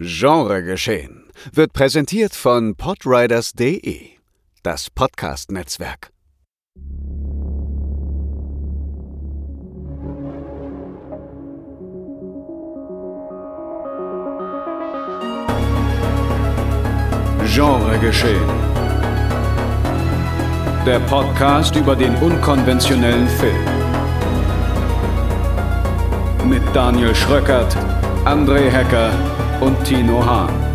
Genregeschehen wird präsentiert von podriders.de, das Podcast-Netzwerk. Genregeschehen. Der Podcast über den unkonventionellen Film. Mit Daniel Schröckert, André Hecker und Tino Hahn.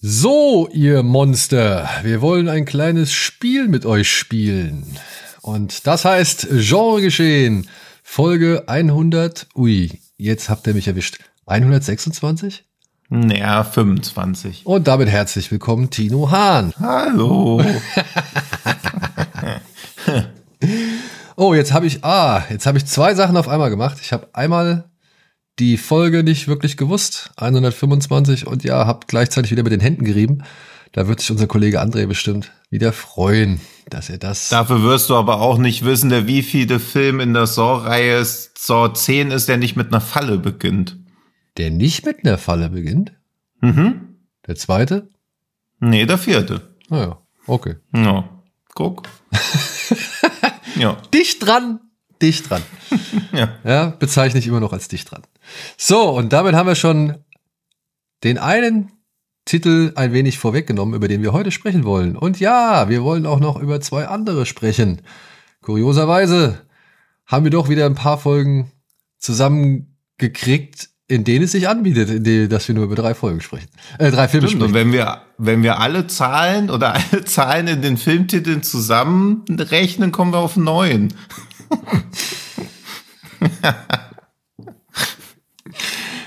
So, ihr Monster, wir wollen ein kleines Spiel mit euch spielen. Und das heißt Genregeschehen, Folge 100. Ui, jetzt habt ihr mich erwischt. 126? Naja, 25. Und damit herzlich willkommen, Tino Hahn. Hallo. oh, jetzt habe ich, ah, jetzt habe ich zwei Sachen auf einmal gemacht. Ich habe einmal die Folge nicht wirklich gewusst, 125, und ja, habe gleichzeitig wieder mit den Händen gerieben. Da wird sich unser Kollege André bestimmt wieder freuen, dass er das. Dafür wirst du aber auch nicht wissen, der wievielte Film in der Saw-Reihe Saw 10 ist, der nicht mit einer Falle beginnt. Der nicht mit einer Falle beginnt? Mhm. Der zweite? Nee, der vierte. Naja, ah okay. Ja, guck. ja. Dicht dran, dicht dran. ja. ja, bezeichne ich immer noch als dicht dran. So, und damit haben wir schon den einen Titel ein wenig vorweggenommen, über den wir heute sprechen wollen. Und ja, wir wollen auch noch über zwei andere sprechen. Kurioserweise haben wir doch wieder ein paar Folgen zusammengekriegt, in denen es sich anbietet, in denen, dass wir nur über drei Folgen sprechen. Äh, drei Filme Stimmt, sprechen. Und wenn wir, wenn wir alle Zahlen oder alle Zahlen in den Filmtiteln zusammenrechnen, kommen wir auf neun.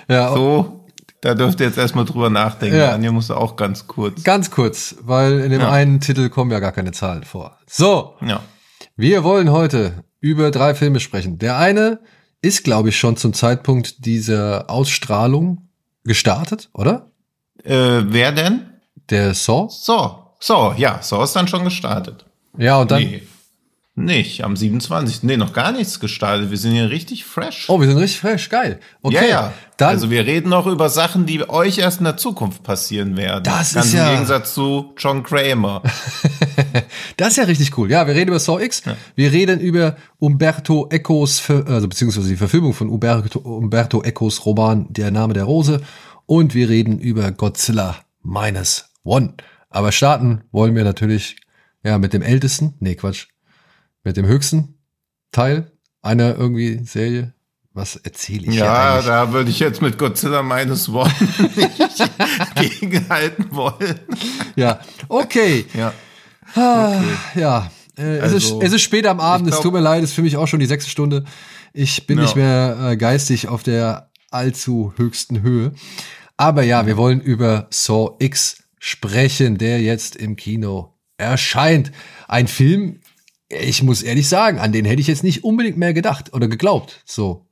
ja, so, da dürft ihr jetzt erstmal drüber nachdenken. Ja. Anja musste auch ganz kurz. Ganz kurz, weil in dem ja. einen Titel kommen ja gar keine Zahlen vor. So. Ja. Wir wollen heute über drei Filme sprechen. Der eine ist, glaube ich, schon zum Zeitpunkt dieser Ausstrahlung gestartet, oder? Äh, wer denn? Der Saw? Saw. Saw, ja, Saw ist dann schon gestartet. Ja, und dann. Nee. Nicht, am 27. Nee, noch gar nichts gestartet. Wir sind hier richtig fresh. Oh, wir sind richtig fresh, geil. Okay, ja, ja. Dann, also wir reden noch über Sachen, die euch erst in der Zukunft passieren werden. Das Ganz ist ja... im Gegensatz zu John Kramer. das ist ja richtig cool. Ja, wir reden über Saw X. Ja. Wir reden über Umberto Ecos, also beziehungsweise die Verfilmung von Umberto, Umberto Ecos Roman Der Name der Rose. Und wir reden über Godzilla Minus One. Aber starten wollen wir natürlich ja mit dem ältesten. Nee, Quatsch mit dem höchsten Teil einer irgendwie Serie. Was erzähle ich Ja, da würde ich jetzt mit Godzilla Minus One nicht gegenhalten wollen. Ja, okay. Ja. Ah, okay. Ja, äh, also, es, ist, es ist spät am Abend, glaub, es tut mir leid, es ist für mich auch schon die sechste Stunde. Ich bin ja. nicht mehr äh, geistig auf der allzu höchsten Höhe. Aber ja, wir wollen über Saw X sprechen, der jetzt im Kino erscheint. Ein Film, ich muss ehrlich sagen, an den hätte ich jetzt nicht unbedingt mehr gedacht oder geglaubt. So.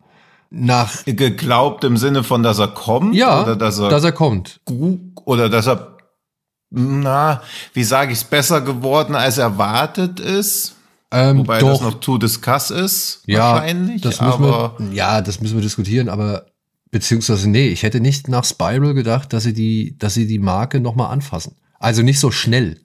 Nach. Geglaubt im Sinne von, dass er kommt? Ja, oder dass er, dass er kommt. Oder dass er, na, wie sage ich es, besser geworden als erwartet ist? Ähm, Wobei doch. das noch to discuss ist, ja, wahrscheinlich. Das müssen wir, ja, das müssen wir diskutieren, aber beziehungsweise nee, ich hätte nicht nach Spiral gedacht, dass sie die, dass sie die Marke nochmal anfassen. Also nicht so schnell.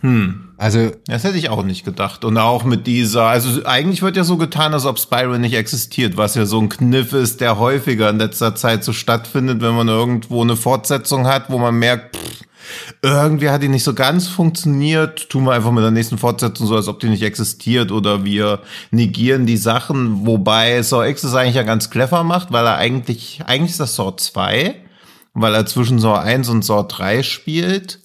Hm. Also. Das hätte ich auch nicht gedacht. Und auch mit dieser, also eigentlich wird ja so getan, als ob Spiral nicht existiert, was ja so ein Kniff ist, der häufiger in letzter Zeit so stattfindet, wenn man irgendwo eine Fortsetzung hat, wo man merkt, pff, irgendwie hat die nicht so ganz funktioniert, tun wir einfach mit der nächsten Fortsetzung so, als ob die nicht existiert oder wir negieren die Sachen, wobei Saw X es eigentlich ja ganz clever macht, weil er eigentlich, eigentlich ist das Saw 2, weil er zwischen Saw 1 und Saw 3 spielt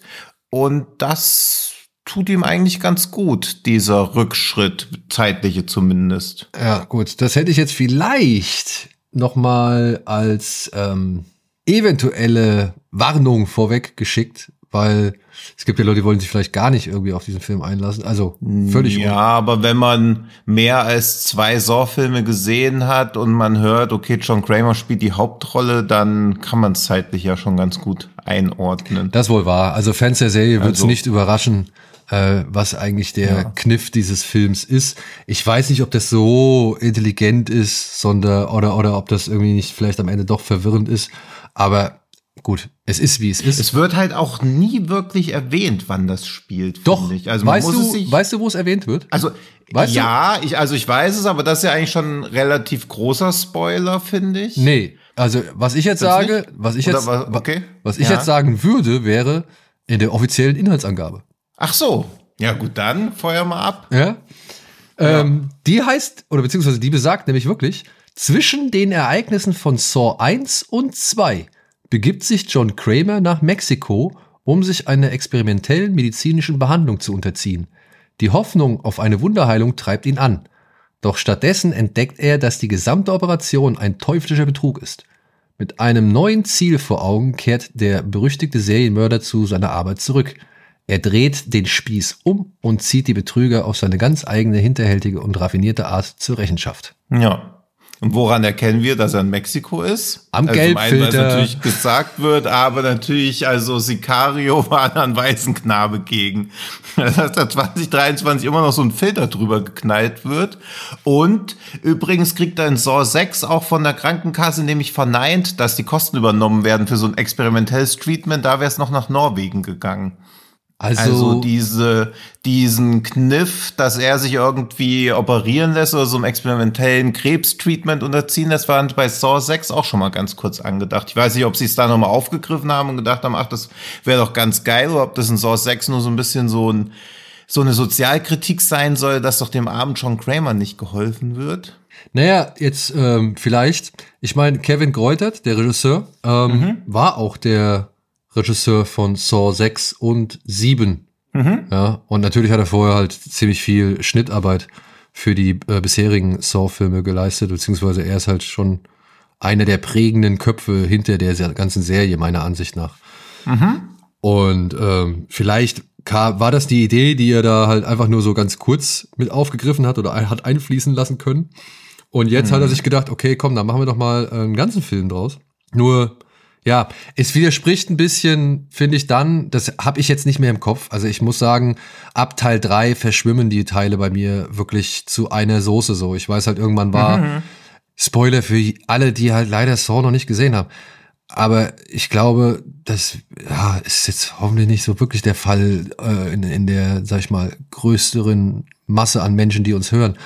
und das tut ihm eigentlich ganz gut, dieser Rückschritt, zeitliche zumindest. Ja, gut, das hätte ich jetzt vielleicht noch mal als ähm, eventuelle Warnung vorweg geschickt, weil es gibt ja Leute, die wollen sich vielleicht gar nicht irgendwie auf diesen Film einlassen. Also völlig. Ja, aber wenn man mehr als zwei Saw-Filme gesehen hat und man hört, okay, John Kramer spielt die Hauptrolle, dann kann man es zeitlich ja schon ganz gut einordnen. Das wohl wahr. Also Fans der Serie wird es also, nicht überraschen, äh, was eigentlich der ja. Kniff dieses Films ist. Ich weiß nicht, ob das so intelligent ist, sondern oder oder ob das irgendwie nicht vielleicht am Ende doch verwirrend ist. Aber gut, es ist wie es ist. Es wird halt auch nie wirklich erwähnt, wann das spielt. Doch. Ich. Also weißt du, weißt du, wo es erwähnt wird? Also weißt ja, du? ich also ich weiß es, aber das ist ja eigentlich schon ein relativ großer Spoiler, finde ich. Nee, also was ich jetzt Find's sage, nicht? was ich jetzt, was, okay. was ich ja. jetzt sagen würde, wäre in der offiziellen Inhaltsangabe. Ach so, ja gut, dann feuer mal ab. Ja. ja. Ähm, die heißt oder beziehungsweise die besagt nämlich wirklich zwischen den Ereignissen von Saw 1 und 2 begibt sich John Kramer nach Mexiko, um sich einer experimentellen medizinischen Behandlung zu unterziehen. Die Hoffnung auf eine Wunderheilung treibt ihn an. Doch stattdessen entdeckt er, dass die gesamte Operation ein teuflischer Betrug ist. Mit einem neuen Ziel vor Augen kehrt der berüchtigte Serienmörder zu seiner Arbeit zurück. Er dreht den Spieß um und zieht die Betrüger auf seine ganz eigene hinterhältige und raffinierte Art zur Rechenschaft. Ja, und woran erkennen wir, dass er in Mexiko ist? Am also Geldfilter. Einen, natürlich gesagt wird, aber natürlich, also Sicario war an weißen Knabe gegen. Dass da 2023 immer noch so ein Filter drüber geknallt wird. Und übrigens kriegt er in Saw 6 auch von der Krankenkasse nämlich verneint, dass die Kosten übernommen werden für so ein experimentelles Treatment. Da wäre es noch nach Norwegen gegangen. Also, also, diese, diesen Kniff, dass er sich irgendwie operieren lässt oder so einem experimentellen Krebstreatment unterziehen, das war bei Saw 6 auch schon mal ganz kurz angedacht. Ich weiß nicht, ob sie es da nochmal aufgegriffen haben und gedacht haben, ach, das wäre doch ganz geil, oder ob das in Saw 6 nur so ein bisschen so ein so eine Sozialkritik sein soll, dass doch dem armen John Kramer nicht geholfen wird. Naja, jetzt ähm, vielleicht, ich meine, Kevin Greutert, der Regisseur, ähm, mhm. war auch der Regisseur von Saw 6 und 7. Mhm. Ja, und natürlich hat er vorher halt ziemlich viel Schnittarbeit für die äh, bisherigen Saw-Filme geleistet, beziehungsweise er ist halt schon einer der prägenden Köpfe hinter der ganzen Serie, meiner Ansicht nach. Mhm. Und ähm, vielleicht kam, war das die Idee, die er da halt einfach nur so ganz kurz mit aufgegriffen hat oder hat einfließen lassen können. Und jetzt mhm. hat er mhm. sich gedacht, okay, komm, dann machen wir doch mal einen ganzen Film draus. Nur ja, es widerspricht ein bisschen, finde ich dann, das habe ich jetzt nicht mehr im Kopf. Also ich muss sagen, ab Teil drei verschwimmen die Teile bei mir wirklich zu einer Soße so. Ich weiß halt, irgendwann war mhm. Spoiler für alle, die halt leider Saw noch nicht gesehen haben. Aber ich glaube, das ja, ist jetzt hoffentlich nicht so wirklich der Fall äh, in, in der, sag ich mal, größeren Masse an Menschen, die uns hören.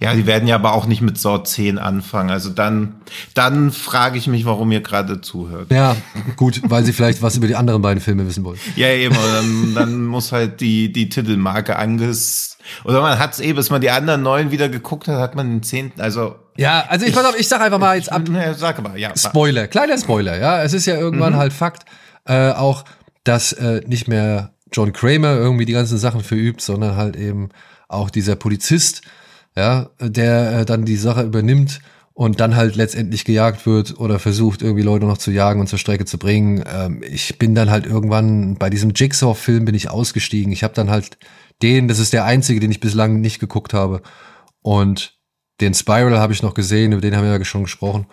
Ja, die werden ja aber auch nicht mit Saw 10 anfangen. Also dann, dann frage ich mich, warum ihr gerade zuhört. Ja, gut, weil sie vielleicht was über die anderen beiden Filme wissen wollen. Ja, eben. Dann, dann muss halt die, die Titelmarke anges... Oder man hat es eh, bis man die anderen neuen wieder geguckt hat, hat man den zehnten, also... Ja, also ich, ich, ich sag einfach mal jetzt ab... Ja, sag aber, ja. Spoiler, kleiner Spoiler, ja. Es ist ja irgendwann mhm. halt Fakt, äh, auch, dass äh, nicht mehr John Kramer irgendwie die ganzen Sachen verübt, sondern halt eben auch dieser Polizist, ja, der äh, dann die Sache übernimmt und dann halt letztendlich gejagt wird oder versucht, irgendwie Leute noch zu jagen und zur Strecke zu bringen. Ähm, ich bin dann halt irgendwann bei diesem Jigsaw-Film bin ich ausgestiegen. Ich habe dann halt den, das ist der einzige, den ich bislang nicht geguckt habe. Und den Spiral habe ich noch gesehen, über den haben wir ja schon gesprochen.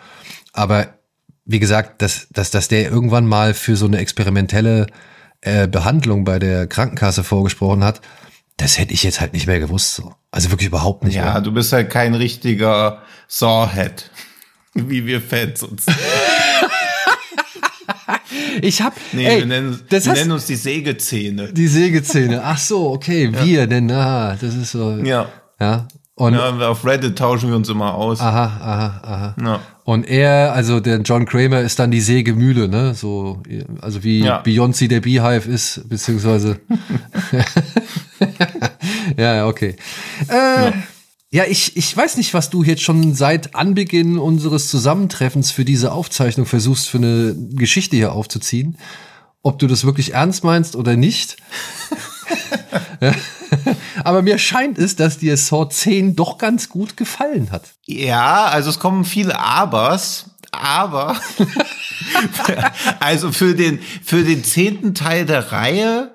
Aber wie gesagt, dass, dass, dass der irgendwann mal für so eine experimentelle äh, Behandlung bei der Krankenkasse vorgesprochen hat, das hätte ich jetzt halt nicht mehr gewusst. So. Also wirklich überhaupt nicht. Ja, mehr. du bist halt kein richtiger Sawhead, wie wir Fans uns. ich hab. Nee, ey, wir, nennen, wir nennen, uns die Sägezähne. Die Sägezähne. Ach so, okay, ja. wir, denn ah, das ist so. Ja. Ja. Und ja, auf Reddit tauschen wir uns immer aus. Aha, aha, aha. Ja. Und er, also der John Kramer ist dann die Sägemühle, ne? So, also wie ja. Beyoncé der Beehive ist, beziehungsweise. ja, okay. Äh, ja. ja, ich, ich weiß nicht, was du jetzt schon seit Anbeginn unseres Zusammentreffens für diese Aufzeichnung versuchst, für eine Geschichte hier aufzuziehen. Ob du das wirklich ernst meinst oder nicht. Aber mir scheint es, dass dir Saw 10 doch ganz gut gefallen hat. Ja, also es kommen viele Abers, aber also für den, für den zehnten Teil der Reihe,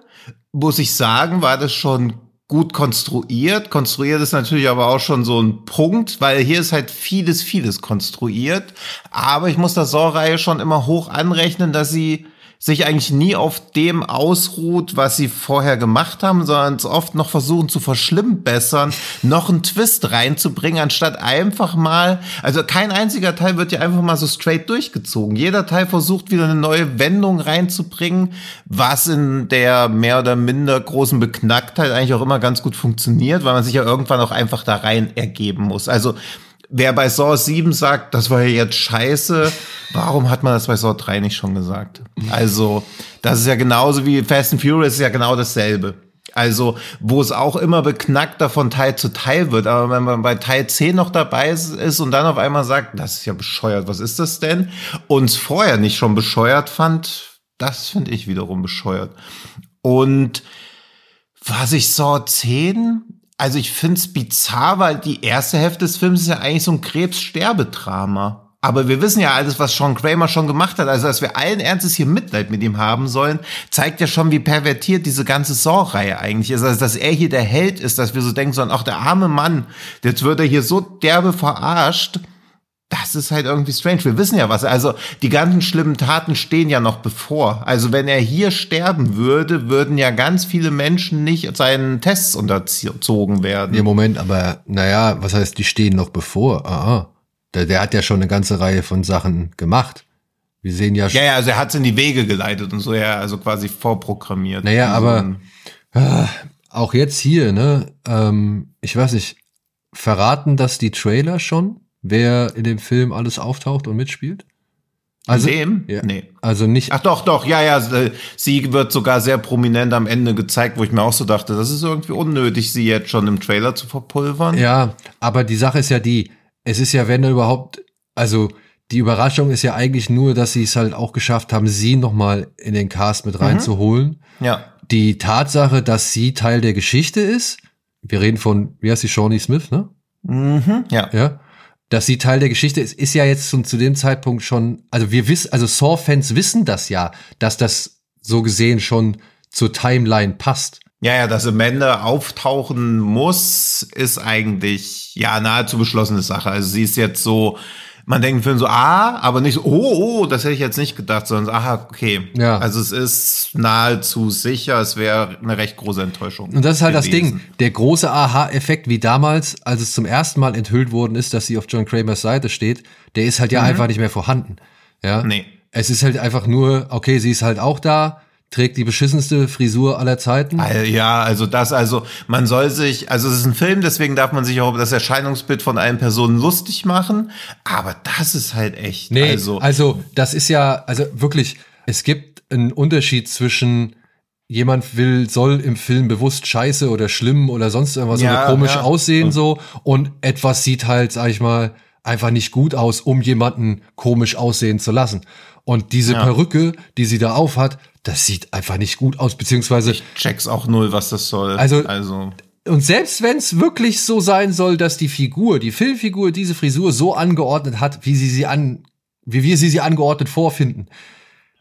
muss ich sagen, war das schon gut konstruiert. Konstruiert ist natürlich aber auch schon so ein Punkt, weil hier ist halt vieles, vieles konstruiert. Aber ich muss der Saw-Reihe schon immer hoch anrechnen, dass sie sich eigentlich nie auf dem ausruht, was sie vorher gemacht haben, sondern es oft noch versuchen zu verschlimmbessern, noch einen Twist reinzubringen, anstatt einfach mal, also kein einziger Teil wird ja einfach mal so straight durchgezogen. Jeder Teil versucht wieder eine neue Wendung reinzubringen, was in der mehr oder minder großen Beknacktheit eigentlich auch immer ganz gut funktioniert, weil man sich ja irgendwann auch einfach da rein ergeben muss. Also wer bei Saw 7 sagt, das war ja jetzt scheiße, warum hat man das bei Saw 3 nicht schon gesagt? Also, das ist ja genauso wie Fast and Furious ist ja genau dasselbe. Also, wo es auch immer beknackter von Teil zu Teil wird. Aber wenn man bei Teil 10 noch dabei ist und dann auf einmal sagt, das ist ja bescheuert, was ist das denn? Uns vorher nicht schon bescheuert fand, das finde ich wiederum bescheuert. Und was ich Saw 10 also ich finde es bizarr, weil die erste Hälfte des Films ist ja eigentlich so ein Krebssterbedrama. Aber wir wissen ja alles, was Sean Kramer schon gemacht hat. Also, dass wir allen Ernstes hier Mitleid mit ihm haben sollen, zeigt ja schon, wie pervertiert diese ganze Saw-Reihe eigentlich ist. Also, dass er hier der Held ist, dass wir so denken sollen, ach, der arme Mann, jetzt wird er hier so derbe verarscht das ist halt irgendwie strange. Wir wissen ja was. Also die ganzen schlimmen Taten stehen ja noch bevor. Also wenn er hier sterben würde, würden ja ganz viele Menschen nicht seinen Tests unterzogen werden. Im Moment, aber naja, was heißt, die stehen noch bevor? Aha. Der, der hat ja schon eine ganze Reihe von Sachen gemacht. Wir sehen ja schon. Ja, ja, also er hat es in die Wege geleitet und so, ja, also quasi vorprogrammiert. Naja, aber äh, auch jetzt hier, ne, ähm, ich weiß nicht, verraten das die Trailer schon? Wer in dem Film alles auftaucht und mitspielt? Also, in dem? Ja, nee. Also nicht. Ach doch, doch, ja, ja. Äh, sie wird sogar sehr prominent am Ende gezeigt, wo ich mir auch so dachte, das ist irgendwie unnötig, sie jetzt schon im Trailer zu verpulvern. Ja, aber die Sache ist ja die, es ist ja, wenn er überhaupt, also die Überraschung ist ja eigentlich nur, dass sie es halt auch geschafft haben, sie nochmal in den Cast mit reinzuholen. Mhm. Ja. Die Tatsache, dass sie Teil der Geschichte ist, wir reden von, wie heißt sie, Shawnee Smith, ne? Mhm, ja. Ja dass sie Teil der Geschichte ist, ist ja jetzt zu, zu dem Zeitpunkt schon, also wir wissen, also Saw-Fans wissen das ja, dass das so gesehen schon zur Timeline passt. Ja, ja, dass Amanda auftauchen muss, ist eigentlich ja nahezu beschlossene Sache. Also sie ist jetzt so man denkt im Film so, ah, aber nicht so, oh, oh, das hätte ich jetzt nicht gedacht, sondern so, aha, okay. Ja. Also es ist nahezu sicher, es wäre eine recht große Enttäuschung. Und das ist halt gewesen. das Ding. Der große Aha-Effekt, wie damals, als es zum ersten Mal enthüllt worden ist, dass sie auf John Kramers Seite steht, der ist halt ja mhm. einfach nicht mehr vorhanden. Ja. Nee. Es ist halt einfach nur, okay, sie ist halt auch da, trägt die beschissenste Frisur aller Zeiten. Ja, also das, also man soll sich, also es ist ein Film, deswegen darf man sich auch über das Erscheinungsbild von allen Personen lustig machen, aber das ist halt echt. Nee, also, also das ist ja, also wirklich, es gibt einen Unterschied zwischen jemand will, soll im Film bewusst scheiße oder schlimm oder sonst irgendwas ja, oder komisch ja. aussehen so und etwas sieht halt, sag ich mal, einfach nicht gut aus, um jemanden komisch aussehen zu lassen. Und diese ja. Perücke, die sie da auf hat, das sieht einfach nicht gut aus, beziehungsweise. Ich check's auch null, was das soll. Also, also. Und selbst wenn es wirklich so sein soll, dass die Figur, die Filmfigur diese Frisur so angeordnet hat, wie sie sie an, wie wir sie sie angeordnet vorfinden.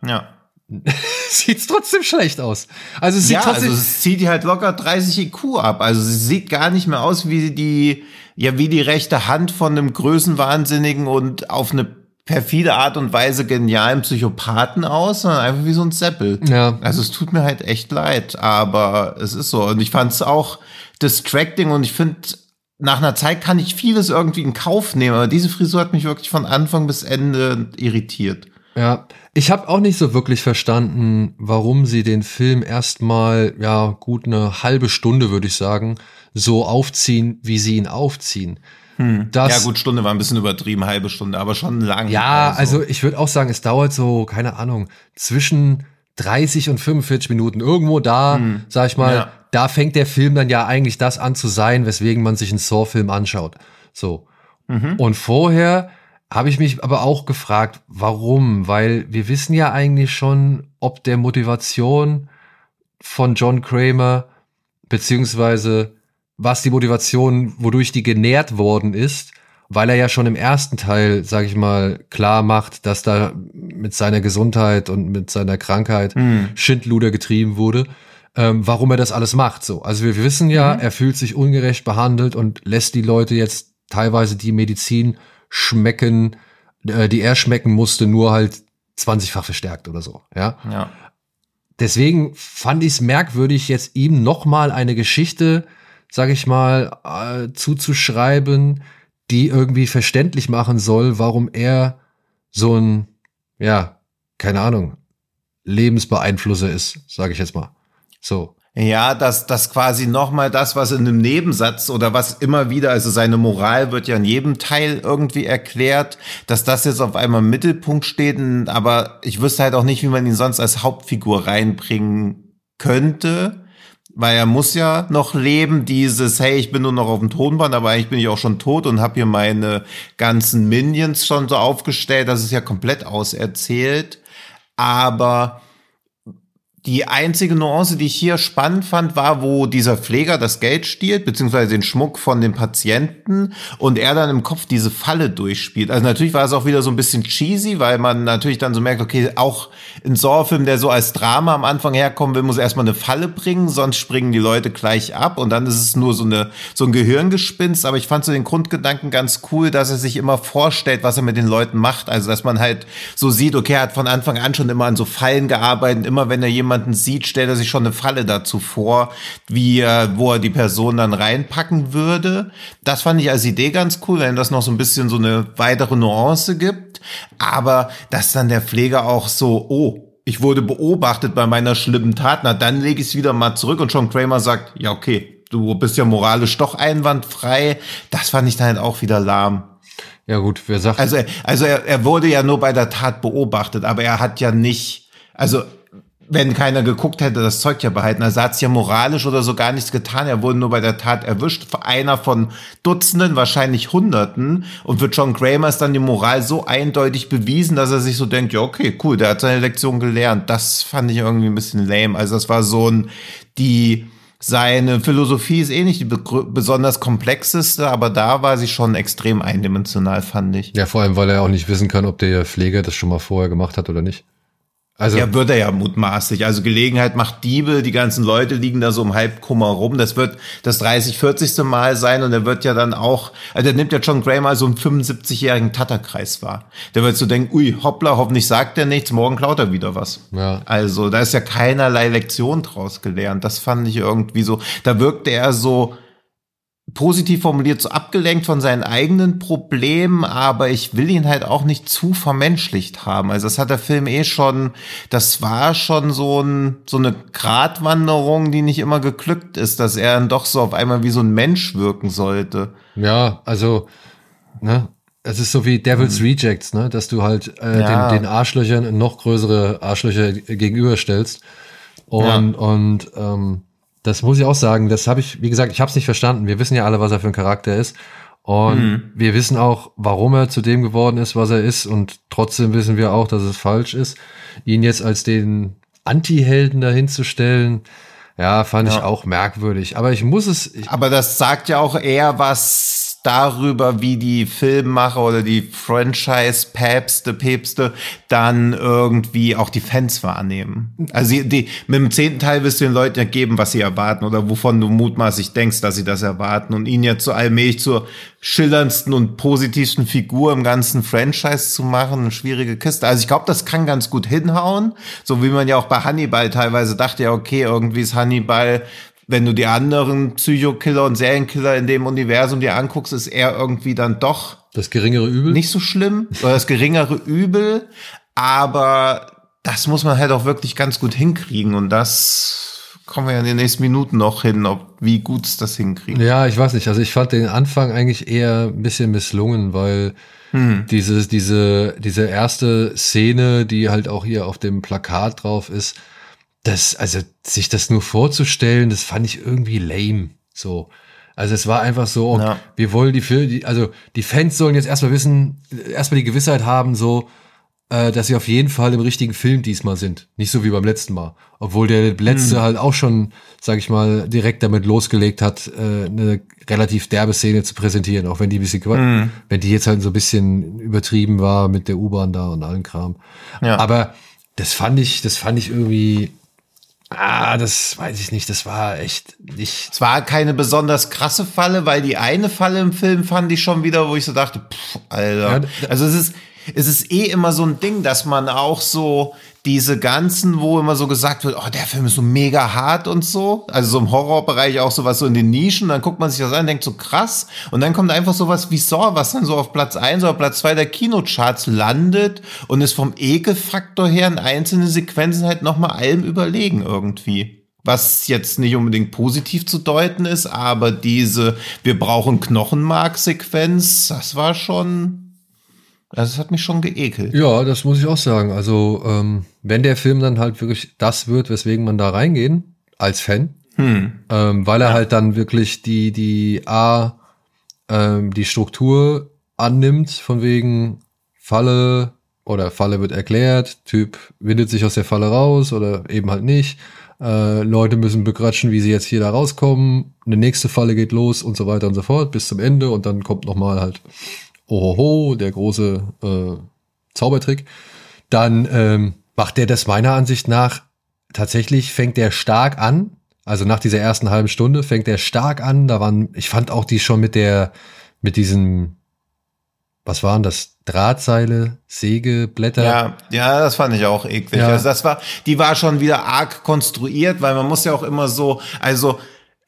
Ja. sieht's trotzdem schlecht aus. Also es sieht ja, trotzdem also es zieht halt locker 30 IQ ab. Also sie sieht gar nicht mehr aus wie die, ja, wie die rechte Hand von einem Größenwahnsinnigen und auf eine perfide Art und Weise genialen Psychopathen aus, sondern einfach wie so ein Seppel. Ja. Also es tut mir halt echt leid, aber es ist so. Und ich fand es auch distracting und ich finde, nach einer Zeit kann ich vieles irgendwie in Kauf nehmen, aber diese Frisur hat mich wirklich von Anfang bis Ende irritiert. Ja, ich habe auch nicht so wirklich verstanden, warum sie den Film erstmal, ja, gut eine halbe Stunde, würde ich sagen, so aufziehen, wie sie ihn aufziehen. Hm. Ja, gut, Stunde war ein bisschen übertrieben, halbe Stunde, aber schon lang. Ja, also. also ich würde auch sagen, es dauert so, keine Ahnung, zwischen 30 und 45 Minuten. Irgendwo da, hm. sag ich mal, ja. da fängt der Film dann ja eigentlich das an zu sein, weswegen man sich einen Saw-Film anschaut. So. Mhm. Und vorher habe ich mich aber auch gefragt, warum? Weil wir wissen ja eigentlich schon, ob der Motivation von John Kramer beziehungsweise was die Motivation, wodurch die genährt worden ist, weil er ja schon im ersten Teil, sag ich mal, klar macht, dass da mit seiner Gesundheit und mit seiner Krankheit mhm. Schindluder getrieben wurde, ähm, warum er das alles macht. So, also wir wissen ja, mhm. er fühlt sich ungerecht behandelt und lässt die Leute jetzt teilweise die Medizin schmecken, äh, die er schmecken musste, nur halt 20-fach verstärkt oder so. Ja. ja. Deswegen fand ich es merkwürdig, jetzt ihm noch mal eine Geschichte, sag ich mal, äh, zuzuschreiben, die irgendwie verständlich machen soll, warum er so ein, ja, keine Ahnung, Lebensbeeinflusser ist, sage ich jetzt mal. So. Ja, dass das quasi nochmal das, was in einem Nebensatz oder was immer wieder, also seine Moral wird ja in jedem Teil irgendwie erklärt, dass das jetzt auf einmal im Mittelpunkt steht, aber ich wüsste halt auch nicht, wie man ihn sonst als Hauptfigur reinbringen könnte weil er muss ja noch leben, dieses, hey, ich bin nur noch auf dem Tonband, aber eigentlich bin ich auch schon tot und habe hier meine ganzen Minions schon so aufgestellt, das ist ja komplett auserzählt. Aber die einzige Nuance, die ich hier spannend fand, war, wo dieser Pfleger das Geld stiehlt, beziehungsweise den Schmuck von dem Patienten und er dann im Kopf diese Falle durchspielt. Also natürlich war es auch wieder so ein bisschen cheesy, weil man natürlich dann so merkt, okay, auch ein Saw-Film, der so als Drama am Anfang herkommen will, muss erstmal eine Falle bringen, sonst springen die Leute gleich ab und dann ist es nur so eine, so ein Gehirngespinst. Aber ich fand so den Grundgedanken ganz cool, dass er sich immer vorstellt, was er mit den Leuten macht. Also, dass man halt so sieht, okay, er hat von Anfang an schon immer an so Fallen gearbeitet, immer wenn er jemand jemanden sieht, stellt er sich schon eine Falle dazu vor, wie wo er die Person dann reinpacken würde. Das fand ich als Idee ganz cool, wenn das noch so ein bisschen so eine weitere Nuance gibt. Aber dass dann der Pfleger auch so, oh, ich wurde beobachtet bei meiner schlimmen Tat, na dann lege ich es wieder mal zurück und John Kramer sagt, ja okay, du bist ja moralisch doch einwandfrei. Das fand ich dann halt auch wieder lahm. Ja gut, wer sagt. Also, also er, er wurde ja nur bei der Tat beobachtet, aber er hat ja nicht, also wenn keiner geguckt hätte, das Zeug ja behalten. Also hat ja moralisch oder so gar nichts getan. Er wurde nur bei der Tat erwischt. Einer von Dutzenden, wahrscheinlich Hunderten. Und für John Kramer ist dann die Moral so eindeutig bewiesen, dass er sich so denkt, ja, okay, cool, der hat seine Lektion gelernt. Das fand ich irgendwie ein bisschen lame. Also das war so ein, die, seine Philosophie ist eh nicht die besonders komplexeste, aber da war sie schon extrem eindimensional, fand ich. Ja, vor allem, weil er auch nicht wissen kann, ob der Pfleger das schon mal vorher gemacht hat oder nicht. Also ja, wird er ja mutmaßlich. Also Gelegenheit macht Diebe, die ganzen Leute liegen da so im Halbkummer rum. Das wird das 30, 40. Mal sein und er wird ja dann auch, also der nimmt ja John Gray mal so einen 75-jährigen Tatterkreis wahr. Der wird so denken, ui, hoppla, hoffentlich sagt er nichts, morgen klaut er wieder was. Ja. Also da ist ja keinerlei Lektion draus gelernt. Das fand ich irgendwie so, da wirkte er so, positiv formuliert so abgelenkt von seinen eigenen Problemen, aber ich will ihn halt auch nicht zu vermenschlicht haben. Also das hat der Film eh schon, das war schon so, ein, so eine Gratwanderung, die nicht immer geglückt ist, dass er dann doch so auf einmal wie so ein Mensch wirken sollte. Ja, also, ne, es ist so wie Devil's mhm. Rejects, ne, dass du halt äh, ja. den, den Arschlöchern noch größere Arschlöcher gegenüberstellst. Und, ja. und ähm, das muss ich auch sagen, das habe ich, wie gesagt, ich habe es nicht verstanden. Wir wissen ja alle, was er für ein Charakter ist. Und mhm. wir wissen auch, warum er zu dem geworden ist, was er ist. Und trotzdem wissen wir auch, dass es falsch ist, ihn jetzt als den Anti-Helden dahinzustellen. Ja, fand ja. ich auch merkwürdig. Aber ich muss es. Aber das sagt ja auch eher was darüber, wie die Filmmacher oder die Franchise-Päpste, Päpste dann irgendwie auch die Fans wahrnehmen. Also die, die, mit dem zehnten Teil wirst du den Leuten ja geben, was sie erwarten oder wovon du mutmaßlich denkst, dass sie das erwarten und ihn jetzt so allmählich zur schillerndsten und positivsten Figur im ganzen Franchise zu machen, eine schwierige Kiste. Also ich glaube, das kann ganz gut hinhauen, so wie man ja auch bei Hannibal teilweise dachte, ja okay, irgendwie ist Hannibal wenn du die anderen Psychokiller und Serienkiller in dem Universum dir anguckst, ist er irgendwie dann doch das geringere Übel. Nicht so schlimm oder das geringere Übel, aber das muss man halt auch wirklich ganz gut hinkriegen und das kommen wir ja in den nächsten Minuten noch hin, ob wie gut es das hinkriegen. Ja, ich weiß nicht. Also ich fand den Anfang eigentlich eher ein bisschen misslungen, weil hm. diese, diese, diese erste Szene, die halt auch hier auf dem Plakat drauf ist, das, also sich das nur vorzustellen, das fand ich irgendwie lame. So. Also es war einfach so, ja. wir wollen die Filme, also die Fans sollen jetzt erstmal wissen, erstmal die Gewissheit haben, so, äh, dass sie auf jeden Fall im richtigen Film diesmal sind. Nicht so wie beim letzten Mal. Obwohl der letzte hm. halt auch schon, sag ich mal, direkt damit losgelegt hat, äh, eine relativ derbe Szene zu präsentieren, auch wenn die ein bisschen, hm. wenn die jetzt halt so ein bisschen übertrieben war mit der U-Bahn da und allen Kram. Ja. Aber das fand ich, das fand ich irgendwie, Ah, das weiß ich nicht. Das war echt nicht. Es war keine besonders krasse Falle, weil die eine Falle im Film fand ich schon wieder, wo ich so dachte, pff, Alter. Ja, also es ist, es ist eh immer so ein Ding, dass man auch so diese ganzen, wo immer so gesagt wird, oh, der Film ist so mega hart und so. Also so im Horrorbereich auch sowas so in den Nischen. Dann guckt man sich das an und denkt so krass. Und dann kommt einfach sowas wie Saw, was dann so auf Platz eins oder Platz zwei der Kinocharts landet und ist vom Ekelfaktor her in einzelnen Sequenzen halt nochmal allem überlegen irgendwie was jetzt nicht unbedingt positiv zu deuten ist, aber diese wir brauchen Knochenmark-Sequenz, das war schon also es hat mich schon geekelt. Ja, das muss ich auch sagen. Also ähm, wenn der Film dann halt wirklich das wird, weswegen man da reingehen als Fan, hm. ähm, weil er ja. halt dann wirklich die die A ähm, die Struktur annimmt von wegen Falle oder Falle wird erklärt, Typ windet sich aus der Falle raus oder eben halt nicht. Äh, Leute müssen bequatschen, wie sie jetzt hier da rauskommen. Eine nächste Falle geht los und so weiter und so fort bis zum Ende und dann kommt noch mal halt Ohoho, der große äh, Zaubertrick, dann ähm, macht der das meiner Ansicht nach tatsächlich fängt der stark an. Also nach dieser ersten halben Stunde fängt der stark an. Da waren, ich fand auch die schon mit der, mit diesen, was waren das? Drahtseile, Sägeblätter. Ja, ja, das fand ich auch eklig. Ja. Also das war, die war schon wieder arg konstruiert, weil man muss ja auch immer so, also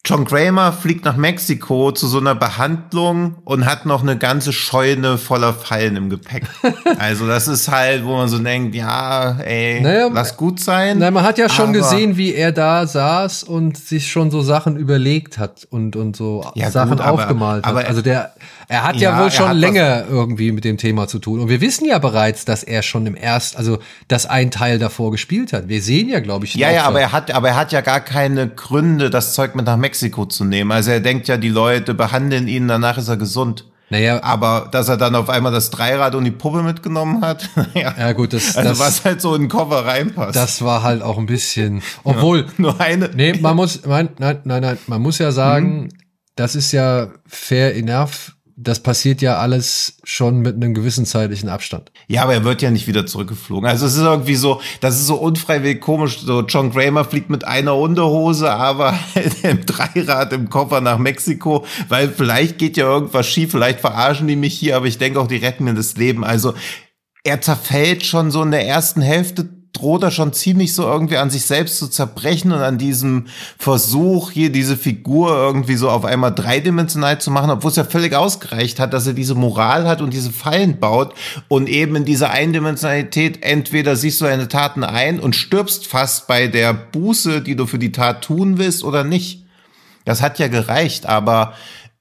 John Kramer fliegt nach Mexiko zu so einer Behandlung und hat noch eine ganze Scheune voller Fallen im Gepäck. also das ist halt, wo man so denkt, ja, ey, naja, lass gut sein. Nein, man hat ja schon gesehen, wie er da saß und sich schon so Sachen überlegt hat und, und so ja, Sachen gut, aber, aufgemalt hat. Aber, also der, er hat ja, ja wohl schon länger irgendwie mit dem Thema zu tun. Und wir wissen ja bereits, dass er schon im ersten, also dass ein Teil davor gespielt hat. Wir sehen ja, glaube ich. Ja, ja, aber er hat, aber er hat ja gar keine Gründe, das Zeug mit nach Mexiko zu nehmen. Also er denkt ja, die Leute behandeln ihn, danach ist er gesund. Naja, aber dass er dann auf einmal das Dreirad und die Puppe mitgenommen hat, ja. ja gut, das, also das, was halt so in den Koffer reinpasst. Das war halt auch ein bisschen, obwohl ja, nur eine. Nee, man muss, nein, nein, nein, nein, man muss ja sagen, mhm. das ist ja fair enough das passiert ja alles schon mit einem gewissen zeitlichen Abstand. Ja, aber er wird ja nicht wieder zurückgeflogen. Also es ist irgendwie so, das ist so unfreiwillig komisch. So John Kramer fliegt mit einer Unterhose, aber im Dreirad im Koffer nach Mexiko, weil vielleicht geht ja irgendwas schief, vielleicht verarschen die mich hier, aber ich denke auch, die retten mir das Leben. Also er zerfällt schon so in der ersten Hälfte droht er schon ziemlich so irgendwie an sich selbst zu zerbrechen und an diesem Versuch, hier diese Figur irgendwie so auf einmal dreidimensional zu machen, obwohl es ja völlig ausgereicht hat, dass er diese Moral hat und diese Fallen baut und eben in dieser Eindimensionalität entweder siehst du deine Taten ein und stirbst fast bei der Buße, die du für die Tat tun willst oder nicht. Das hat ja gereicht, aber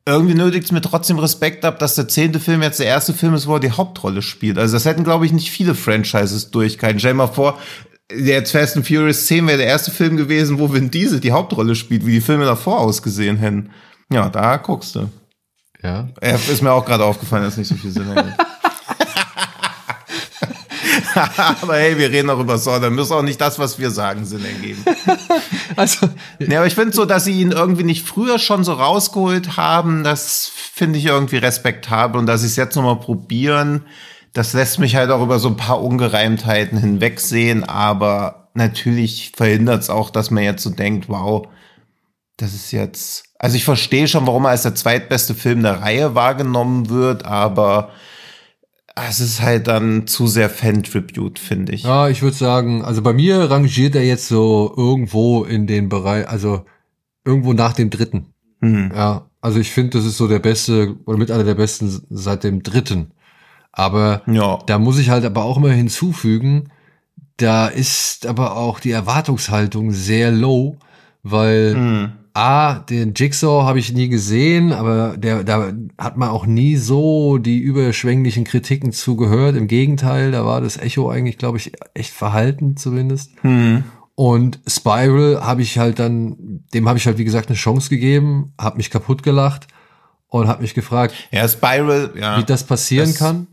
irgendwie nötigt es mir trotzdem Respekt ab, dass der zehnte Film jetzt der erste Film ist, wo er die Hauptrolle spielt. Also das hätten, glaube ich, nicht viele Franchises durchgehalten. Stell dir mal vor, jetzt Fast and Furious 10 wäre der erste Film gewesen, wo Vin Diesel die Hauptrolle spielt, wie die Filme davor ausgesehen hätten. Ja, da guckst du. Ja. Ist mir auch gerade aufgefallen, dass nicht so viel Sinn ergibt. aber hey, wir reden auch über Saw, dann muss auch nicht das, was wir sagen, Sinn ergeben. also, ja, aber ich finde so, dass sie ihn irgendwie nicht früher schon so rausgeholt haben, das finde ich irgendwie respektabel. Und dass sie es jetzt nochmal probieren, das lässt mich halt auch über so ein paar Ungereimtheiten hinwegsehen, aber natürlich verhindert es auch, dass man jetzt so denkt, wow, das ist jetzt, also ich verstehe schon, warum er als der zweitbeste Film der Reihe wahrgenommen wird, aber es ist halt dann zu sehr Fan-Tribute, finde ich. Ja, ich würde sagen, also bei mir rangiert er jetzt so irgendwo in den Bereich, also irgendwo nach dem dritten. Mhm. Ja, also ich finde, das ist so der beste oder mit einer der besten seit dem dritten. Aber ja. da muss ich halt aber auch immer hinzufügen, da ist aber auch die Erwartungshaltung sehr low, weil mhm. A, den Jigsaw habe ich nie gesehen, aber der, da hat man auch nie so die überschwänglichen Kritiken zugehört. Im Gegenteil, da war das Echo eigentlich, glaube ich, echt verhalten zumindest. Hm. Und Spiral habe ich halt dann, dem habe ich halt wie gesagt eine Chance gegeben, habe mich kaputt gelacht und habe mich gefragt, ja, Spiral, ja, wie das passieren das, kann.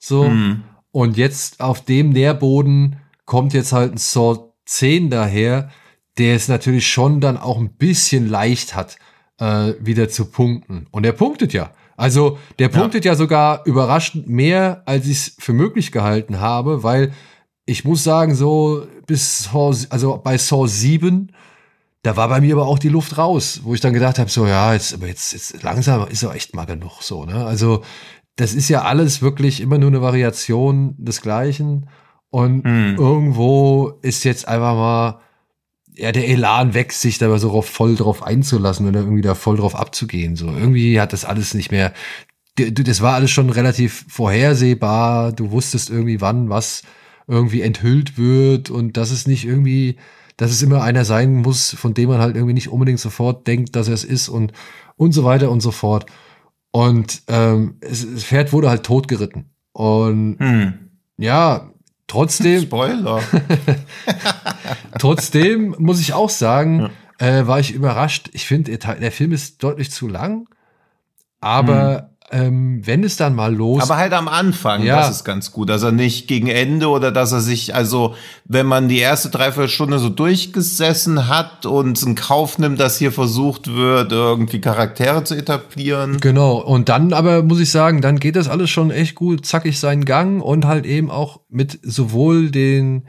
So. Hm. Und jetzt auf dem Nährboden kommt jetzt halt ein Saw 10 daher, der es natürlich schon dann auch ein bisschen leicht hat, äh, wieder zu punkten. Und er punktet ja. Also der punktet ja, ja sogar überraschend mehr, als ich es für möglich gehalten habe, weil ich muss sagen, so bis Saw, also bei Saw 7, da war bei mir aber auch die Luft raus, wo ich dann gedacht habe, so ja, jetzt, aber jetzt, jetzt langsam ist er echt mal genug so, ne? Also das ist ja alles wirklich immer nur eine Variation des Gleichen. Und hm. irgendwo ist jetzt einfach mal ja, der Elan weg, sich da so voll drauf einzulassen oder irgendwie da voll drauf abzugehen. So irgendwie hat das alles nicht mehr. Das war alles schon relativ vorhersehbar. Du wusstest irgendwie, wann was irgendwie enthüllt wird und dass es nicht irgendwie, dass es immer einer sein muss, von dem man halt irgendwie nicht unbedingt sofort denkt, dass er es ist und und so weiter und so fort. Und ähm, das Pferd wurde halt totgeritten. Und hm. ja, trotzdem. Spoiler. trotzdem muss ich auch sagen, ja. äh, war ich überrascht. Ich finde, der Film ist deutlich zu lang. Aber hm ähm, wenn es dann mal los. Aber halt am Anfang, ja. das ist ganz gut. Also nicht gegen Ende oder dass er sich, also wenn man die erste Dreiviertelstunde so durchgesessen hat und in Kauf nimmt, dass hier versucht wird, irgendwie Charaktere zu etablieren. Genau. Und dann aber muss ich sagen, dann geht das alles schon echt gut, zackig seinen Gang und halt eben auch mit sowohl den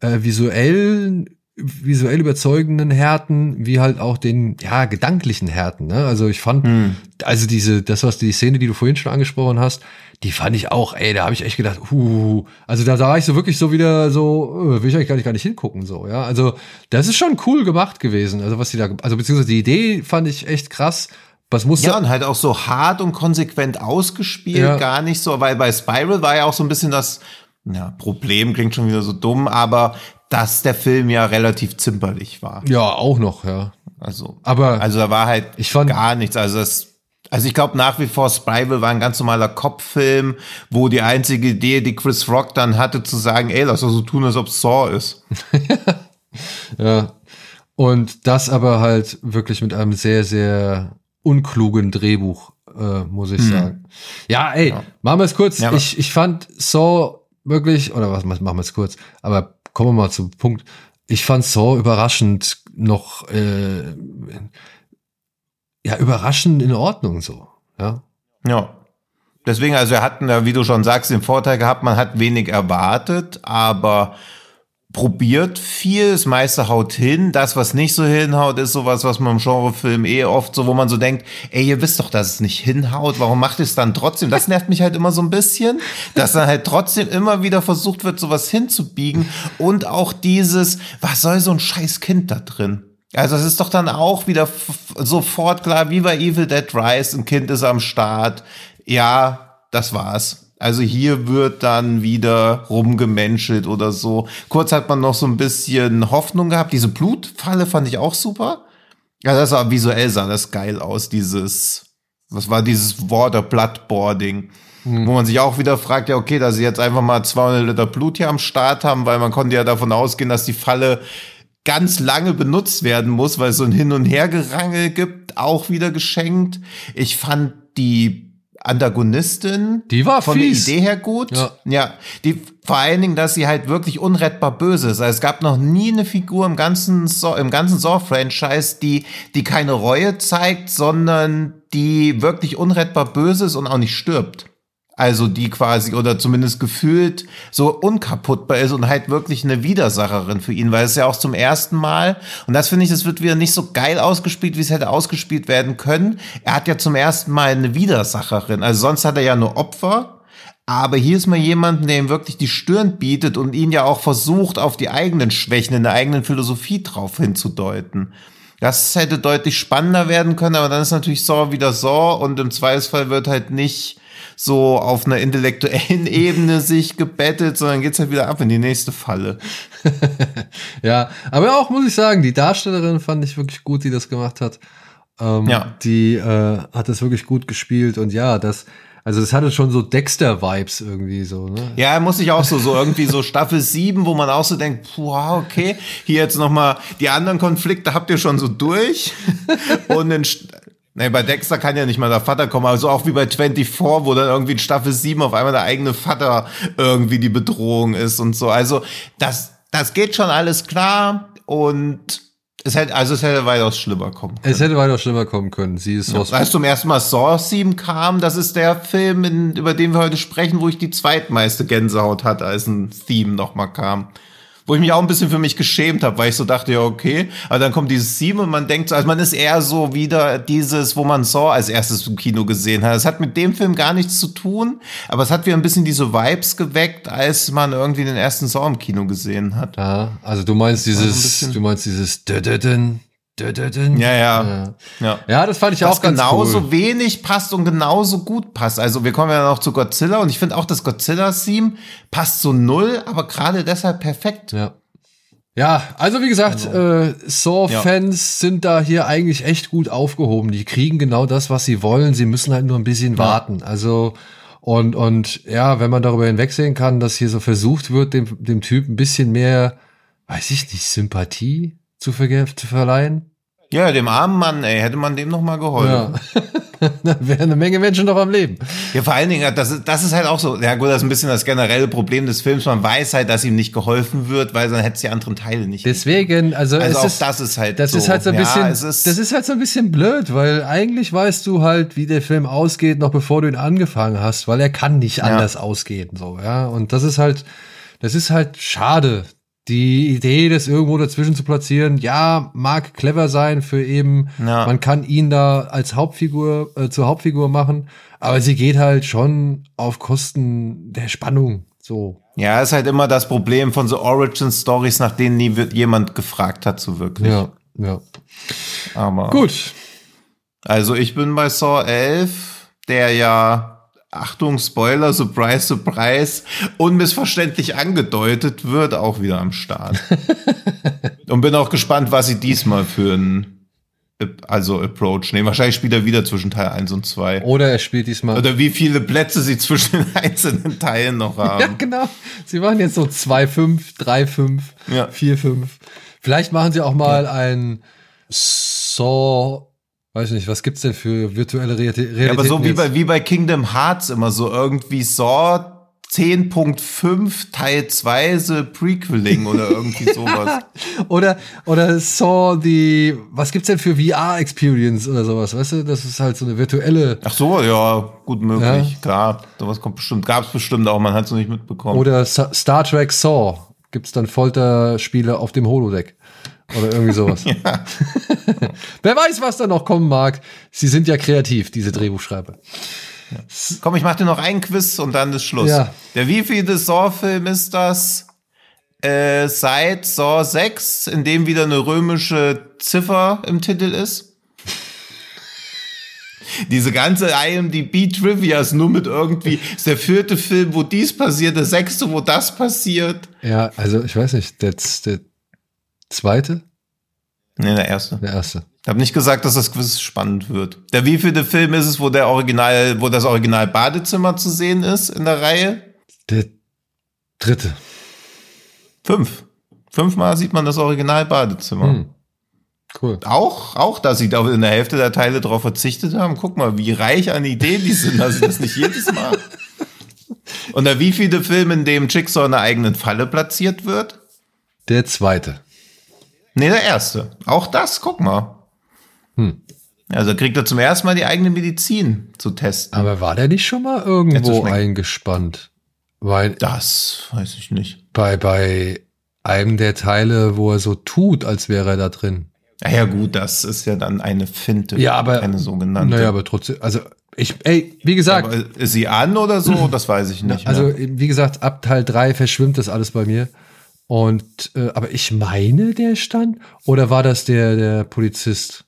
äh, visuellen visuell überzeugenden Härten, wie halt auch den, ja, gedanklichen Härten. Ne? Also ich fand, hm. also diese, das, was die Szene, die du vorhin schon angesprochen hast, die fand ich auch, ey, da habe ich echt gedacht, uh, also da war ich so wirklich so wieder so, uh, will ich eigentlich gar nicht, gar nicht hingucken, so, ja. Also das ist schon cool gemacht gewesen. Also was die da, also beziehungsweise die Idee fand ich echt krass. Was muss ja, und halt auch so hart und konsequent ausgespielt, ja. gar nicht so, weil bei Spiral war ja auch so ein bisschen das, ja, Problem klingt schon wieder so dumm, aber dass der Film ja relativ zimperlich war. Ja, auch noch, ja. Also, aber also da war halt ich fand, gar nichts. Also das, also ich glaube nach wie vor Spiral war ein ganz normaler Kopffilm, wo die einzige Idee, die Chris Rock dann hatte, zu sagen, ey, lass doch so tun, als ob es Saw ist. ja. Und das aber halt wirklich mit einem sehr, sehr unklugen Drehbuch, äh, muss ich hm. sagen. Ja, ey, ja. machen wir es kurz. Ja, ich, ich fand Saw wirklich, oder was, machen wir es kurz, aber kommen wir mal zum Punkt. Ich fand Saw überraschend noch, äh, ja, überraschend in Ordnung so, ja. Ja. Deswegen, also er hat, wie du schon sagst, den Vorteil gehabt, man hat wenig erwartet, aber probiert viel, das meiste haut hin. Das, was nicht so hinhaut, ist sowas, was man im Genrefilm eh oft so, wo man so denkt, ey, ihr wisst doch, dass es nicht hinhaut, warum macht ihr es dann trotzdem? Das nervt mich halt immer so ein bisschen, dass dann halt trotzdem immer wieder versucht wird, sowas hinzubiegen und auch dieses, was soll so ein scheiß Kind da drin? Also es ist doch dann auch wieder sofort klar, wie bei Evil Dead Rise, ein Kind ist am Start. Ja, das war's. Also hier wird dann wieder rumgemenschelt oder so. Kurz hat man noch so ein bisschen Hoffnung gehabt. Diese Blutfalle fand ich auch super. Ja, das sah visuell sah das geil aus, dieses, was war dieses Water Bloodboarding. Mhm. Wo man sich auch wieder fragt, ja, okay, dass sie jetzt einfach mal 200 Liter Blut hier am Start haben, weil man konnte ja davon ausgehen, dass die Falle ganz lange benutzt werden muss, weil es so ein Hin- und Hergerangel gibt, auch wieder geschenkt. Ich fand die Antagonistin. Die war von fies. der Idee her gut. Ja. ja. Die, vor allen Dingen, dass sie halt wirklich unrettbar böse ist. Also es gab noch nie eine Figur im ganzen Saw, im ganzen Saw-Franchise, die, die keine Reue zeigt, sondern die wirklich unrettbar böse ist und auch nicht stirbt. Also die quasi oder zumindest gefühlt so unkaputtbar ist und halt wirklich eine Widersacherin für ihn, weil es ja auch zum ersten Mal und das finde ich, das wird wieder nicht so geil ausgespielt, wie es hätte ausgespielt werden können. Er hat ja zum ersten Mal eine Widersacherin, also sonst hat er ja nur Opfer, aber hier ist mal jemand, der ihm wirklich die Stirn bietet und ihn ja auch versucht, auf die eigenen Schwächen in der eigenen Philosophie drauf hinzudeuten. Das hätte deutlich spannender werden können, aber dann ist natürlich Saw wieder Saw und im Zweifelsfall wird halt nicht so auf einer intellektuellen Ebene sich gebettelt, sondern geht's halt wieder ab in die nächste Falle. ja, aber auch muss ich sagen, die Darstellerin fand ich wirklich gut, die das gemacht hat. Ähm, ja. Die äh, hat das wirklich gut gespielt und ja, das, also das hatte schon so Dexter-Vibes irgendwie so, ne? Ja, muss ich auch so, so irgendwie so Staffel 7, wo man auch so denkt, wow, okay, hier jetzt nochmal die anderen Konflikte habt ihr schon so durch. Und in Nee, bei Dexter kann ja nicht mal der Vater kommen, also auch wie bei 24, wo dann irgendwie in Staffel 7 auf einmal der eigene Vater irgendwie die Bedrohung ist und so. Also das, das geht schon alles klar und es hätte, also es hätte weitaus schlimmer kommen können. Es hätte weitaus schlimmer kommen können. Sie ist ja, als zum ersten Mal Saw 7 kam, das ist der Film, in, über den wir heute sprechen, wo ich die zweitmeiste Gänsehaut hatte, als ein Theme nochmal kam wo ich mich auch ein bisschen für mich geschämt habe, weil ich so dachte, ja, okay, aber dann kommt dieses Sieben und man denkt so, also man ist eher so wieder dieses, wo man Saw als erstes im Kino gesehen hat. Es hat mit dem Film gar nichts zu tun, aber es hat wieder ein bisschen diese Vibes geweckt, als man irgendwie den ersten Saw im Kino gesehen hat. Ja, also du meinst dieses, du meinst dieses ja, ja, ja. Ja, das fand ich das auch ganz genauso cool. wenig passt und genauso gut passt. Also wir kommen ja noch zu Godzilla und ich finde auch das Godzilla-Theme passt so null, aber gerade deshalb perfekt. Ja. Ja, also wie gesagt, also, äh, Saw-Fans ja. sind da hier eigentlich echt gut aufgehoben. Die kriegen genau das, was sie wollen. Sie müssen halt nur ein bisschen ja. warten. Also und und ja, wenn man darüber hinwegsehen kann, dass hier so versucht wird, dem dem Typ ein bisschen mehr, weiß ich nicht, Sympathie zu, ver zu verleihen. Ja, dem armen Mann, ey, hätte man dem noch mal geholfen. Ja. Dann wären eine Menge Menschen noch am Leben. Ja, vor allen Dingen, das ist, das ist halt auch so, ja gut, das ist ein bisschen das generelle Problem des Films. Man weiß halt, dass ihm nicht geholfen wird, weil dann hätte es die anderen Teile nicht. Deswegen, also, also auch ist, das ist halt das so. ist halt so ein bisschen, ja, ist das ist halt so ein bisschen blöd, weil eigentlich weißt du halt, wie der Film ausgeht, noch bevor du ihn angefangen hast, weil er kann nicht ja. anders ausgehen, so, ja. Und das ist halt, das ist halt schade, die Idee, das irgendwo dazwischen zu platzieren, ja, mag clever sein für eben, ja. man kann ihn da als Hauptfigur, äh, zur Hauptfigur machen, aber sie geht halt schon auf Kosten der Spannung, so. Ja, ist halt immer das Problem von so Origin Stories, nach denen nie jemand gefragt hat, so wirklich. Ja, ja. Aber. Gut. Also ich bin bei Saw 11, der ja Achtung, Spoiler, Surprise, Surprise, unmissverständlich angedeutet wird, auch wieder am Start. Und bin auch gespannt, was sie diesmal für ein also Approach nehmen. Wahrscheinlich spielt er wieder zwischen Teil 1 und 2. Oder er spielt diesmal. Oder wie viele Plätze sie zwischen den einzelnen Teilen noch haben. ja, genau. Sie machen jetzt so 2-5, 3-5, 4-5. Vielleicht machen sie auch mal ja. ein Saw Weiß nicht, was gibt's denn für virtuelle Realität? Ja, aber so wie bei, wie bei Kingdom Hearts immer so irgendwie Saw 10.5 Teil 2 The Prequeling oder irgendwie sowas. oder, oder Saw die, was gibt's denn für VR-Experience oder sowas, weißt du? Das ist halt so eine virtuelle. Ach so, ja, gut möglich, ja. klar. Sowas kommt bestimmt, gab's bestimmt auch, man hat's noch nicht mitbekommen. Oder Star Trek Saw. Gibt's dann Folterspiele auf dem Holodeck. Oder irgendwie sowas. ja. Wer weiß, was da noch kommen mag. Sie sind ja kreativ, diese Drehbuchschreiber. Ja. Komm, ich mach dir noch einen Quiz und dann ist Schluss. Ja. Der wievielte Saw-Film ist das? Äh, seit Saw 6, in dem wieder eine römische Ziffer im Titel ist? Diese ganze IMDb-Trivia ist nur mit irgendwie, ist der vierte Film, wo dies passiert, der sechste, wo das passiert. Ja, also ich weiß nicht, der, der zweite? Nee, der erste. Der erste. Ich habe nicht gesagt, dass das Quiz spannend wird. Der wievielte Film ist es, wo der Original, wo das Original Badezimmer zu sehen ist in der Reihe? Der dritte. Fünf. Fünfmal sieht man das Original Badezimmer. Hm. Cool. Auch, auch, dass sie da in der Hälfte der Teile darauf verzichtet haben. Guck mal, wie reich an Ideen die sind, dass sie das nicht jedes Mal. Und der wievielte Film, in dem Jigsaw in einer eigenen Falle platziert wird? Der zweite. Nee, der erste. Auch das, guck mal. Hm. Also kriegt er zum ersten Mal die eigene Medizin zu testen. Aber war der nicht schon mal irgendwo eingespannt? Weil das weiß ich nicht. Bei, bei einem der Teile, wo er so tut, als wäre er da drin. Ja, gut, das ist ja dann eine Finte. Ja, aber. Eine sogenannte. Naja, aber trotzdem, also ich, ey, wie gesagt. Ja, ist sie an oder so? Das weiß ich nicht. Also, mehr. wie gesagt, ab Teil 3 verschwimmt das alles bei mir. Und, äh, aber ich meine, der stand, oder war das der, der Polizist,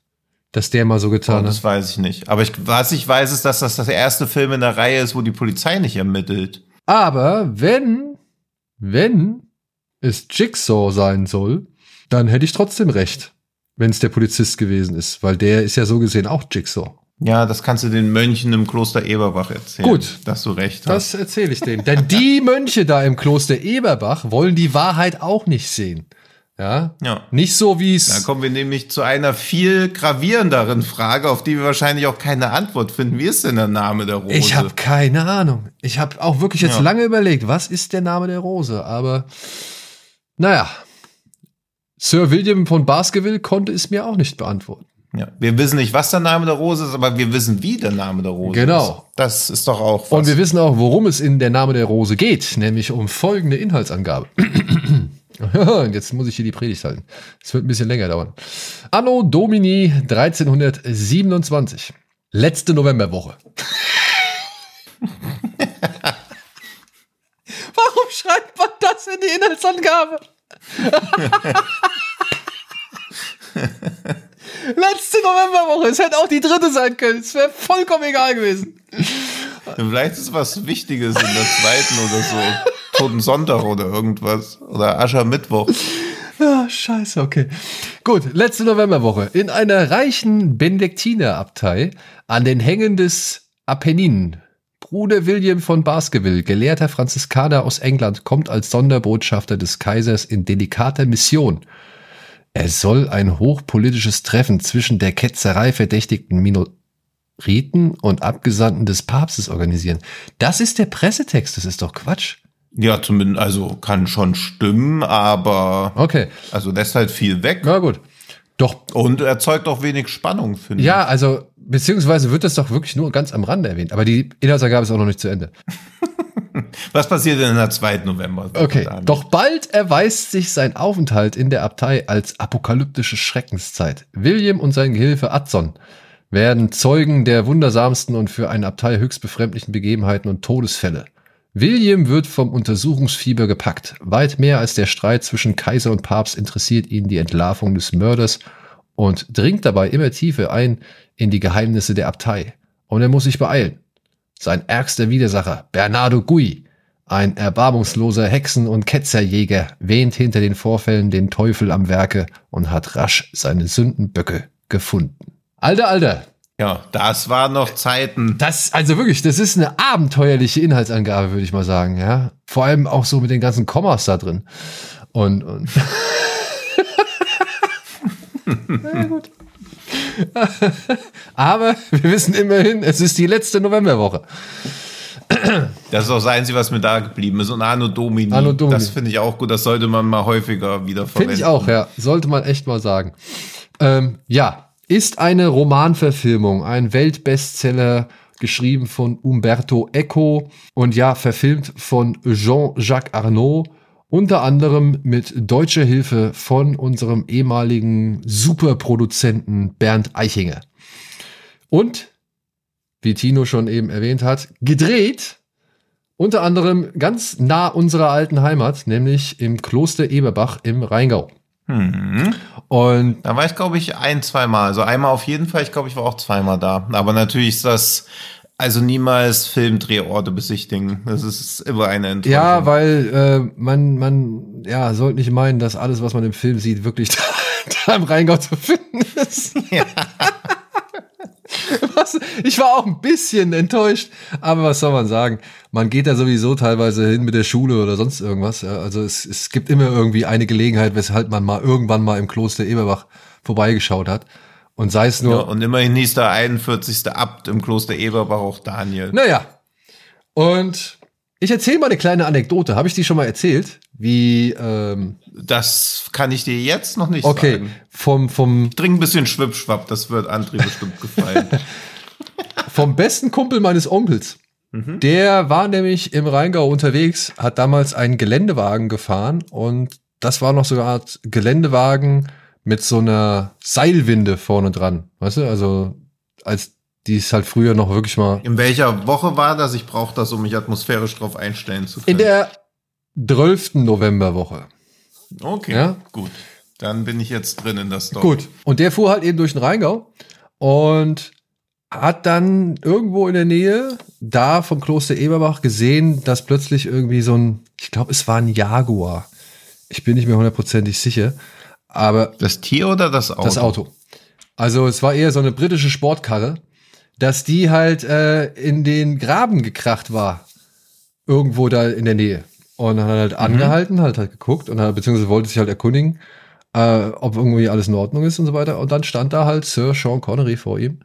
dass der mal so getan oh, das hat? Das weiß ich nicht. Aber ich, was ich weiß, ist, dass das das erste Film in der Reihe ist, wo die Polizei nicht ermittelt. Aber wenn, wenn es Jigsaw sein soll, dann hätte ich trotzdem recht, wenn es der Polizist gewesen ist, weil der ist ja so gesehen auch Jigsaw. Ja, das kannst du den Mönchen im Kloster Eberbach erzählen. Gut. Dass du recht hast. Das erzähle ich denen. Denn die Mönche da im Kloster Eberbach wollen die Wahrheit auch nicht sehen. Ja? Ja. Nicht so wie es. Da kommen wir nämlich zu einer viel gravierenderen Frage, auf die wir wahrscheinlich auch keine Antwort finden. Wie ist denn der Name der Rose? Ich habe keine Ahnung. Ich habe auch wirklich jetzt Ja. lange überlegt, was ist der Name der Rose? Aber naja, Sir William von Baskerville konnte es mir auch nicht beantworten. Ja. Wir wissen nicht, was der Name der Rose ist, aber wir wissen, wie der Name der Rose Genau. ist. Das ist doch auch was. Und wir wissen auch, worum es in der Name der Rose geht, nämlich um folgende Inhaltsangabe. Und jetzt muss ich hier die Predigt halten. Es wird ein bisschen länger dauern. Anno Domini 1327. Letzte Novemberwoche. Warum schreibt man das in die Inhaltsangabe? Letzte Novemberwoche. Es hätte auch die dritte sein können. Es wäre vollkommen egal gewesen. Vielleicht ist was Wichtiges in der zweiten oder so. Toten Sonntag oder irgendwas. Oder Aschermittwoch. Ah, scheiße, okay. Gut, letzte Novemberwoche. In einer reichen Benediktinerabtei an den Hängen des Apenninen. Bruder William von Baskerville, gelehrter Franziskaner aus England, kommt als Sonderbotschafter des Kaisers in delikater Mission. Er soll ein hochpolitisches Treffen zwischen der Ketzerei verdächtigten Minoriten und Abgesandten des Papstes organisieren. Das ist der Pressetext, das ist doch Quatsch. Ja, zumindest, also kann schon stimmen, aber Okay, also lässt halt viel weg. na gut. Doch Und erzeugt auch wenig Spannung, finde ich. Ja, also, beziehungsweise wird das doch wirklich nur ganz am Rande erwähnt. Aber die Inhaltsangabe ist auch noch nicht zu Ende. Was passiert denn in der zweiten November? Okay, doch bald erweist sich sein Aufenthalt in der Abtei als apokalyptische Schreckenszeit. William und sein Gehilfe Adson werden Zeugen der wundersamsten und für eine Abtei höchst befremdlichen Begebenheiten und Todesfälle. William wird vom Untersuchungsfieber gepackt. Weit mehr als der Streit zwischen Kaiser und Papst interessiert ihn die Entlarvung des Mörders und dringt dabei immer tiefer ein in die Geheimnisse der Abtei. Und er muss sich beeilen. Sein ärgster Widersacher, Bernardo Gui, ein erbarmungsloser Hexen- und Ketzerjäger, wähnt hinter den Vorfällen den Teufel am Werke und hat rasch seine Sündenböcke gefunden. Alter, Alter, Ja, das waren noch Zeiten. das, also wirklich, das ist eine abenteuerliche Inhaltsangabe, würde ich mal sagen, ja. Vor allem auch so mit den ganzen Kommas da drin. Und, und. ja, gut. Aber wir wissen immerhin, es ist die letzte Novemberwoche. Das ist auch das Einzige, was mir da geblieben ist. Und Anno Domini. Anno Domini. Das finde ich auch gut. Das sollte man mal häufiger wieder verwenden. Finde ich auch, ja. Sollte man echt mal sagen. Ähm, ja, ist eine Romanverfilmung, ein Weltbestseller, geschrieben von Umberto Eco und ja, verfilmt von Jean-Jacques Arnaud, unter anderem mit deutscher Hilfe von unserem ehemaligen Superproduzenten Bernd Eichinger. Und, wie Tino schon eben erwähnt hat, gedreht unter anderem ganz nah unserer alten Heimat, nämlich im Kloster Eberbach im Rheingau. Mhm. Und Da war ich, glaube ich, ein, zweimal. Also einmal auf jeden Fall. Ich glaube, ich war auch zweimal da. Aber natürlich ist das, also niemals Filmdrehorte besichtigen. Das ist immer eine Enttäuschung. ja, weil äh, man, man ja, sollte nicht meinen, dass alles, was man im Film sieht, wirklich da, da im Rheingau zu finden ist. Ja. Was, ich war auch ein bisschen enttäuscht, aber was soll man sagen? Man geht da sowieso teilweise hin mit der Schule oder sonst irgendwas. Ja, also es, es gibt immer irgendwie eine Gelegenheit, weshalb man mal irgendwann mal im Kloster Eberbach vorbeigeschaut hat. Und sei es ja. nur, Und immerhin hieß der 41. Abt im Kloster Eberbach auch Daniel. Naja. Und ich erzähle mal eine kleine Anekdote. Habe ich die schon mal erzählt? Wie, ähm, Das kann ich dir jetzt noch nicht okay, sagen. vom, vom, Trink ein bisschen Schwippschwapp, das wird André bestimmt gefallen. vom besten Kumpel meines Onkels. Der war nämlich im Rheingau unterwegs, hat damals einen Geländewagen gefahren und das war noch so eine Art Geländewagen mit so einer Seilwinde vorne dran. Weißt du, also als die ist halt früher noch wirklich mal In welcher Woche war das? Ich brauche das, um mich atmosphärisch drauf einstellen zu können. in der 12. Novemberwoche. Okay, Ja. gut. Dann bin ich jetzt drin in das Story. Gut. Und der fuhr halt eben durch den Rheingau und hat dann irgendwo in der Nähe da vom Kloster Eberbach gesehen, dass plötzlich irgendwie so ein, ich glaube, es war ein Jaguar. Ich bin nicht mehr hundertprozentig sicher, aber Das Tier oder das Auto? das Auto. Also es war eher so eine britische Sportkarre, dass die halt äh, in den Graben gekracht war. Irgendwo da in der Nähe. Und dann hat er halt angehalten, hat halt geguckt und hat, beziehungsweise wollte sich halt erkundigen. äh, ob irgendwie alles in Ordnung ist und so weiter. Und dann stand da halt Sir Sean Connery vor ihm,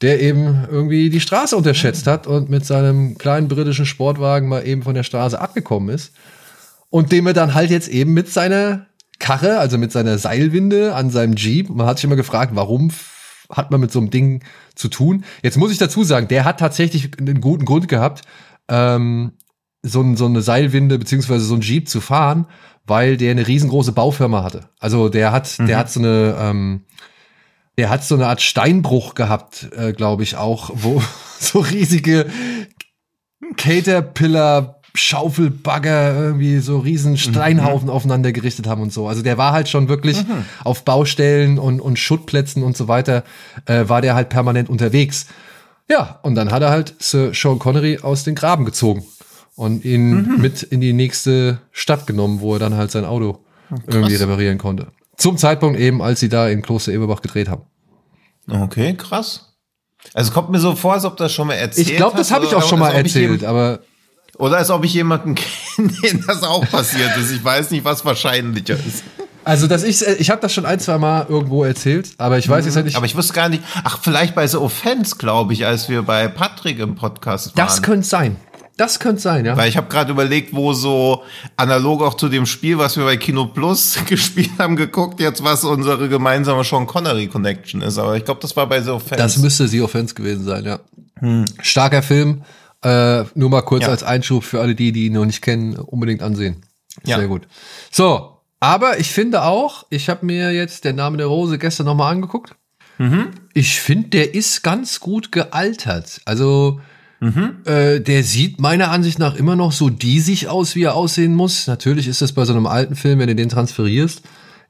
der eben irgendwie die Straße unterschätzt hat und mit seinem kleinen britischen Sportwagen mal eben von der Straße abgekommen ist. Und dem er dann halt jetzt eben mit seiner Karre, also mit seiner Seilwinde an seinem Jeep, man hat sich immer gefragt, warum hat man mit so einem Ding zu tun? Jetzt muss ich dazu sagen, der hat tatsächlich einen guten Grund gehabt, ähm, so, so eine Seilwinde beziehungsweise so ein Jeep zu fahren, weil der eine riesengroße Baufirma hatte. Also der hat, mhm. der hat so eine, ähm, der hat so eine Art Steinbruch gehabt, äh, glaube ich auch, wo so riesige Caterpillar Schaufelbagger irgendwie so riesen Steinhaufen mhm. aufeinander gerichtet haben und so. Also der war halt schon wirklich mhm. auf Baustellen und, und Schuttplätzen und so weiter, äh, war der halt permanent unterwegs. Ja, und dann hat er halt Sir Sean Connery aus den Graben gezogen und ihn mhm. mit in die nächste Stadt genommen, wo er dann halt sein Auto Krass. irgendwie reparieren konnte. Zum Zeitpunkt eben, als sie da in Kloster Eberbach gedreht haben. Okay, krass. Also kommt mir so vor, als ob das schon mal erzählt Ich glaube, das habe ich auch schon mal erzählt, aber oder als ob ich jemanden kenne, dem das auch passiert ist. Ich weiß nicht, was wahrscheinlicher ist. Also, dass ich, ich habe das schon ein, zwei Mal irgendwo erzählt, aber ich weiß mhm. jetzt halt nicht. Aber ich wusste gar nicht. Ach, vielleicht bei The Offense, glaube ich, als wir bei Patrick im Podcast waren. Das könnte sein. Das könnte sein, ja. Weil ich habe gerade überlegt, wo so analog auch zu dem Spiel, was wir bei Kino Plus gespielt haben, geguckt, jetzt was unsere gemeinsame Sean Connery Connection ist. Aber ich glaube, das war bei The Offense. Das müsste The Offense gewesen sein, ja. Hm. Starker Film. Äh, nur mal kurz ja. als Einschub für alle die, die ihn noch nicht kennen, unbedingt ansehen. Sehr ja. gut. So, aber ich finde auch, ich habe mir jetzt der Name der Rose gestern nochmal angeguckt. Mhm. Ich finde, der ist ganz gut gealtert. Also Mhm. Äh, der sieht meiner Ansicht nach immer noch so diesig aus, wie er aussehen muss. Natürlich ist das bei so einem alten Film, wenn du den transferierst,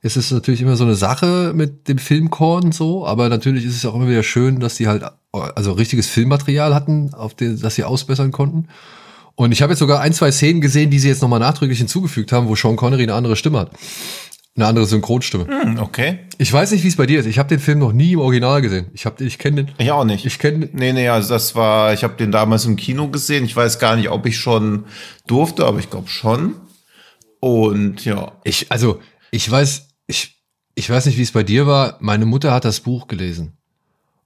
ist es natürlich immer so eine Sache mit dem Filmkorn so, aber natürlich ist es auch immer wieder schön, dass die halt also richtiges Filmmaterial hatten, auf den, das sie ausbessern konnten. Und ich habe jetzt sogar ein, zwei Szenen gesehen, die sie jetzt nochmal nachträglich hinzugefügt haben, wo Sean Connery eine andere Stimme hat. Eine andere Synchronstimme. Hm, okay. Ich weiß nicht, wie es bei dir ist. Ich habe den Film noch nie im Original gesehen. Ich habe ich kenne den. Ich auch nicht. Ich kenne Nee, nee, also das war ich habe den damals im Kino gesehen. Ich weiß gar nicht, ob ich schon durfte, aber ich glaube schon. Und ja. Ich also, ich weiß ich ich weiß nicht, wie es bei dir war. Meine Mutter hat das Buch gelesen.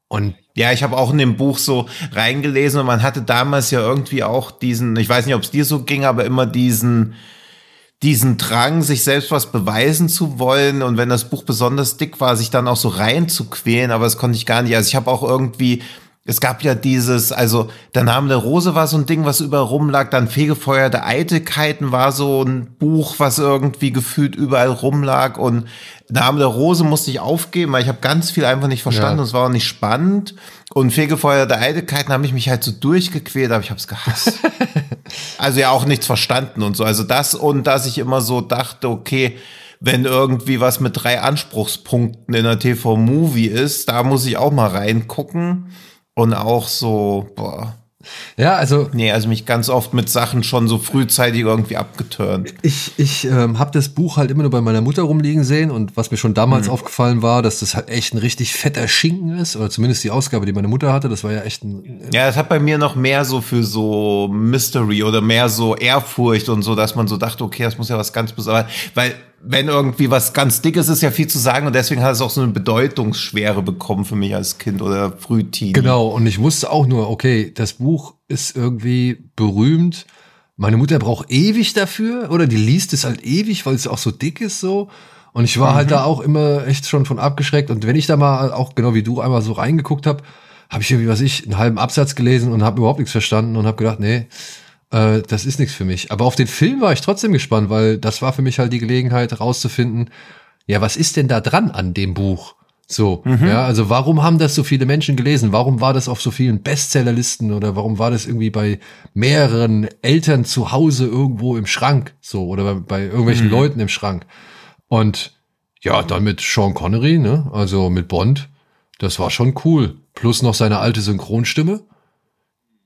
Und ja, ich habe auch in dem Buch so reingelesen und man hatte damals ja irgendwie auch diesen, ich weiß nicht, ob es dir so ging, aber immer diesen diesen Drang, sich selbst was beweisen zu wollen und wenn das Buch besonders dick war, sich dann auch so reinzuquälen, aber das konnte ich gar nicht. Also ich habe auch irgendwie, es gab ja dieses, also der Name der Rose war so ein Ding, was überall rumlag, dann Fegefeuer der Eitelkeiten war so ein Buch, was irgendwie gefühlt überall rumlag und Name der Rose musste ich aufgeben, weil ich habe ganz viel einfach nicht verstanden ja. und es war auch nicht spannend. Und Fegefeuer der Eitelkeiten habe ich mich halt so durchgequält, aber ich habe es gehasst. also ja auch nichts verstanden und so. Also das und dass ich immer so dachte, okay, wenn irgendwie was mit drei Anspruchspunkten in der TV-Movie ist, da muss ich auch mal reingucken. Und auch so, boah, ja, also. Nee, also mich ganz oft mit Sachen schon so frühzeitig irgendwie abgeturnt. Ich, ich ähm, habe das Buch halt immer nur bei meiner Mutter rumliegen sehen und was mir schon damals mhm. aufgefallen war, dass das halt echt ein richtig fetter Schinken ist, oder zumindest die Ausgabe, die meine Mutter hatte, das war ja echt ein. Ja, das hat bei mir noch mehr so für so Mystery oder mehr so Ehrfurcht und so, dass man so dachte, okay, das muss ja was ganz Besonderes, weil wenn irgendwie was ganz Dickes ist, ja viel zu sagen und deswegen hat es auch so eine Bedeutungsschwere bekommen für mich als Kind oder Frühteen. Genau, und ich wusste auch nur, okay, das Buch ist irgendwie berühmt. Meine Mutter braucht ewig dafür oder die liest es halt ewig, weil es auch so dick ist so. Und ich war halt mhm. halt da auch immer echt schon von abgeschreckt. Und wenn ich da mal auch genau wie du einmal so reingeguckt habe, habe ich irgendwie, was ich, einen halben Absatz gelesen und habe überhaupt nichts verstanden und habe gedacht, nee, äh, das ist nichts für mich. Aber auf den Film war ich trotzdem gespannt, weil das war für mich halt die Gelegenheit rauszufinden, ja, was ist denn da dran an dem Buch? So, mhm. ja, also warum haben das so viele Menschen gelesen? Warum war das auf so vielen Bestsellerlisten oder warum war das irgendwie bei mehreren Eltern zu Hause irgendwo im Schrank? So, oder bei, bei irgendwelchen mhm. Leuten im Schrank? Und ja, dann mit Sean Connery, ne, also mit Bond, das war schon cool. Plus noch seine alte Synchronstimme,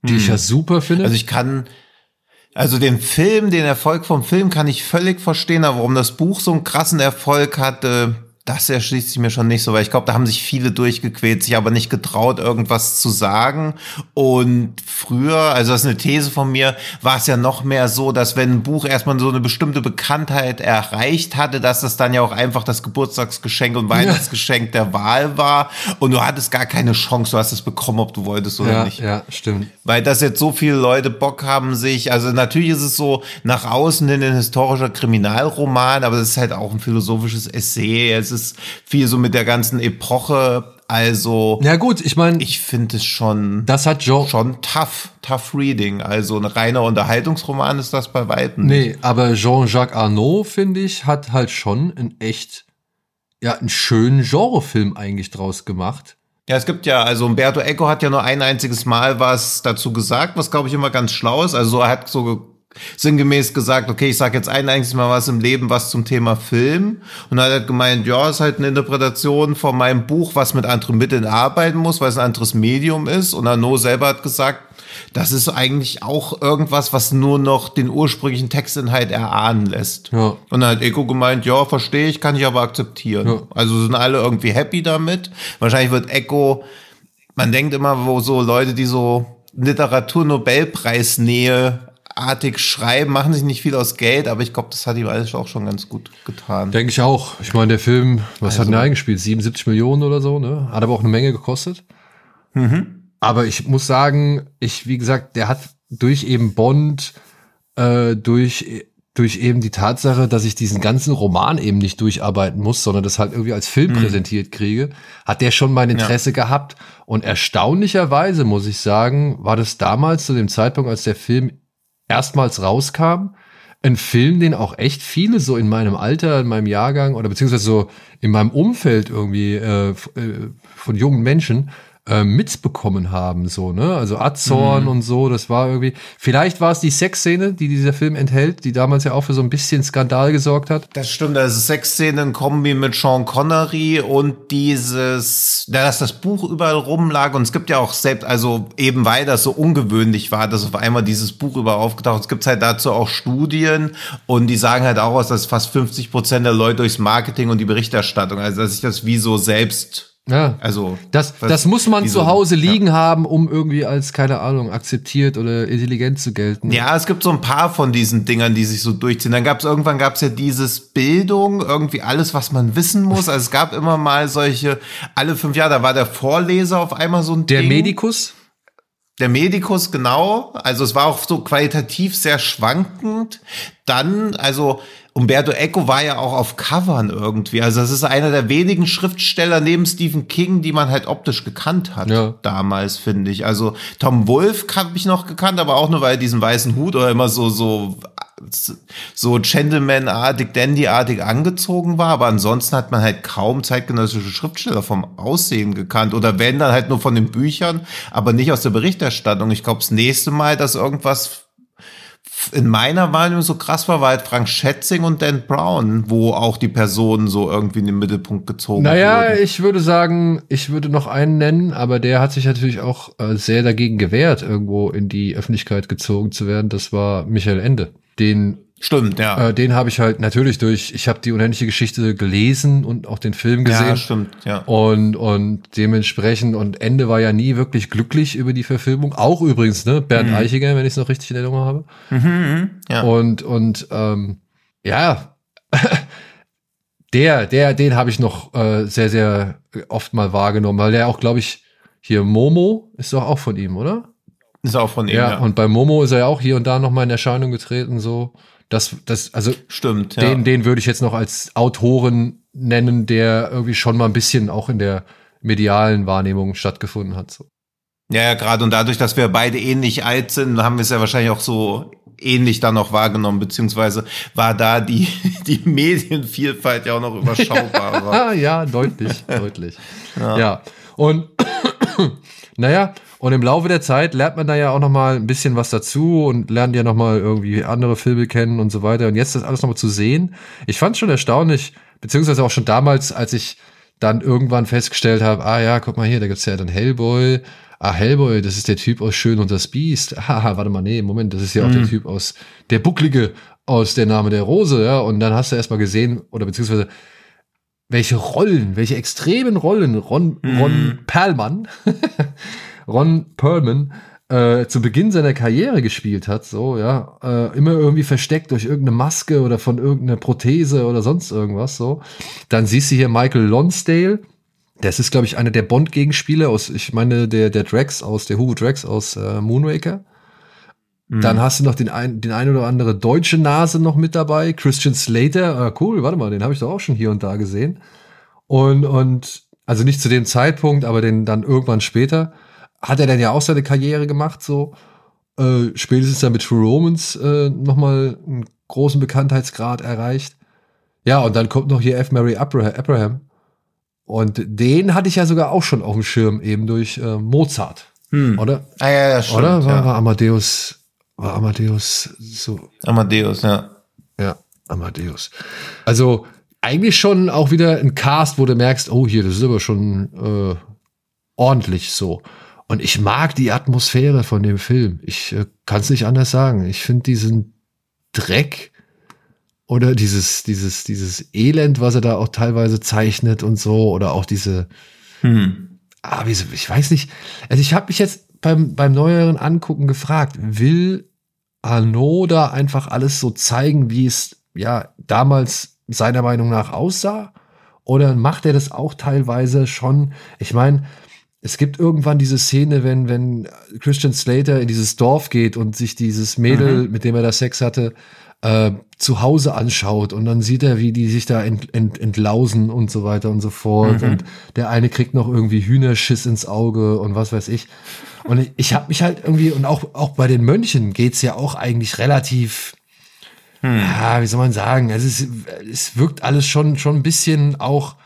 die mhm. ich ja super finde. Also ich kann, also den Film, den Erfolg vom Film kann ich völlig verstehen, aber warum das Buch so einen krassen Erfolg hatte, das erschließt sich mir schon nicht so, weil ich glaube, da haben sich viele durchgequält, sich aber nicht getraut, irgendwas zu sagen. Und früher, also das ist eine These von mir, war es ja noch mehr so, dass wenn ein Buch erstmal so eine bestimmte Bekanntheit erreicht hatte, dass das dann ja auch einfach das Geburtstagsgeschenk und Weihnachtsgeschenk der Wahl war und du hattest gar keine Chance, du hast es bekommen, ob du wolltest oder ja, nicht. Ja, stimmt. Weil das jetzt so viele Leute Bock haben sich, also natürlich ist es so nach außen hin ein historischer Kriminalroman, aber es ist halt auch ein philosophisches Essay, es ist viel so mit der ganzen Epoche also. Ja gut, ich meine, ich finde es schon. Das hat Joe schon tough, tough Reading. Also ein reiner Unterhaltungsroman ist das bei weitem. Nee, aber Jean-Jacques Arnaud finde ich hat halt schon ein echt, ja, einen schönen Genrefilm eigentlich draus gemacht. Ja, es gibt ja, also Umberto Eco hat ja nur ein einziges Mal was dazu gesagt, was glaube ich immer ganz schlau ist. Also er hat so sinngemäß gesagt, okay, ich sage jetzt ein einziges Mal was im Leben, was zum Thema Film. Und dann hat er gemeint, ja, ist halt eine Interpretation von meinem Buch, was mit anderen Mitteln arbeiten muss, weil es ein anderes Medium ist. Und Arnaud selber hat gesagt, das ist eigentlich auch irgendwas, was nur noch den ursprünglichen Textinhalt erahnen lässt. Ja. Und dann hat Eko gemeint, ja, verstehe ich, kann ich aber akzeptieren. Ja. Also sind alle irgendwie happy damit. Wahrscheinlich wird Eko, man denkt immer, wo so Leute, die so Literaturnobelpreisnähe artig schreiben, machen sich nicht viel aus Geld, aber ich glaube, das hat ihm alles auch schon ganz gut getan. Denke ich auch. Ich meine, der Film, was also, hat er eingespielt? 77 Millionen oder so, ne? Hat aber auch eine Menge gekostet. Mhm. Aber ich muss sagen, ich, wie gesagt, der hat durch eben Bond, äh, durch, durch eben die Tatsache, dass ich diesen ganzen Roman eben nicht durcharbeiten muss, sondern das halt irgendwie als Film mhm. präsentiert kriege, hat der schon mein Interesse ja. gehabt. Und erstaunlicherweise, muss ich sagen, war das damals zu dem Zeitpunkt, als der Film erstmals rauskam. Ein Film, den auch echt viele so in meinem Alter, in meinem Jahrgang oder beziehungsweise so in meinem Umfeld irgendwie äh, äh von jungen Menschen äh, mitbekommen haben, so, ne? Also Azorn mhm. und so, das war irgendwie. Vielleicht war es die Sexszene, die dieser Film enthält, die damals ja auch für so ein bisschen Skandal gesorgt hat. Das stimmt, also Sexszene in Kombi mit Sean Connery und dieses, ja, dass das Buch überall rumlag und es gibt ja auch selbst, also eben weil das so ungewöhnlich war, dass auf einmal dieses Buch überall aufgetaucht ist, gibt es halt dazu auch Studien und die sagen halt auch aus, dass fast 50 Prozent der Leute durchs Marketing und die Berichterstattung, also dass sich das wie so selbst ja. Also, das, das muss man zu Hause liegen ja. haben, um irgendwie als, keine Ahnung, akzeptiert oder intelligent zu gelten. Ja, es gibt so ein paar von diesen Dingern, die sich so durchziehen. Dann gab es irgendwann gab es ja dieses Bildung, irgendwie alles, was man wissen muss. Also es gab immer mal solche, alle fünf Jahre, da war der Vorleser auf einmal so ein Der Ding. Medikus? Der Medikus, genau. Also es war auch so qualitativ sehr schwankend. Dann, also Umberto Eco war ja auch auf Covern irgendwie. Also das ist einer der wenigen Schriftsteller neben Stephen King, die man halt optisch gekannt hat ja. damals, finde ich. Also Tom Wolfe habe ich noch gekannt, aber auch nur weil er diesen weißen Hut oder immer so so so Gentleman-artig, Dandy-artig angezogen war, aber ansonsten hat man halt kaum zeitgenössische Schriftsteller vom Aussehen gekannt oder wenn dann halt nur von den Büchern, aber nicht aus der Berichterstattung. Ich glaube, das nächste Mal, dass irgendwas in meiner Wahrnehmung so krass war, war halt Frank Schätzing und Dan Brown, wo auch die Personen so irgendwie in den Mittelpunkt gezogen naja, wurden. Naja, ich würde sagen, ich würde noch einen nennen, aber der hat sich natürlich auch äh, sehr dagegen gewehrt, irgendwo in die Öffentlichkeit gezogen zu werden. Das war Michael Ende. Den Stimmt, ja. Äh, den habe ich halt natürlich durch, ich habe die unendliche Geschichte gelesen und auch den Film gesehen. Ja, stimmt, ja. Und, und dementsprechend, und Ende war ja nie wirklich glücklich über die Verfilmung. Auch übrigens, ne, Bernd mhm. Eichiger, wenn ich es noch richtig in Erinnerung habe. Mhm, mhm, ja. Und, und ähm, ja, der, der, den habe ich noch äh, sehr, sehr oft mal wahrgenommen, weil der auch, glaube ich, hier Momo ist doch auch von ihm, oder? Ist auch von ihm, ja. ja. Und bei Momo ist er ja auch hier und da noch mal in Erscheinung getreten, so. Das, das, also stimmt. Den, ja. den würde ich jetzt noch als Autoren nennen, der irgendwie schon mal ein bisschen auch in der medialen Wahrnehmung stattgefunden hat. So. Ja, ja, gerade und dadurch, dass wir beide ähnlich alt sind, haben wir es ja wahrscheinlich auch so ähnlich dann noch wahrgenommen, beziehungsweise war da die, die Medienvielfalt ja auch noch überschaubar. ja, deutlich, deutlich. Ja. ja. Und naja, und im Laufe der Zeit lernt man da ja auch noch mal ein bisschen was dazu und lernt ja noch mal irgendwie andere Filme kennen und so weiter. Und jetzt das alles noch mal zu sehen, ich fand schon erstaunlich, beziehungsweise auch schon damals, als ich dann irgendwann festgestellt habe, ah ja, guck mal hier, da gibt's ja dann Hellboy. Ah, Hellboy, das ist der Typ aus Schön und das Biest. Haha, warte mal, nee, Moment, das ist ja auch mhm. der Typ aus der Bucklige aus Der Name der Rose, ja. Und dann hast du erstmal gesehen, oder beziehungsweise welche Rollen, welche extremen Rollen Ron, Ron mhm. Perlmann Ron Perlman äh, zu Beginn seiner Karriere gespielt hat, so, ja, äh, immer irgendwie versteckt durch irgendeine Maske oder von irgendeiner Prothese oder sonst irgendwas, so. Dann siehst du hier Michael Lonsdale. Das ist, glaube ich, einer der Bond-Gegenspieler aus, ich meine, der, der Drax aus, der Hugo Drax aus äh, Moonraker. Mhm. Dann hast du noch den ein, den ein oder andere deutsche Nase noch mit dabei. Christian Slater, äh, cool, warte mal, den habe ich doch auch schon hier und da gesehen. Und, und, also nicht zu dem Zeitpunkt, aber den dann irgendwann später hat er dann ja auch seine Karriere gemacht, so. Äh, spätestens dann mit True Romans äh, nochmal einen großen Bekanntheitsgrad erreicht. Ja, und dann kommt noch hier F. Mary Abraham. Und den hatte ich ja sogar auch schon auf dem Schirm, eben durch äh, Mozart. Hm. Oder? Ah, ja, ja, stimmt, Oder? War, ja. war Amadeus, war Amadeus so. Amadeus, ja. Ja, Amadeus. Also, eigentlich schon auch wieder ein Cast, wo du merkst, oh, hier, das ist aber schon äh, ordentlich so. Und ich mag die Atmosphäre von dem Film. Ich äh, kann es nicht anders sagen. Ich finde diesen Dreck oder dieses, dieses, dieses Elend, was er da auch teilweise zeichnet und so, oder auch diese, hm. ah, wie, ich weiß nicht. Also ich habe mich jetzt beim, beim neueren Angucken gefragt, will Arnaud da einfach alles so zeigen, wie es ja damals seiner Meinung nach aussah? Oder macht er das auch teilweise schon? Ich meine, es gibt irgendwann diese Szene, wenn, wenn Christian Slater in dieses Dorf geht und sich dieses Mädel, mhm. mit dem er da Sex hatte, äh, zu Hause anschaut und dann sieht er, wie die sich da ent, ent, entlausen und so weiter und so fort. Mhm. Und der eine kriegt noch irgendwie Hühnerschiss ins Auge und was weiß ich. Und ich, ich habe mich halt irgendwie, und auch, auch bei den Mönchen geht's ja auch eigentlich relativ, hm. ja, wie soll man sagen, also es, es wirkt alles schon, schon ein bisschen auch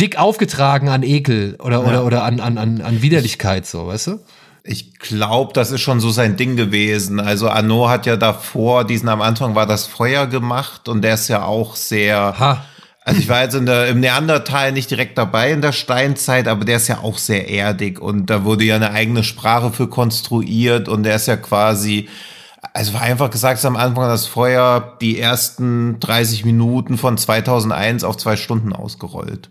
dick aufgetragen an Ekel oder, ja. oder, oder an, an, an, an Widerlichkeit, so, weißt du? Ich glaube, das ist schon so sein Ding gewesen. Also Arnaud hat ja davor, diesen am Anfang war das Feuer gemacht und der ist ja auch sehr. Ha. Also ich war jetzt in der, im Neandertal nicht direkt dabei in der Steinzeit, aber der ist ja auch sehr erdig und da wurde ja eine eigene Sprache für konstruiert und der ist ja quasi, also war einfach gesagt, am Anfang das Feuer die ersten 30 Minuten von 2001 auf zwei Stunden ausgerollt.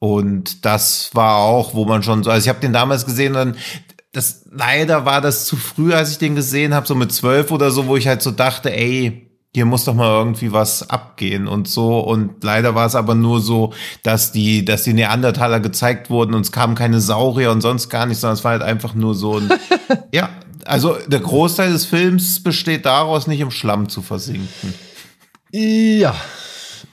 Und das war auch, wo man schon so, also ich habe den damals gesehen, dann das leider war das zu früh, als ich den gesehen habe, so mit zwölf oder so, wo ich halt so dachte, ey, hier muss doch mal irgendwie was abgehen und so. Und leider war es aber nur so, dass die, dass die Neandertaler gezeigt wurden und es kamen keine Saurier und sonst gar nichts, sondern es war halt einfach nur so ein, ja, also der Großteil des Films besteht daraus, nicht im Schlamm zu versinken. Ja,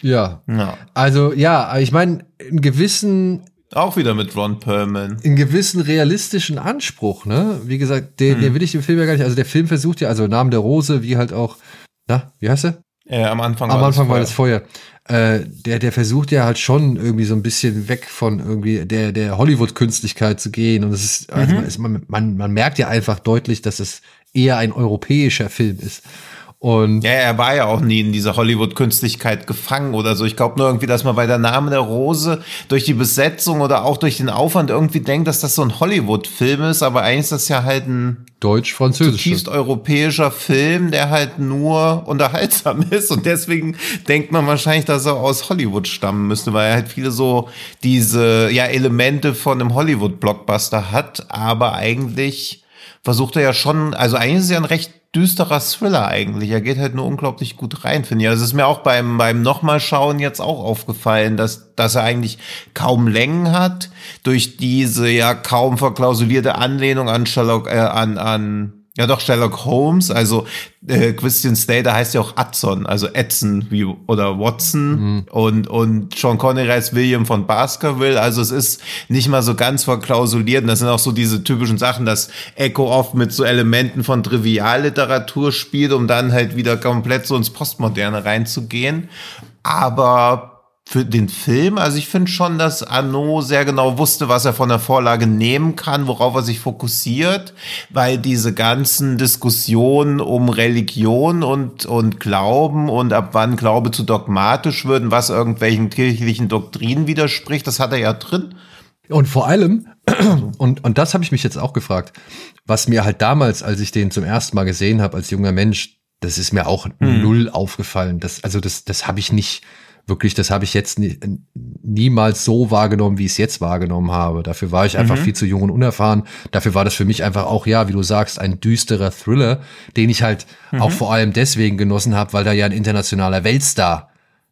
ja. ja. Also ja, ich meine, einen gewissen auch wieder mit Ron Perlman. Einen gewissen realistischen Anspruch, ne? Wie gesagt, den, hm. den will ich dem Film ja gar nicht. Also der Film versucht ja, also Namen der Rose, wie halt auch, na, wie heißt er? Äh, am Anfang, am war, Anfang das war das Feuer. Äh, der, der versucht ja halt schon irgendwie so ein bisschen weg von irgendwie der, der Hollywood-Künstlichkeit zu gehen. Und es ist, also mhm. also man, man, man merkt ja einfach deutlich, dass es eher ein europäischer Film ist. Und ja, er war ja auch nie in dieser Hollywood-Künstlichkeit gefangen oder so. Ich glaube nur irgendwie, dass man bei der Name der Rose durch die Besetzung oder auch durch den Aufwand irgendwie denkt, dass das so ein Hollywood-Film ist, aber eigentlich ist das ja halt ein deutsch-französischer, zutiefst europäischer Film, der halt nur unterhaltsam ist. Und deswegen denkt man wahrscheinlich, dass er aus Hollywood stammen müsste, weil er halt viele so diese ja Elemente von einem Hollywood-Blockbuster hat, aber eigentlich versucht er ja schon, also eigentlich ist ja ein recht düsterer Thriller eigentlich. Er geht halt nur unglaublich gut rein, finde ich. Also es ist mir auch beim, beim nochmal schauen jetzt auch aufgefallen, dass, dass er eigentlich kaum Längen hat durch diese ja kaum verklausulierte Anlehnung an Sherlock, äh, an, an ja, doch, Sherlock Holmes, also äh, Christian Slater heißt ja auch Adson, also Edson wie, oder Watson. Mhm. und, und Sean Connery heißt William von Baskerville, also es ist nicht mal so ganz verklausuliert. Und das sind auch so diese typischen Sachen, dass Echo oft mit so Elementen von Trivialliteratur spielt, um dann halt wieder komplett so ins Postmoderne reinzugehen, aber für den Film. Also ich finde schon, dass Arnaud sehr genau wusste, was er von der Vorlage nehmen kann, worauf er sich fokussiert, weil diese ganzen Diskussionen um Religion und, und Glauben und ab wann Glaube zu dogmatisch würden, was irgendwelchen kirchlichen Doktrinen widerspricht, das hat er ja drin. Und vor allem, und, und das habe ich mich jetzt auch gefragt, was mir halt damals, als ich den zum ersten Mal gesehen habe als junger Mensch, das ist mir auch hm. null aufgefallen. Das, also das, das habe ich nicht wirklich, das habe ich jetzt nie, niemals so wahrgenommen, wie ich es jetzt wahrgenommen habe. Dafür war ich einfach mhm. viel zu jung und unerfahren. Dafür war das für mich einfach auch, ja, wie du sagst, ein düsterer Thriller, den ich halt mhm. auch vor allem deswegen genossen habe, weil da ja ein internationaler Weltstar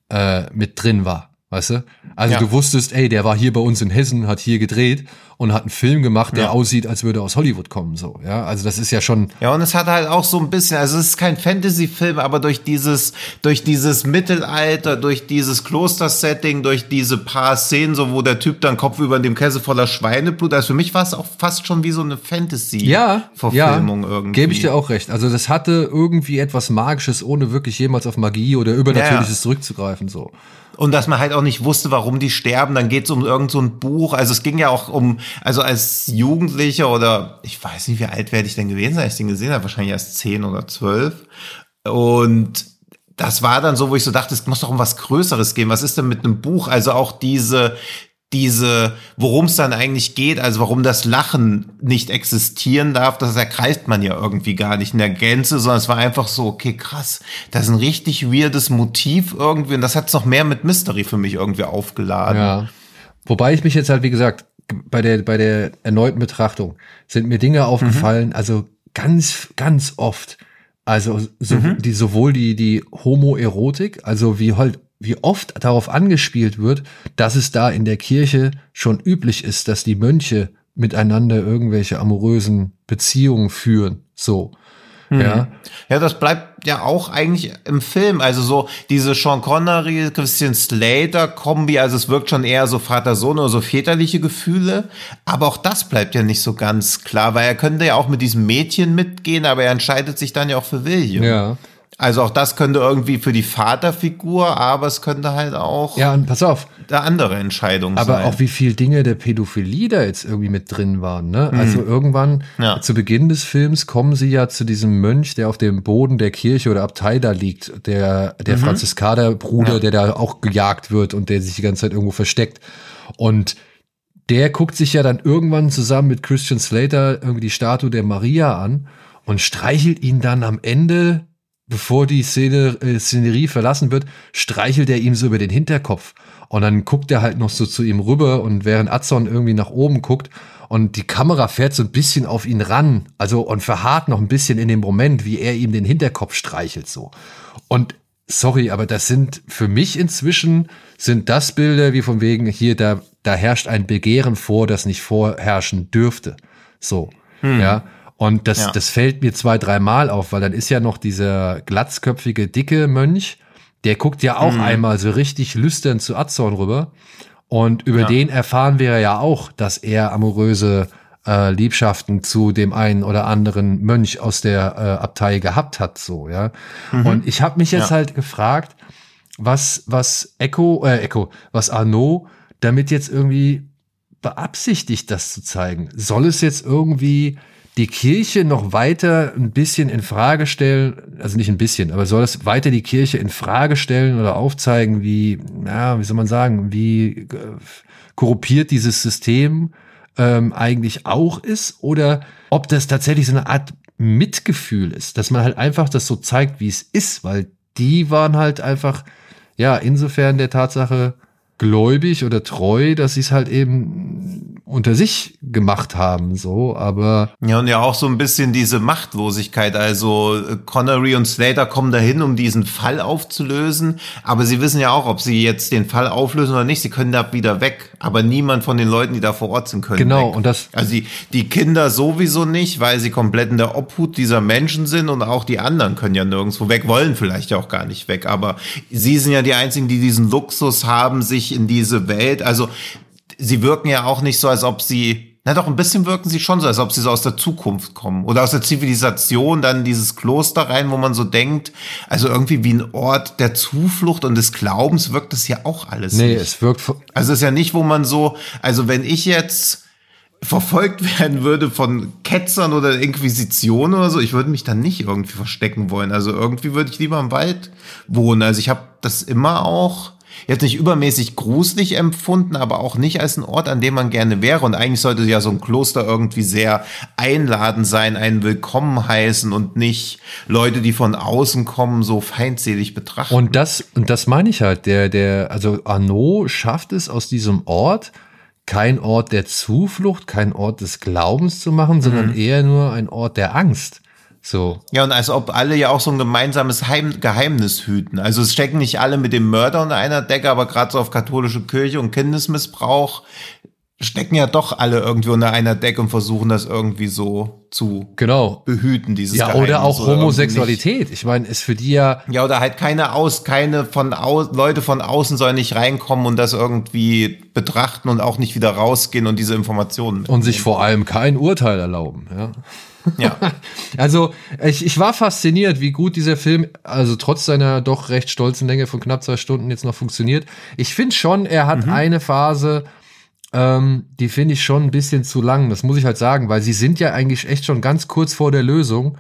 äh, mit drin war. Weißt du? Also ja. du wusstest, ey, der war hier bei uns in Hessen, hat hier gedreht und hat einen Film gemacht, der ja. aussieht, als würde er aus Hollywood kommen, so, ja. Also das ist ja schon. Ja, und es hat halt auch so ein bisschen, also es ist kein Fantasy-Film, aber durch dieses, durch dieses Mittelalter, durch dieses Kloster-Setting, durch diese paar Szenen, so wo der Typ dann Kopf über dem Käse voller Schweineblut, also für mich war es auch fast schon wie so eine Fantasy-Verfilmung ja, irgendwie. Gebe ich dir auch recht. Also das hatte irgendwie etwas Magisches, ohne wirklich jemals auf Magie oder Übernatürliches zurückzugreifen, so. Und dass man halt auch nicht wusste, warum die sterben. Dann geht es um irgend so ein Buch. Also es ging ja auch um, also als Jugendlicher oder ich weiß nicht, wie alt werde ich denn gewesen als ich den gesehen habe, wahrscheinlich erst zehn oder zwölf. Und das war dann so, wo ich so dachte, es muss doch um was Größeres gehen. Was ist denn mit einem Buch? Also auch diese, diese, worum es dann eigentlich geht, also warum das Lachen nicht existieren darf, das ergreift man ja irgendwie gar nicht in der Gänze, sondern es war einfach so, okay, krass, das ist ein richtig weirdes Motiv irgendwie und das hat es noch mehr mit Mystery für mich irgendwie aufgeladen. Ja. Wobei ich mich jetzt halt, wie gesagt, bei der, bei der erneuten Betrachtung sind mir Dinge aufgefallen, mhm. also ganz, ganz oft, also so, mhm. die, sowohl die, die Homoerotik, also wie halt wie oft darauf angespielt wird, dass es da in der Kirche schon üblich ist, dass die Mönche miteinander irgendwelche amorösen Beziehungen führen. So. Mhm. Ja. Ja, das bleibt ja auch eigentlich im Film. Also so diese Sean Connery, Christian Slater Kombi, also es wirkt schon eher so Vater-Sohn oder so väterliche Gefühle. Aber auch das bleibt ja nicht so ganz klar, weil er könnte ja auch mit diesem Mädchen mitgehen, aber er entscheidet sich dann ja auch für William. Ja. Also auch das könnte irgendwie für die Vaterfigur, aber es könnte halt auch. Ja, und pass auf. Da andere Entscheidungen aber sein. Aber auch wie viel Dinge der Pädophilie da jetzt irgendwie mit drin waren, ne? Mhm. Also irgendwann, ja. zu Beginn des Films kommen sie ja zu diesem Mönch, der auf dem Boden der Kirche oder Abtei da liegt, der, der mhm. Franziskanerbruder, ja. der da auch gejagt wird und der sich die ganze Zeit irgendwo versteckt. Und der guckt sich ja dann irgendwann zusammen mit Christian Slater irgendwie die Statue der Maria an und streichelt ihn dann am Ende bevor die Szene, äh, Szenerie verlassen wird, streichelt er ihm so über den Hinterkopf. Und dann guckt er halt noch so zu ihm rüber und während Adson irgendwie nach oben guckt und die Kamera fährt so ein bisschen auf ihn ran, also und verharrt noch ein bisschen in dem Moment, wie er ihm den Hinterkopf streichelt so. Und sorry, aber das sind für mich inzwischen sind das Bilder wie von wegen hier da da herrscht ein Begehren vor, das nicht vorherrschen dürfte. So, hm. ja. Und das, ja. das fällt mir zwei, dreimal auf, weil dann ist ja noch dieser glatzköpfige, dicke Mönch, der guckt ja auch mhm. einmal so richtig lüstern zu Azorn rüber. Und über ja. den erfahren wir ja auch, dass er amoröse äh, Liebschaften zu dem einen oder anderen Mönch aus der äh, Abtei gehabt hat, so, ja. Mhm. Und ich habe mich jetzt ja. halt gefragt, was, was Echo, äh, Echo, was Arnaud damit jetzt irgendwie beabsichtigt, das zu zeigen. Soll es jetzt irgendwie die Kirche noch weiter ein bisschen in Frage stellen, also nicht ein bisschen, aber soll es weiter die Kirche in Frage stellen oder aufzeigen, wie, ja, wie soll man sagen, wie äh, korruptiert dieses System ähm, eigentlich auch ist? Oder ob das tatsächlich so eine Art Mitgefühl ist, dass man halt einfach das so zeigt, wie es ist, weil die waren halt einfach, ja, insofern der Tatsache gläubig oder treu, dass sie es halt eben unter sich gemacht haben, so, aber. Ja, und ja auch so ein bisschen diese Machtlosigkeit. Also Connery und Slater kommen dahin, um diesen Fall aufzulösen, aber sie wissen ja auch, ob sie jetzt den Fall auflösen oder nicht, sie können da wieder weg. Aber niemand von den Leuten, die da vor Ort sind, können. Genau, weg. und das. Also die, die Kinder sowieso nicht, weil sie komplett in der Obhut dieser Menschen sind und auch die anderen können ja nirgendwo weg, wollen vielleicht auch gar nicht weg. Aber sie sind ja die einzigen, die diesen Luxus haben, sich in diese Welt, also sie wirken ja auch nicht so, als ob sie na doch, ein bisschen wirken sie schon so, als ob sie so aus der Zukunft kommen. Oder aus der Zivilisation, dann dieses Kloster rein, wo man so denkt, also irgendwie wie ein Ort der Zuflucht und des Glaubens wirkt das ja auch alles. Nee, nicht. es wirkt. Also es ist ja nicht, wo man so, also wenn ich jetzt verfolgt werden würde von Ketzern oder Inquisition oder so, ich würde mich dann nicht irgendwie verstecken wollen. Also irgendwie würde ich lieber im Wald wohnen. Also ich habe das immer auch jetzt nicht übermäßig gruselig empfunden, aber auch nicht als ein Ort, an dem man gerne wäre. Und eigentlich sollte ja so ein Kloster irgendwie sehr einladend sein, einen willkommen heißen und nicht Leute, die von außen kommen, so feindselig betrachten. Und das, und das meine ich halt, der, der, also Arnaud schafft es aus diesem Ort, kein Ort der Zuflucht, kein Ort des Glaubens zu machen, sondern mhm. eher nur ein Ort der Angst. So. Ja, und als ob alle ja auch so ein gemeinsames Heim Geheimnis hüten. Also es stecken nicht alle mit dem Mörder unter einer Decke, aber gerade so auf katholische Kirche und Kindesmissbrauch stecken ja doch alle irgendwie unter einer Decke und versuchen das irgendwie so zu genau. behüten, dieses Ja, Geheimnis oder auch Homosexualität. Ich meine, ist für die ja. Ja, oder halt keine aus, keine von aus, Leute von außen sollen nicht reinkommen und das irgendwie betrachten und auch nicht wieder rausgehen und diese Informationen. Und sich vor allem kein Urteil erlauben, ja. Ja. also ich, ich war fasziniert, wie gut dieser Film, also trotz seiner doch recht stolzen Länge von knapp zwei Stunden jetzt noch funktioniert. Ich finde schon, er hat mhm. eine Phase, ähm, die finde ich schon ein bisschen zu lang. Das muss ich halt sagen, weil sie sind ja eigentlich echt schon ganz kurz vor der Lösung,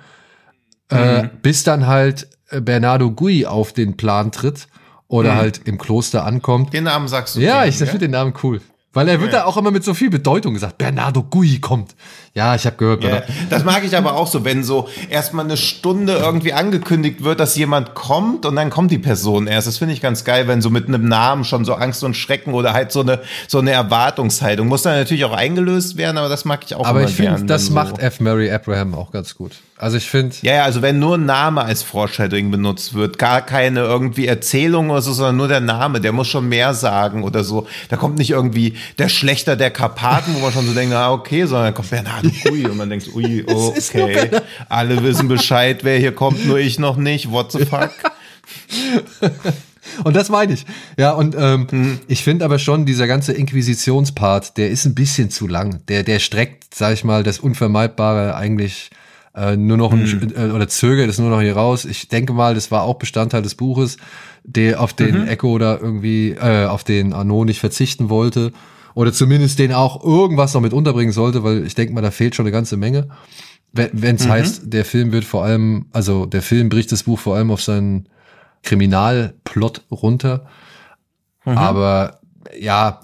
äh, mhm. bis dann halt Bernardo Gui auf den Plan tritt oder mhm. halt im Kloster ankommt. Den Namen sagst du. Ja, ich finde den Namen cool. Weil er wird ja. da auch immer mit so viel Bedeutung gesagt. Bernardo Gui kommt. Ja, ich habe gehört. Ja, das mag ich aber auch so, wenn so erstmal eine Stunde irgendwie angekündigt wird, dass jemand kommt und dann kommt die Person erst. Das finde ich ganz geil, wenn so mit einem Namen schon so Angst und Schrecken oder halt so eine so eine Erwartungshaltung muss dann natürlich auch eingelöst werden, aber das mag ich auch. Aber ich finde, das macht F. Mary Abraham auch ganz gut. Also ich finde. Ja, ja, also wenn nur ein Name als Foreshadowing benutzt wird, gar keine irgendwie Erzählung oder so, sondern nur der Name, der muss schon mehr sagen oder so. Da kommt nicht irgendwie der Schlechter der Karpaten, wo man schon so denkt, ah, okay, sondern dann kommt Bernhard Ui und man denkt, ui, okay. Alle wissen Bescheid, wer hier kommt, nur ich noch nicht. What the fuck? Und das meine ich. Ja, und ähm, hm. ich finde aber schon, dieser ganze Inquisitionspart, der ist ein bisschen zu lang. Der, der streckt, sag ich mal, das Unvermeidbare eigentlich äh, nur noch ein, äh, oder zögert es nur noch hier raus. Ich denke mal, das war auch Bestandteil des Buches, der auf den mhm. Echo da irgendwie, äh, auf den Arnaud nicht verzichten wollte. Oder zumindest den auch irgendwas noch mit unterbringen sollte, weil ich denke mal, da fehlt schon eine ganze Menge. Wenn es mhm. heißt, der Film wird vor allem, also der Film bricht das Buch vor allem auf seinen Kriminalplot runter. Mhm. Aber ja,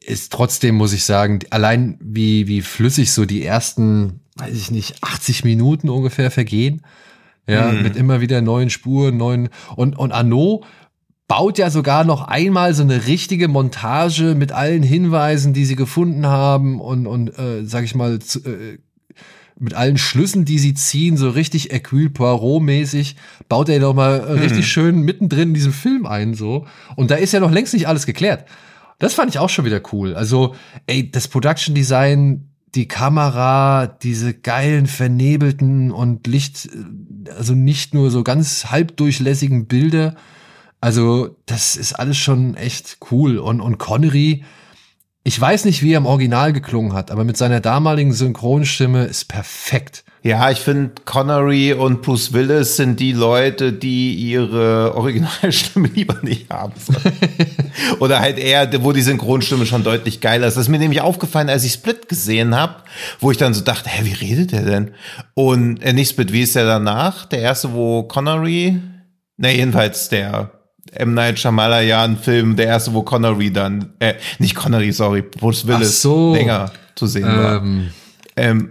ist trotzdem, muss ich sagen, allein wie, wie flüssig so die ersten weiß ich nicht, 80 Minuten ungefähr vergehen. Ja, mhm. mit immer wieder neuen Spuren, neuen, und, und Arnaud baut ja sogar noch einmal so eine richtige Montage mit allen Hinweisen, die sie gefunden haben und, und äh, sag ich mal, zu, äh, mit allen Schlüssen, die sie ziehen, so richtig Hercule Poirot-mäßig, baut er doch mal äh, richtig schön mittendrin in diesem Film ein, so. Und da ist ja noch längst nicht alles geklärt. Das fand ich auch schon wieder cool. Also, ey, das Production Design die Kamera, diese geilen vernebelten und Licht, also nicht nur so ganz halbdurchlässigen Bilder. Also, das ist alles schon echt cool. Und, und Connery, ich weiß nicht, wie er im Original geklungen hat, aber mit seiner damaligen Synchronstimme ist perfekt. Ja, ich finde, Connery und Bruce Willis sind die Leute, die ihre Originalstimme lieber nicht haben. Oder halt eher, wo die Synchronstimme schon deutlich geiler ist. Das ist mir nämlich aufgefallen, als ich Split gesehen habe, wo ich dann so dachte, hä, wie redet der denn? Und äh, nicht Split, wie ist der danach? Der erste, wo Connery, na jedenfalls der M. Night Shyamalan-Film, der erste, wo Connery dann, äh, nicht Connery, sorry, Bruce Willis so. länger zu sehen war. Ähm, ähm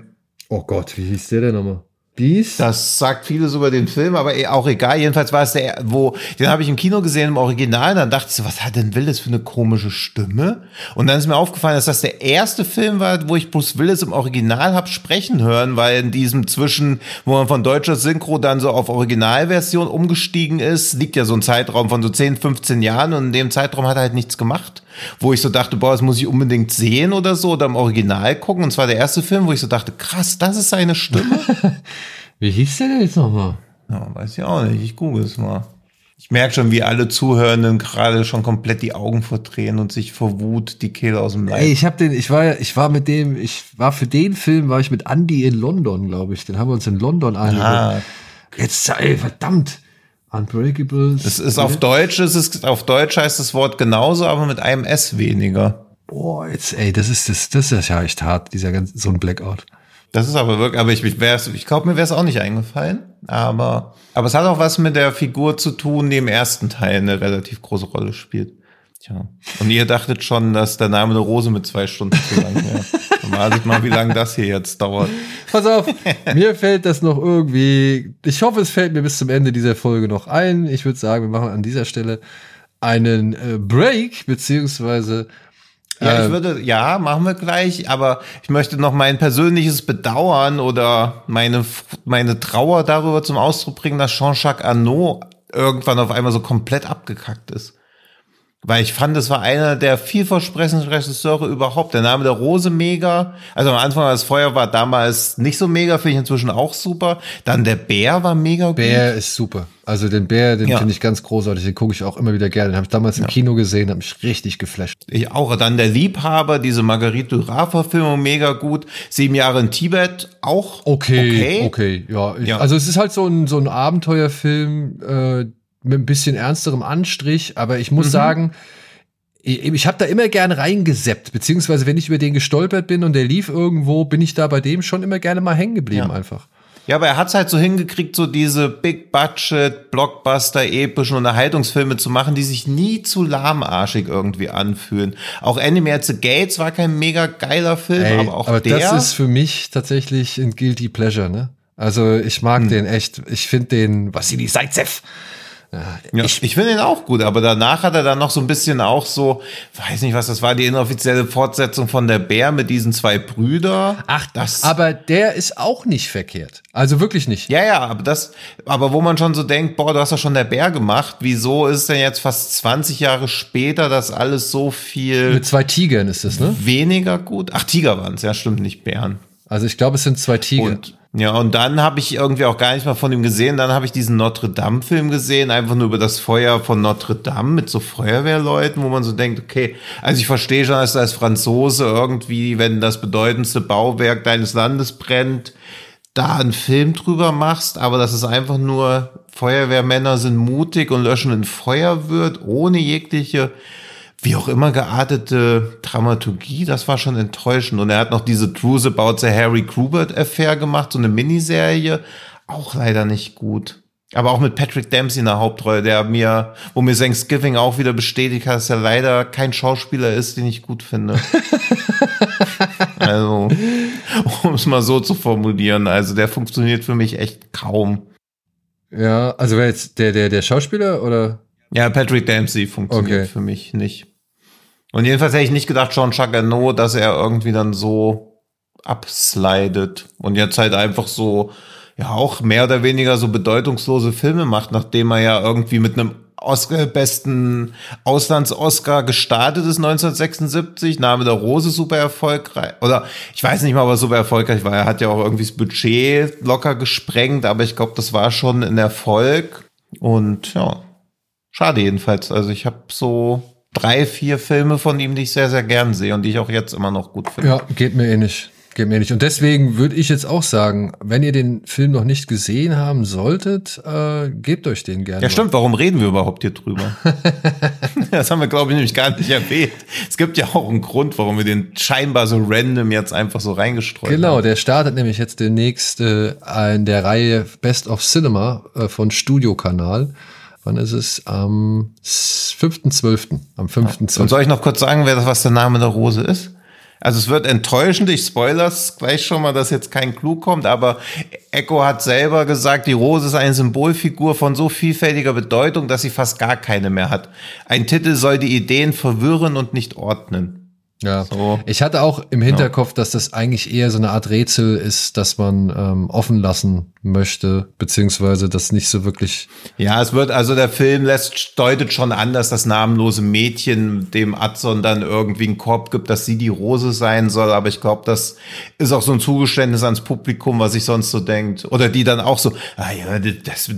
Oh Gott, wie hieß der denn nochmal? Beast? Das sagt vieles über den Film, aber eh auch egal. Jedenfalls war es der, wo, den habe ich im Kino gesehen im Original. Dann dachte ich so, was hat denn Willis für eine komische Stimme? Und dann ist mir aufgefallen, dass das der erste Film war, wo ich Bruce Willis im Original habe sprechen hören, weil in diesem Zwischen, wo man von deutscher Synchro dann so auf Originalversion umgestiegen ist, liegt ja so ein Zeitraum von so 10, 15 Jahren und in dem Zeitraum hat er halt nichts gemacht. Wo ich so dachte, boah, das muss ich unbedingt sehen oder so oder im Original gucken. Und zwar der erste Film, wo ich so dachte, krass, das ist seine Stimme. Wie hieß der denn jetzt nochmal? Ja, weiß ich auch nicht. Ich google es mal. Ich merke schon, wie alle Zuhörenden gerade schon komplett die Augen verdrehen und sich vor Wut die Kehle aus dem Leib. Ey, ich habe den, ich war, ich war mit dem, ich war für den Film, war ich mit Andy in London, glaube ich. Den haben wir uns in London angeguckt. Ah. Jetzt, ey, verdammt. Unbreakable. Es ist auf Deutsch, es ist auf Deutsch heißt das Wort genauso, aber mit einem S weniger. Boah, jetzt, ey, das ist das, das ist ja echt hart, dieser ganze, so ein Blackout. Das ist aber wirklich, aber ich, ich, ich glaube, mir wäre es auch nicht eingefallen. Aber, aber es hat auch was mit der Figur zu tun, die im ersten Teil eine relativ große Rolle spielt. Tja. Und ihr dachtet schon, dass der Name der Rose mit zwei Stunden zu lang wäre. Wartet mal, wie lange das hier jetzt dauert. Pass auf, mir fällt das noch irgendwie. Ich hoffe, es fällt mir bis zum Ende dieser Folge noch ein. Ich würde sagen, wir machen an dieser Stelle einen äh, Break, beziehungsweise ja, ich ähm, würde, ja, machen wir gleich, aber ich möchte noch mein persönliches Bedauern oder meine, meine Trauer darüber zum Ausdruck bringen, dass Jean-Jacques Arnaud irgendwann auf einmal so komplett abgekackt ist. Weil ich fand, es war einer der vielversprechendsten Regisseure überhaupt. Der Name der Rose mega. Also am Anfang das Feuer war damals nicht so mega, finde ich inzwischen auch super. Dann der Bär war mega gut. Bär ist super. Also den Bär, den ja. finde ich ganz großartig. Den gucke ich auch immer wieder gerne. Den habe ich damals im ja. Kino gesehen, habe mich richtig geflasht. Ich auch. Dann der Liebhaber, diese Marguerite Duras-Verfilmung, mega gut. Sieben Jahre in Tibet, auch okay. Okay, okay. Ja, ja. Also es ist halt so ein, so ein Abenteuerfilm, äh, mit ein bisschen ernsterem Anstrich, aber ich muss mhm. sagen, ich, habe da immer gerne reingeseppt, beziehungsweise wenn ich über den gestolpert bin und der lief irgendwo, bin ich da bei dem schon immer gerne mal hängen geblieben ja. einfach. Ja, aber er hat's halt so hingekriegt, so diese Big-Budget, Blockbuster, epischen Unterhaltungsfilme zu machen, die sich nie zu lahmarschig irgendwie anfühlen. Auch Enemy at the Gates war kein mega geiler Film, Ey, aber auch aber der. Das ist für mich tatsächlich ein Guilty Pleasure, ne? Also ich mag hm. den echt. Ich finde den Vassili Zaitsev ja, ich, ich finde ihn auch gut, aber danach hat er dann noch so ein bisschen auch so, weiß nicht was, das war die inoffizielle Fortsetzung von der Bär mit diesen zwei Brüder. Ach, das. Aber der ist auch nicht verkehrt. Also wirklich nicht. Ja, ja, aber das, aber wo man schon so denkt, boah, du hast ja schon der Bär gemacht. Wieso ist denn jetzt fast 20 Jahre später das alles so viel? Mit zwei Tigern ist das, ne? Weniger gut. Ach, Tiger waren es, ja, stimmt, nicht Bären. Also ich glaube, es sind zwei Tiger. Und ja, und dann habe ich irgendwie auch gar nicht mal von ihm gesehen. Dann habe ich diesen Notre Dame-Film gesehen, einfach nur über das Feuer von Notre Dame mit so Feuerwehrleuten, wo man so denkt, okay, also ich verstehe schon, dass du als Franzose irgendwie, wenn das bedeutendste Bauwerk deines Landes brennt, da einen Film drüber machst, aber dass es einfach nur Feuerwehrmänner sind mutig und löschen ein Feuer ohne jegliche wie auch immer geartete Dramaturgie, das war schon enttäuschend. Und er hat noch diese Truth About the Harry Krubert Affair gemacht, so eine Miniserie, auch leider nicht gut. Aber auch mit Patrick Dempsey in der Hauptrolle, der mir, wo mir Thanksgiving auch wieder bestätigt hat, dass er leider kein Schauspieler ist, den ich gut finde. also, um es mal so zu formulieren, also der funktioniert für mich echt kaum. Ja, also wer jetzt der, der, der Schauspieler oder? Ja, Patrick Dempsey funktioniert okay. für mich nicht. Und jedenfalls hätte ich nicht gedacht, Jean Chagano, dass er irgendwie dann so abslidet und jetzt halt einfach so, ja, auch mehr oder weniger so bedeutungslose Filme macht, nachdem er ja irgendwie mit einem Oscar, besten Auslands-Oscar gestartet ist 1976, Name der Rose super erfolgreich. Oder ich weiß nicht mal, ob er super erfolgreich war. Er hat ja auch irgendwie das Budget locker gesprengt, aber ich glaube, das war schon ein Erfolg. Und ja, schade jedenfalls. Also ich habe so drei, vier Filme von ihm, die ich sehr, sehr gern sehe und die ich auch jetzt immer noch gut finde. Ja, geht mir ähnlich. Geht mir nicht. Und deswegen würde ich jetzt auch sagen, wenn ihr den Film noch nicht gesehen haben solltet, äh, gebt euch den gerne. Ja, stimmt. Warum reden wir überhaupt hier drüber? das haben wir, glaube ich, nämlich gar nicht erwähnt. Es gibt ja auch einen Grund, warum wir den scheinbar so random jetzt einfach so reingestreut genau, haben. Genau, der startet nämlich jetzt demnächst äh, in der Reihe Best of Cinema äh, von Studio Kanal. Wann ist es? Am 5.12. Am 5.12. Und soll ich noch kurz sagen, wer das, was der Name der Rose ist? Also es wird enttäuschend, ich spoilers gleich schon mal, dass jetzt kein Clou kommt, aber Echo hat selber gesagt, die Rose ist eine Symbolfigur von so vielfältiger Bedeutung, dass sie fast gar keine mehr hat. Ein Titel soll die Ideen verwirren und nicht ordnen. Ja, so. ich hatte auch im Hinterkopf, ja. dass das eigentlich eher so eine Art Rätsel ist, dass man ähm, offen lassen möchte, beziehungsweise das nicht so wirklich. Ja, es wird, also der Film lässt, deutet schon an, dass das namenlose Mädchen dem Adson dann irgendwie einen Korb gibt, dass sie die Rose sein soll, aber ich glaube, das ist auch so ein Zugeständnis ans Publikum, was ich sonst so denkt. Oder die dann auch so, ah ja, das,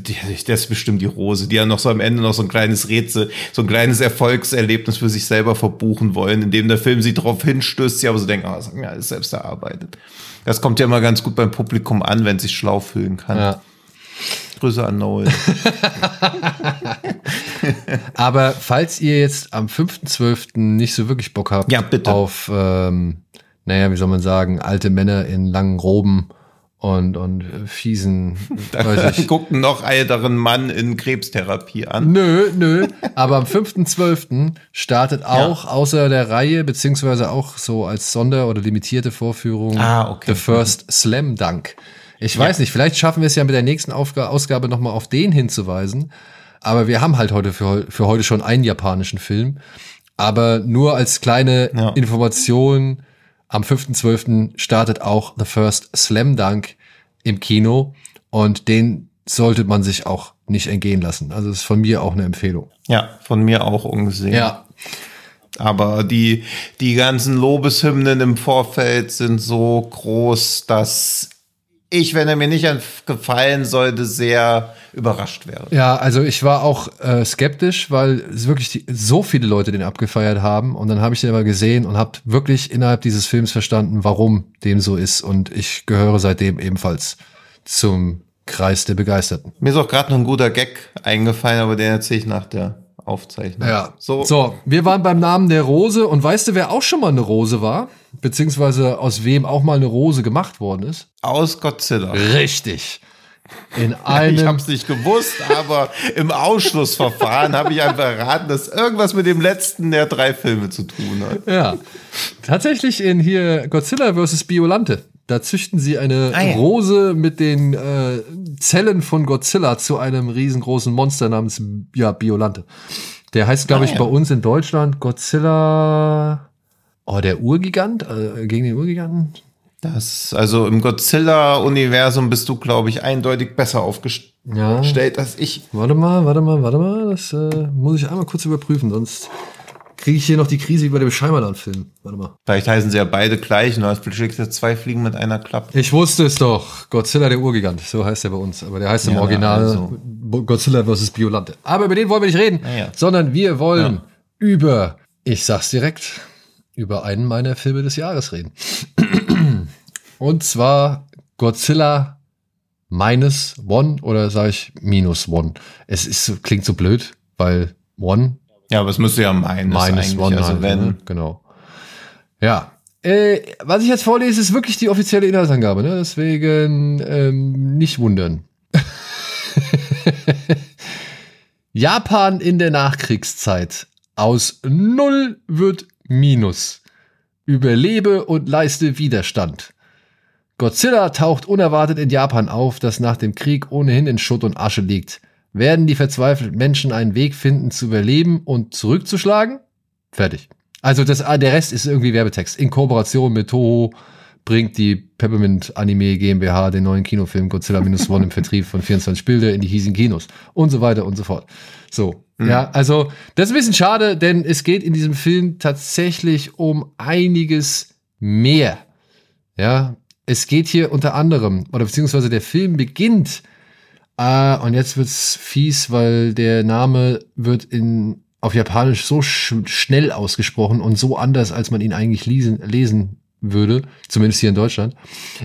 das ist bestimmt die Rose, die ja noch so am Ende noch so ein kleines Rätsel, so ein kleines Erfolgserlebnis für sich selber verbuchen wollen, indem der Film sie drauf hinstößt, sie aber so denken, ah, das alles selbst erarbeitet. Das kommt ja immer ganz gut beim Publikum an, wenn es sich schlau fühlen kann. Ja. Grüße an Noel. aber falls ihr jetzt am 5.12. nicht so wirklich Bock habt ja, auf, ähm, naja, wie soll man sagen, alte Männer in langen Roben und, und fiesen. Da guckt einen noch älteren Mann in Krebstherapie an. Nö, nö. Aber am 5.12. startet auch ja. außer der Reihe, beziehungsweise auch so als Sonder- oder limitierte Vorführung ah, okay. The First Slam Dunk. Ich weiß ja. nicht, vielleicht schaffen wir es ja mit der nächsten Aufga Ausgabe nochmal auf den hinzuweisen. Aber wir haben halt heute für, für heute schon einen japanischen Film. Aber nur als kleine ja. Information am 5.12. startet auch The First Slam Dunk im Kino und den sollte man sich auch nicht entgehen lassen. Also ist von mir auch eine Empfehlung. Ja, von mir auch ungesehen. Ja. Aber die, die ganzen Lobeshymnen im Vorfeld sind so groß, dass ich, wenn er mir nicht gefallen sollte, sehr überrascht wäre. Ja, also ich war auch äh, skeptisch, weil es wirklich die, so viele Leute den abgefeiert haben und dann habe ich den aber gesehen und habe wirklich innerhalb dieses Films verstanden, warum dem so ist und ich gehöre seitdem ebenfalls zum Kreis der Begeisterten. Mir ist auch gerade noch ein guter Gag eingefallen, aber den erzähle ich nach der Aufzeichnung. Ja. So. so, wir waren beim Namen der Rose und weißt du, wer auch schon mal eine Rose war? Beziehungsweise aus wem auch mal eine Rose gemacht worden ist? Aus Godzilla. Richtig. In einem ich habe es nicht gewusst, aber im Ausschlussverfahren habe ich einfach erraten, dass irgendwas mit dem letzten der drei Filme zu tun hat. Ja, tatsächlich in hier Godzilla vs. Biolante. Da züchten sie eine ah, ja. Rose mit den äh, Zellen von Godzilla zu einem riesengroßen Monster namens ja, Biolante. Der heißt, glaube ah, ich, ja. bei uns in Deutschland Godzilla. Oh, der Urgigant? Äh, gegen den Urgiganten? Das, also im Godzilla-Universum bist du, glaube ich, eindeutig besser aufgestellt ja. als ich. Warte mal, warte mal, warte mal. Das äh, muss ich einmal kurz überprüfen, sonst kriege ich hier noch die Krise wie bei dem Scheimerland-Film. Warte mal. Vielleicht heißen sie ja beide gleich, nur als schlägst du zwei Fliegen mit einer Klappe. Ich wusste es doch. Godzilla, der Urgigant. So heißt er bei uns. Aber der heißt im ja, Original also. Godzilla vs. Biolante. Aber über den wollen wir nicht reden, ja. sondern wir wollen über, ich sag's direkt, über einen meiner Filme des Jahres reden. Und zwar Godzilla minus one oder sage ich minus one. Es ist, klingt so blöd, weil one. Ja, aber es müsste ja minus, minus one also wenn. Ne? Genau. Ja. Äh, was ich jetzt vorlese, ist wirklich die offizielle Inhaltsangabe, ne? deswegen ähm, nicht wundern. Japan in der Nachkriegszeit. Aus Null wird Minus. Überlebe und leiste Widerstand. Godzilla taucht unerwartet in Japan auf, das nach dem Krieg ohnehin in Schutt und Asche liegt. Werden die verzweifelten Menschen einen Weg finden, zu überleben und zurückzuschlagen? Fertig. Also das, ah, der Rest ist irgendwie Werbetext. In Kooperation mit Toho bringt die Peppermint Anime GmbH den neuen Kinofilm Godzilla Minus One im Vertrieb von 24 Bilder in die hiesigen Kinos und so weiter und so fort. So, mhm. ja, also das ist ein bisschen schade, denn es geht in diesem Film tatsächlich um einiges mehr. Ja, es geht hier unter anderem, oder beziehungsweise der Film beginnt, äh, und jetzt wird's fies, weil der Name wird in, auf Japanisch so sch schnell ausgesprochen und so anders, als man ihn eigentlich lesen, lesen würde, zumindest hier in Deutschland.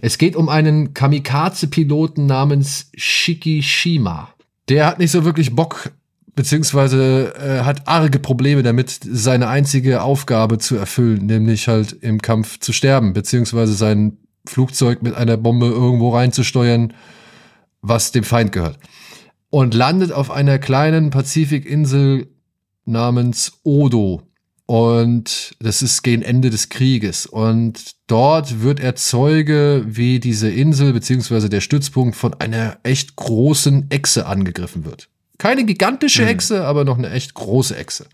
Es geht um einen Kamikaze-Piloten namens Shikishima. Der hat nicht so wirklich Bock, beziehungsweise äh, hat arge Probleme damit, seine einzige Aufgabe zu erfüllen, nämlich halt im Kampf zu sterben, beziehungsweise seinen Flugzeug mit einer Bombe irgendwo reinzusteuern, was dem Feind gehört. Und landet auf einer kleinen Pazifikinsel namens Odo. Und das ist gegen Ende des Krieges. Und dort wird er Zeuge, wie diese Insel beziehungsweise der Stützpunkt von einer echt großen Echse angegriffen wird. Keine gigantische mhm. Echse, aber noch eine echt große Echse.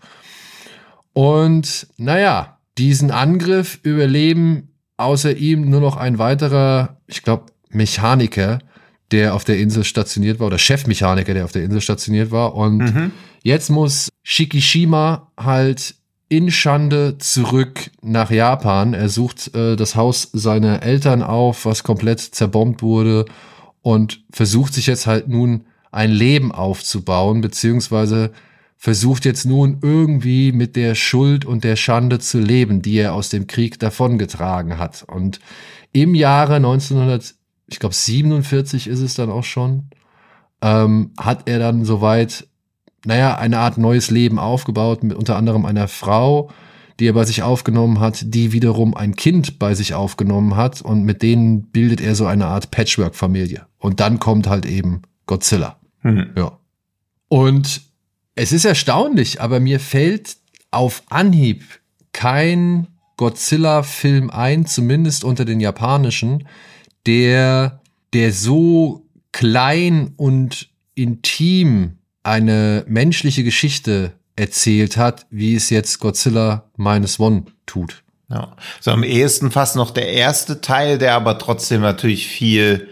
Und naja, diesen Angriff überleben außer ihm nur noch ein weiterer, ich glaube, Mechaniker, der auf der Insel stationiert war, oder Chefmechaniker, der auf der Insel stationiert war. Und mhm. jetzt muss Shikishima halt in Schande zurück nach Japan. Er sucht äh, das Haus seiner Eltern auf, was komplett zerbombt wurde und versucht sich jetzt halt nun ein Leben aufzubauen, beziehungsweise versucht jetzt nun irgendwie mit der Schuld und der Schande zu leben, die er aus dem Krieg davongetragen hat. Und im Jahre 1900, ich glaube 47 ist es dann auch schon, ähm, hat er dann soweit, naja, eine Art neues Leben aufgebaut, mit unter anderem einer Frau, die er bei sich aufgenommen hat, die wiederum ein Kind bei sich aufgenommen hat und mit denen bildet er so eine Art Patchwork-Familie. Und dann kommt halt eben Godzilla. Mhm. Ja. Und es ist erstaunlich, aber mir fällt auf Anhieb kein Godzilla-Film ein, zumindest unter den japanischen, der, der so klein und intim eine menschliche Geschichte erzählt hat, wie es jetzt Godzilla Minus One tut. Ja, so am ehesten fast noch der erste Teil, der aber trotzdem natürlich viel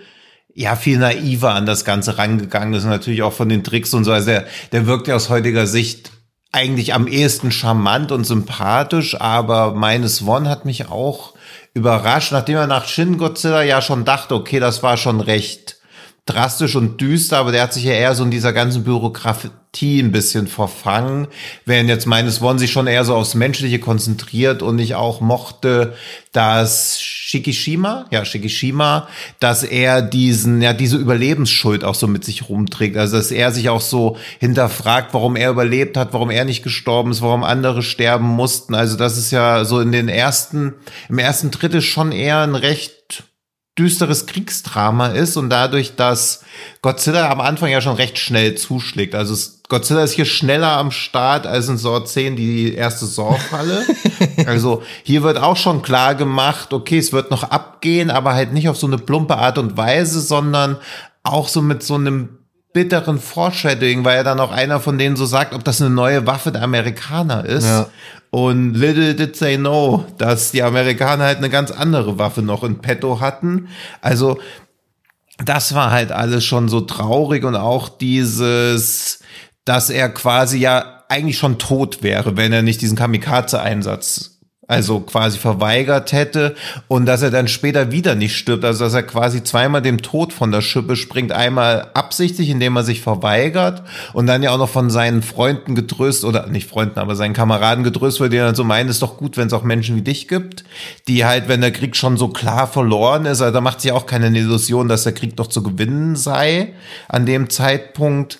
ja, viel naiver an das Ganze rangegangen ist natürlich auch von den Tricks und so. Also der, der wirkt ja aus heutiger Sicht eigentlich am ehesten charmant und sympathisch, aber meines One hat mich auch überrascht, nachdem er nach Shin Godzilla ja schon dachte, okay, das war schon recht drastisch und düster, aber der hat sich ja eher so in dieser ganzen Bürokratie ein bisschen verfangen, während jetzt meines One sich schon eher so aufs Menschliche konzentriert und ich auch mochte, dass Shikishima, ja, Shikishima, dass er diesen, ja, diese Überlebensschuld auch so mit sich rumträgt. Also, dass er sich auch so hinterfragt, warum er überlebt hat, warum er nicht gestorben ist, warum andere sterben mussten. Also, das ist ja so in den ersten, im ersten Drittel schon eher ein recht düsteres Kriegsdrama ist und dadurch, dass Godzilla am Anfang ja schon recht schnell zuschlägt. Also Godzilla ist hier schneller am Start als in Saw 10 die erste Saw-Falle. also hier wird auch schon klar gemacht, okay, es wird noch abgehen, aber halt nicht auf so eine plumpe Art und Weise, sondern auch so mit so einem bitteren Foreshadowing, weil er dann auch einer von denen so sagt, ob das eine neue Waffe der Amerikaner ist. Ja. Und little did they know, dass die Amerikaner halt eine ganz andere Waffe noch in petto hatten. Also das war halt alles schon so traurig und auch dieses, dass er quasi ja eigentlich schon tot wäre, wenn er nicht diesen Kamikaze-Einsatz also quasi verweigert hätte und dass er dann später wieder nicht stirbt, also dass er quasi zweimal dem Tod von der Schippe springt, einmal absichtlich, indem er sich verweigert und dann ja auch noch von seinen Freunden getröst oder nicht Freunden, aber seinen Kameraden getröst wird, die dann so meinen, ist doch gut, wenn es auch Menschen wie dich gibt, die halt, wenn der Krieg schon so klar verloren ist, also da macht sich auch keine Illusion, dass der Krieg doch zu gewinnen sei an dem Zeitpunkt.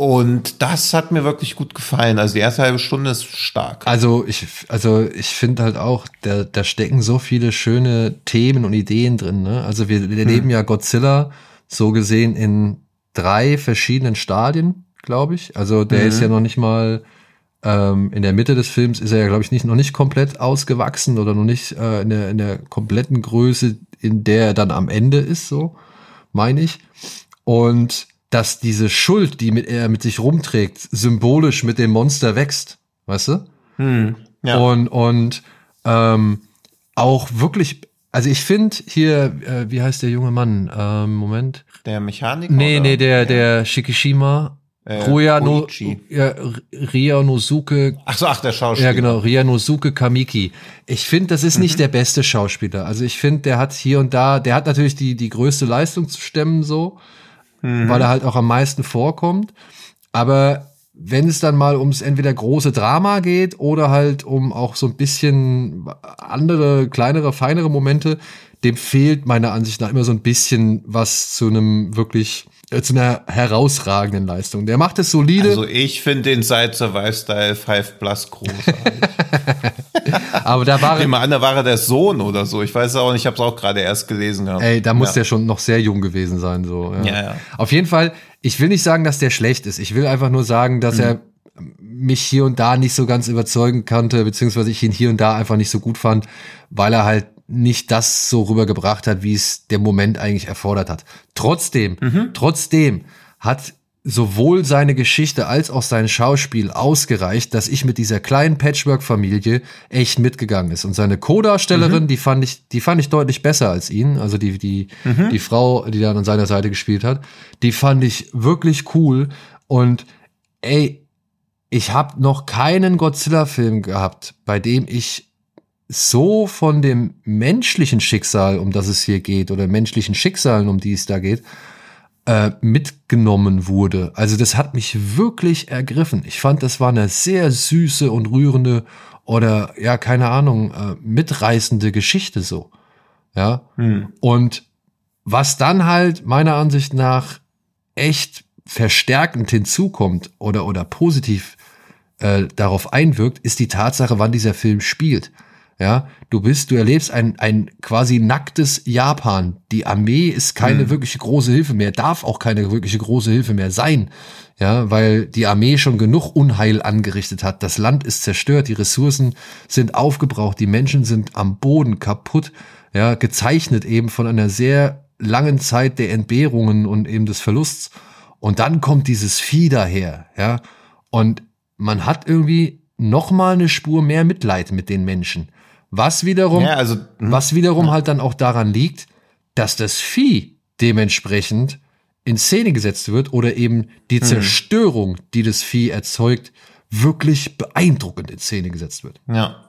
Und das hat mir wirklich gut gefallen. Also die erste halbe Stunde ist stark. Also ich, also ich finde halt auch, da, da stecken so viele schöne Themen und Ideen drin. Ne? Also wir, erleben hm. ja Godzilla so gesehen in drei verschiedenen Stadien, glaube ich. Also der mhm. ist ja noch nicht mal ähm, in der Mitte des Films ist er ja, glaube ich, nicht, noch nicht komplett ausgewachsen oder noch nicht äh, in, der, in der kompletten Größe, in der er dann am Ende ist, so meine ich. Und dass diese Schuld, die mit, er mit sich rumträgt, symbolisch mit dem Monster wächst, weißt du? Hm, ja. Und, und ähm, auch wirklich, also ich finde hier, äh, wie heißt der junge Mann? Ähm, Moment. Der Mechaniker? Nee, oder? nee, der, der Shikishima. Äh, Ruya no, ja, Ria Nosuke. Ach so, ach, der Schauspieler. Ja, genau, Ria Nosuke Kamiki. Ich finde, das ist mhm. nicht der beste Schauspieler. Also ich finde, der hat hier und da, der hat natürlich die, die größte Leistung zu stemmen, so mhm. weil er halt auch am meisten vorkommt. Aber wenn es dann mal ums entweder große Drama geht oder halt um auch so ein bisschen andere, kleinere, feinere Momente, dem fehlt meiner Ansicht nach immer so ein bisschen was zu einem wirklich äh, zu einer herausragenden Leistung. Der macht es solide. Also ich finde den Side Survive Style 5 Plus großartig. Aber da war er. an, da war er der Sohn oder so. Ich weiß auch nicht, ich habe es auch gerade erst gelesen gehabt. Ey, da muss ja. der schon noch sehr jung gewesen sein. So. Ja. ja. Ja, Auf jeden Fall, ich will nicht sagen, dass der schlecht ist. Ich will einfach nur sagen, dass mhm. er mich hier und da nicht so ganz überzeugen konnte, beziehungsweise ich ihn hier und da einfach nicht so gut fand, weil er halt nicht das so rübergebracht hat, wie es der Moment eigentlich erfordert hat. Trotzdem, mhm. trotzdem hat sowohl seine Geschichte als auch sein Schauspiel ausgereicht, dass ich mit dieser kleinen Patchwork-Familie echt mitgegangen ist. Und seine Co-Darstellerin, mhm. die fand ich, die fand ich deutlich besser als ihn. Also die, die, mhm. die Frau, die dann an seiner Seite gespielt hat, die fand ich wirklich cool. Und ey, ich habe noch keinen Godzilla-Film gehabt, bei dem ich so von dem menschlichen Schicksal, um das es hier geht, oder menschlichen Schicksalen, um die es da geht, äh, mitgenommen wurde. Also das hat mich wirklich ergriffen. Ich fand, das war eine sehr süße und rührende oder ja, keine Ahnung, äh, mitreißende Geschichte so. Ja. Hm. Und was dann halt meiner Ansicht nach echt verstärkend hinzukommt oder, oder positiv äh, darauf einwirkt, ist die Tatsache, wann dieser Film spielt. Ja, du bist, du erlebst ein, ein quasi nacktes Japan. Die Armee ist keine mhm. wirkliche große Hilfe mehr, darf auch keine wirkliche große Hilfe mehr sein. Ja, weil die Armee schon genug Unheil angerichtet hat. Das Land ist zerstört, die Ressourcen sind aufgebraucht, die Menschen sind am Boden kaputt. Ja, gezeichnet eben von einer sehr langen Zeit der Entbehrungen und eben des Verlusts. Und dann kommt dieses Vieh daher, ja. Und man hat irgendwie noch mal eine Spur mehr Mitleid mit den Menschen. Was wiederum, ja, also, hm. was wiederum halt dann auch daran liegt, dass das Vieh dementsprechend in Szene gesetzt wird oder eben die hm. Zerstörung, die das Vieh erzeugt, wirklich beeindruckend in Szene gesetzt wird. Ja.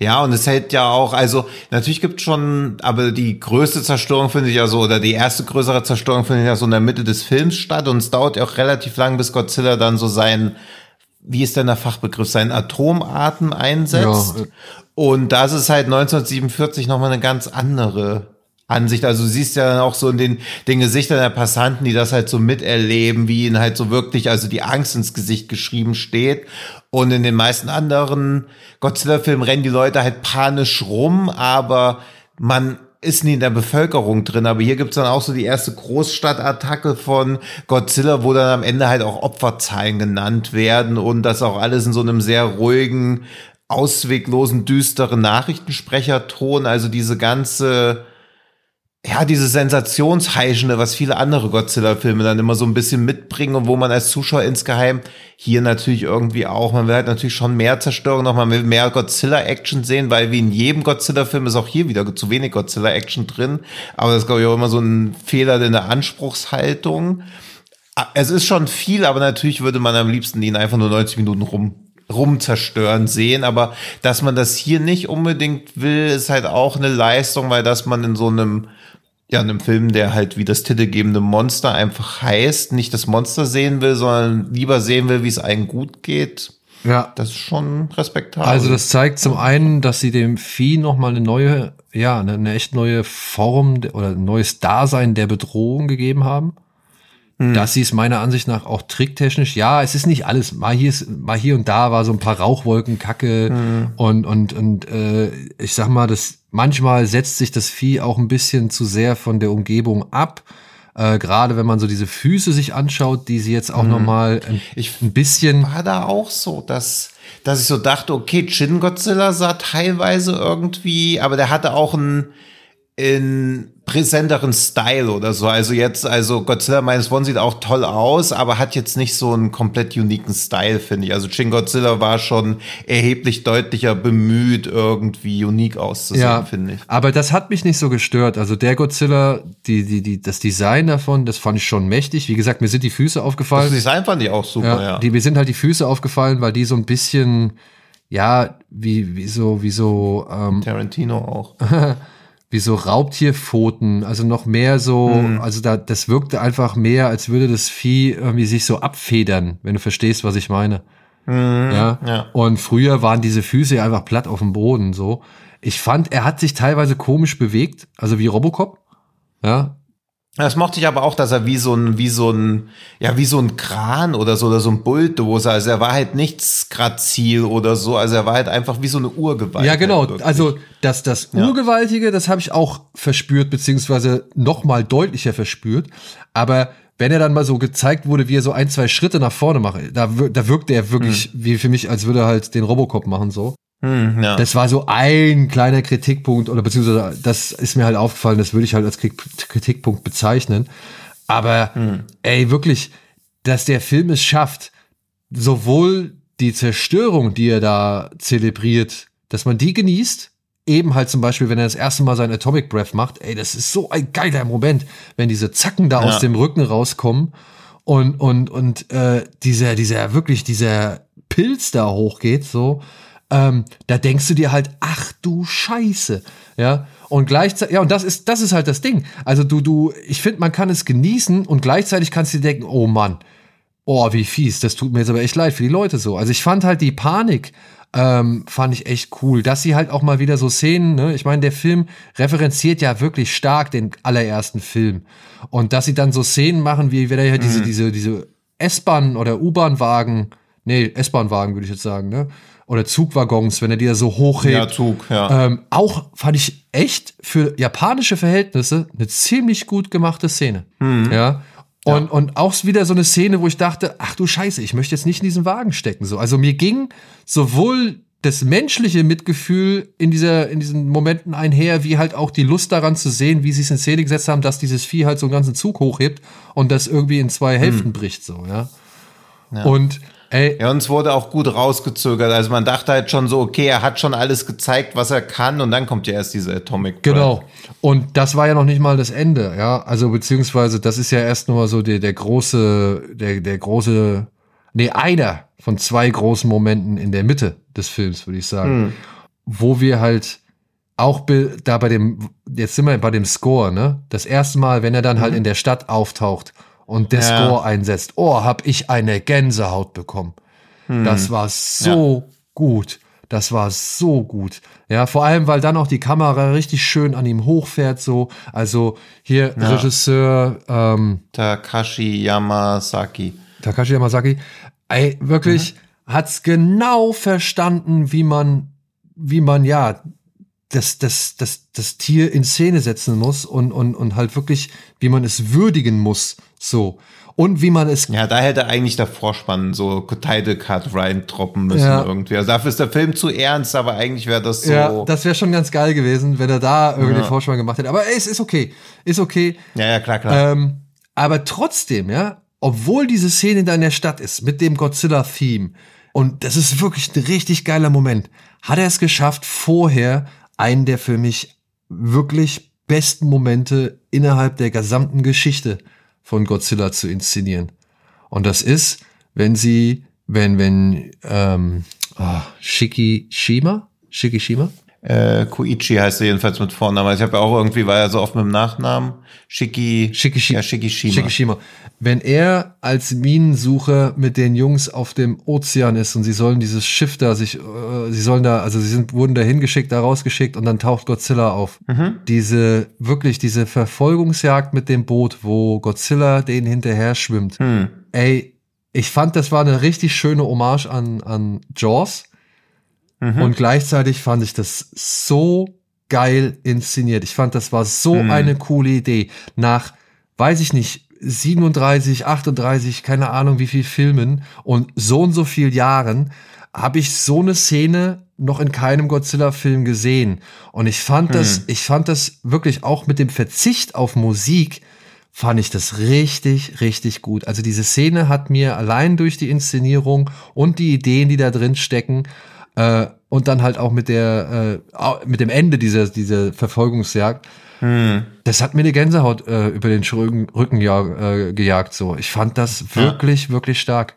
Ja, und es hält ja auch, also natürlich gibt schon, aber die größte Zerstörung finde ich ja so, oder die erste größere Zerstörung finde ich ja so in der Mitte des Films statt und es dauert ja auch relativ lang, bis Godzilla dann so sein, wie ist denn der Fachbegriff, seinen Atomatem einsetzt. Ja. Und das ist halt 1947 nochmal eine ganz andere Ansicht. Also du siehst ja dann auch so in den, den Gesichtern der Passanten, die das halt so miterleben, wie ihnen halt so wirklich, also die Angst ins Gesicht geschrieben steht. Und in den meisten anderen Godzilla-Filmen rennen die Leute halt panisch rum, aber man ist nie in der Bevölkerung drin, aber hier gibt's dann auch so die erste Großstadtattacke von Godzilla, wo dann am Ende halt auch Opferzahlen genannt werden und das auch alles in so einem sehr ruhigen, ausweglosen, düsteren Nachrichtensprecherton. Also diese ganze ja, dieses Sensationsheischende, was viele andere Godzilla-Filme dann immer so ein bisschen mitbringen und wo man als Zuschauer insgeheim hier natürlich irgendwie auch, man will halt natürlich schon mehr Zerstörung noch, man will mehr Godzilla-Action sehen, weil wie in jedem Godzilla-Film ist auch hier wieder zu wenig Godzilla-Action drin. Aber das ist, glaube ich, auch immer so ein Fehler in der Anspruchshaltung. Ah, es ist schon viel, aber natürlich würde man am liebsten ihn einfach nur 90 Minuten rum rumzerstören sehen, aber dass man das hier nicht unbedingt will, ist halt auch eine Leistung, weil dass man in so einem ja, in einem Film, der halt wie das titelgebende Monster einfach heißt, nicht das Monster sehen will, sondern lieber sehen will, wie es einem gut geht. Ja. Das ist schon respektabel. Also das zeigt zum einen, dass sie dem Vieh nochmal eine neue, ja, eine, eine echt neue Form oder ein neues Dasein der Bedrohung gegeben haben. Hm. Dass sie es meiner Ansicht nach auch tricktechnisch, ja, es ist nicht alles. Mal hier, ist, mal hier und da war so ein paar Rauchwolken, Kacke hm. und, und, und äh, ich sag mal, das manchmal setzt sich das Vieh auch ein bisschen zu sehr von der Umgebung ab. Äh, Gerade wenn man so diese Füße sich anschaut, die sie jetzt auch hm. nochmal ein, ich ein bisschen. War da auch so, dass, dass ich so dachte, okay, Shin Godzilla sah teilweise irgendwie, aber der hatte auch ein in präsenteren Style oder so. Also jetzt, also Godzilla Minus One sieht auch toll aus, aber hat jetzt nicht so einen komplett uniken Style, finde ich. Also Shin Godzilla war schon erheblich deutlicher bemüht, irgendwie unique auszusehen, ja, finde ich. Aber das hat mich nicht so gestört. Also der Godzilla, die, die, die, das Design davon, das fand ich schon mächtig. Wie gesagt, mir sind die Füße aufgefallen. Das Design fand ich auch super, ja. ja. Die, mir sind halt die Füße aufgefallen, weil die so ein bisschen, ja, wie, wie so, wie so, ähm, Tarantino auch. wie so Raubtierpfoten, also noch mehr so, mhm. also da, das wirkte einfach mehr, als würde das Vieh irgendwie sich so abfedern, wenn du verstehst, was ich meine. Mhm. Ja? ja. Und früher waren diese Füße einfach platt auf dem Boden, so. Ich fand, er hat sich teilweise komisch bewegt, also wie Robocop. Ja, das mochte ich aber auch, dass er wie so ein, wie so ein, ja, wie so ein Kran oder so, oder so ein Bulldozer, also er war halt nichts grazil oder so, also er war halt einfach wie so eine Urgewalt. Ja, genau, halt also das, das Urgewaltige, das habe ich auch verspürt, beziehungsweise noch mal deutlicher verspürt, aber wenn er dann mal so gezeigt wurde, wie er so ein, zwei Schritte nach vorne macht, da, da wirkte er wirklich, mhm. wie für mich, als würde er halt den Robocop machen, so. Hm, ja. Das war so ein kleiner Kritikpunkt oder beziehungsweise das ist mir halt aufgefallen, das würde ich halt als Kritikpunkt bezeichnen. Aber hm. ey, wirklich, dass der Film es schafft, sowohl die Zerstörung, die er da zelebriert, dass man die genießt, eben halt zum Beispiel, wenn er das erste Mal sein Atomic Breath macht, ey, das ist so ein geiler Moment, wenn diese Zacken da ja. aus dem Rücken rauskommen und, und, und äh, dieser, dieser, wirklich, dieser Pilz da hochgeht, so ähm, da denkst du dir halt, ach du Scheiße, ja. Und gleichzeitig, ja, und das ist, das ist halt das Ding. Also du, du, ich finde, man kann es genießen und gleichzeitig kannst du dir denken, oh Mann, oh, wie fies, das tut mir jetzt aber echt leid für die Leute so. Also ich fand halt die Panik, ähm, fand ich echt cool, dass sie halt auch mal wieder so Szenen, ne? ich meine, der Film referenziert ja wirklich stark den allerersten Film. Und dass sie dann so Szenen machen, wie wenn er ja diese, mhm. diese, diese S-Bahn oder U-Bahn-Wagen nee, S-Bahn-Wagen würde ich jetzt sagen, ne? Oder Zugwaggons, wenn er die da so hochhebt. Ja, Zug, ja. Ähm, auch fand ich echt für japanische Verhältnisse eine ziemlich gut gemachte Szene. Mhm. Ja. Und, ja. und auch wieder so eine Szene, wo ich dachte, ach du Scheiße, ich möchte jetzt nicht in diesen Wagen stecken. So, also mir ging sowohl das menschliche Mitgefühl in dieser, in diesen Momenten einher, wie halt auch die Lust daran zu sehen, wie sie es in Szene gesetzt haben, dass dieses Vieh halt so einen ganzen Zug hochhebt und das irgendwie in zwei Hälften hm. bricht, so, ja. ja. Und, ey. Ja, uns wurde auch gut rausgezögert. Also man dachte halt schon so, okay, er hat schon alles gezeigt, was er kann und dann kommt ja erst diese Atomic Breath. Genau. Und das war ja noch nicht mal das Ende, ja. Also beziehungsweise, das ist ja erst nochmal so der, der große, der, der große, nee, einer von zwei großen Momenten in der Mitte des Films, würde ich sagen. Mhm. Wo wir halt auch da bei dem, jetzt sind wir bei dem Score, ne? Das erste Mal, wenn er dann halt mhm. halt in der Stadt auftaucht und der ja. Score einsetzt, oh, hab ich eine Gänsehaut bekommen. Mhm. Das war so ja. gut. Das war so gut. Ja, vor allem, weil dann auch die Kamera richtig schön an ihm hochfährt, so. Also hier ja. Regisseur ähm, Takashi Yamasaki. Takashi Yamasaki. Ey, wirklich mhm. hat's genau verstanden, wie man, wie man ja das, das, das, das Tier in Szene setzen muss und, und, und halt wirklich, wie man es würdigen muss, so. Und wie man es. Ja, da hätte eigentlich der Vorspann so Title Card reintroppen müssen ja. irgendwie. Also dafür ist der Film zu ernst, aber eigentlich wäre das so. Ja, das wäre schon ganz geil gewesen, wenn er da irgendwie ja. den Vorspann gemacht hätte. Aber es ist okay. Ist okay. Ja, ja, klar, klar. Ähm, aber trotzdem, ja, obwohl diese Szene da in der Stadt ist mit dem Godzilla-Theme, und das ist wirklich ein richtig geiler Moment, hat er es geschafft, vorher einen der für mich wirklich besten Momente innerhalb der gesamten Geschichte von Godzilla zu inszenieren. Und das ist, wenn sie, wenn, wenn, ähm, oh, Shikishima? Shikishima? Äh, Koichi heißt er jedenfalls mit Vornamen. Ich habe ja auch irgendwie, war er so oft mit dem Nachnamen. Shiki, Shikishi, ja, Shikishima. Shikishima. Wenn er als Minensucher mit den Jungs auf dem Ozean ist und sie sollen dieses Schiff da sich, äh, sie sollen da, also sie sind, wurden da hingeschickt, da rausgeschickt und dann taucht Godzilla auf. Mhm. Diese, wirklich diese Verfolgungsjagd mit dem Boot, wo Godzilla den hinterher schwimmt. Mhm. Ey, ich fand, das war eine richtig schöne Hommage an, an Jaws Mhm. Und gleichzeitig fand ich das so geil inszeniert. Ich fand, das war so mhm. eine coole Idee. Nach, weiß ich nicht, 37, 38, keine Ahnung wie viel Filmen und so und so viel Jahren habe ich so eine Szene noch in keinem Godzilla-Film gesehen. Und ich fand hm. das, ich fand das wirklich auch mit dem Verzicht auf Musik, fand ich das richtig, richtig gut. Also diese Szene hat mir allein durch die Inszenierung und die Ideen, die da drin stecken, äh, und dann halt auch mit der, äh, mit dem Ende dieser, dieser Verfolgungsjagd. Hm. Das hat mir eine Gänsehaut äh, über den Rücken, Rücken ja, äh, gejagt. So, ich fand das wirklich, ja. wirklich stark.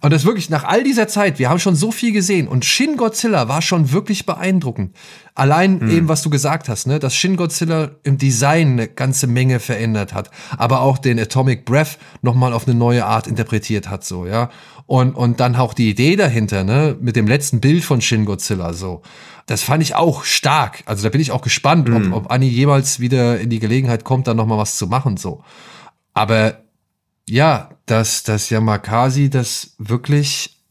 Und das wirklich nach all dieser Zeit, wir haben schon so viel gesehen und Shin Godzilla war schon wirklich beeindruckend. Allein hm. eben, was du gesagt hast, ne, dass Shin Godzilla im Design eine ganze Menge verändert hat, aber auch den Atomic Breath nochmal auf eine neue Art interpretiert hat, so, ja. Und, und dann auch die Idee dahinter, ne, mit dem letzten Bild von Shin Godzilla, so. Das fand ich auch stark. Also da bin ich auch gespannt, hm. ob, ob Annie jemals wieder in die Gelegenheit kommt, da nochmal was zu machen, so. Aber ja, dass, dass Yamakasi das wirklich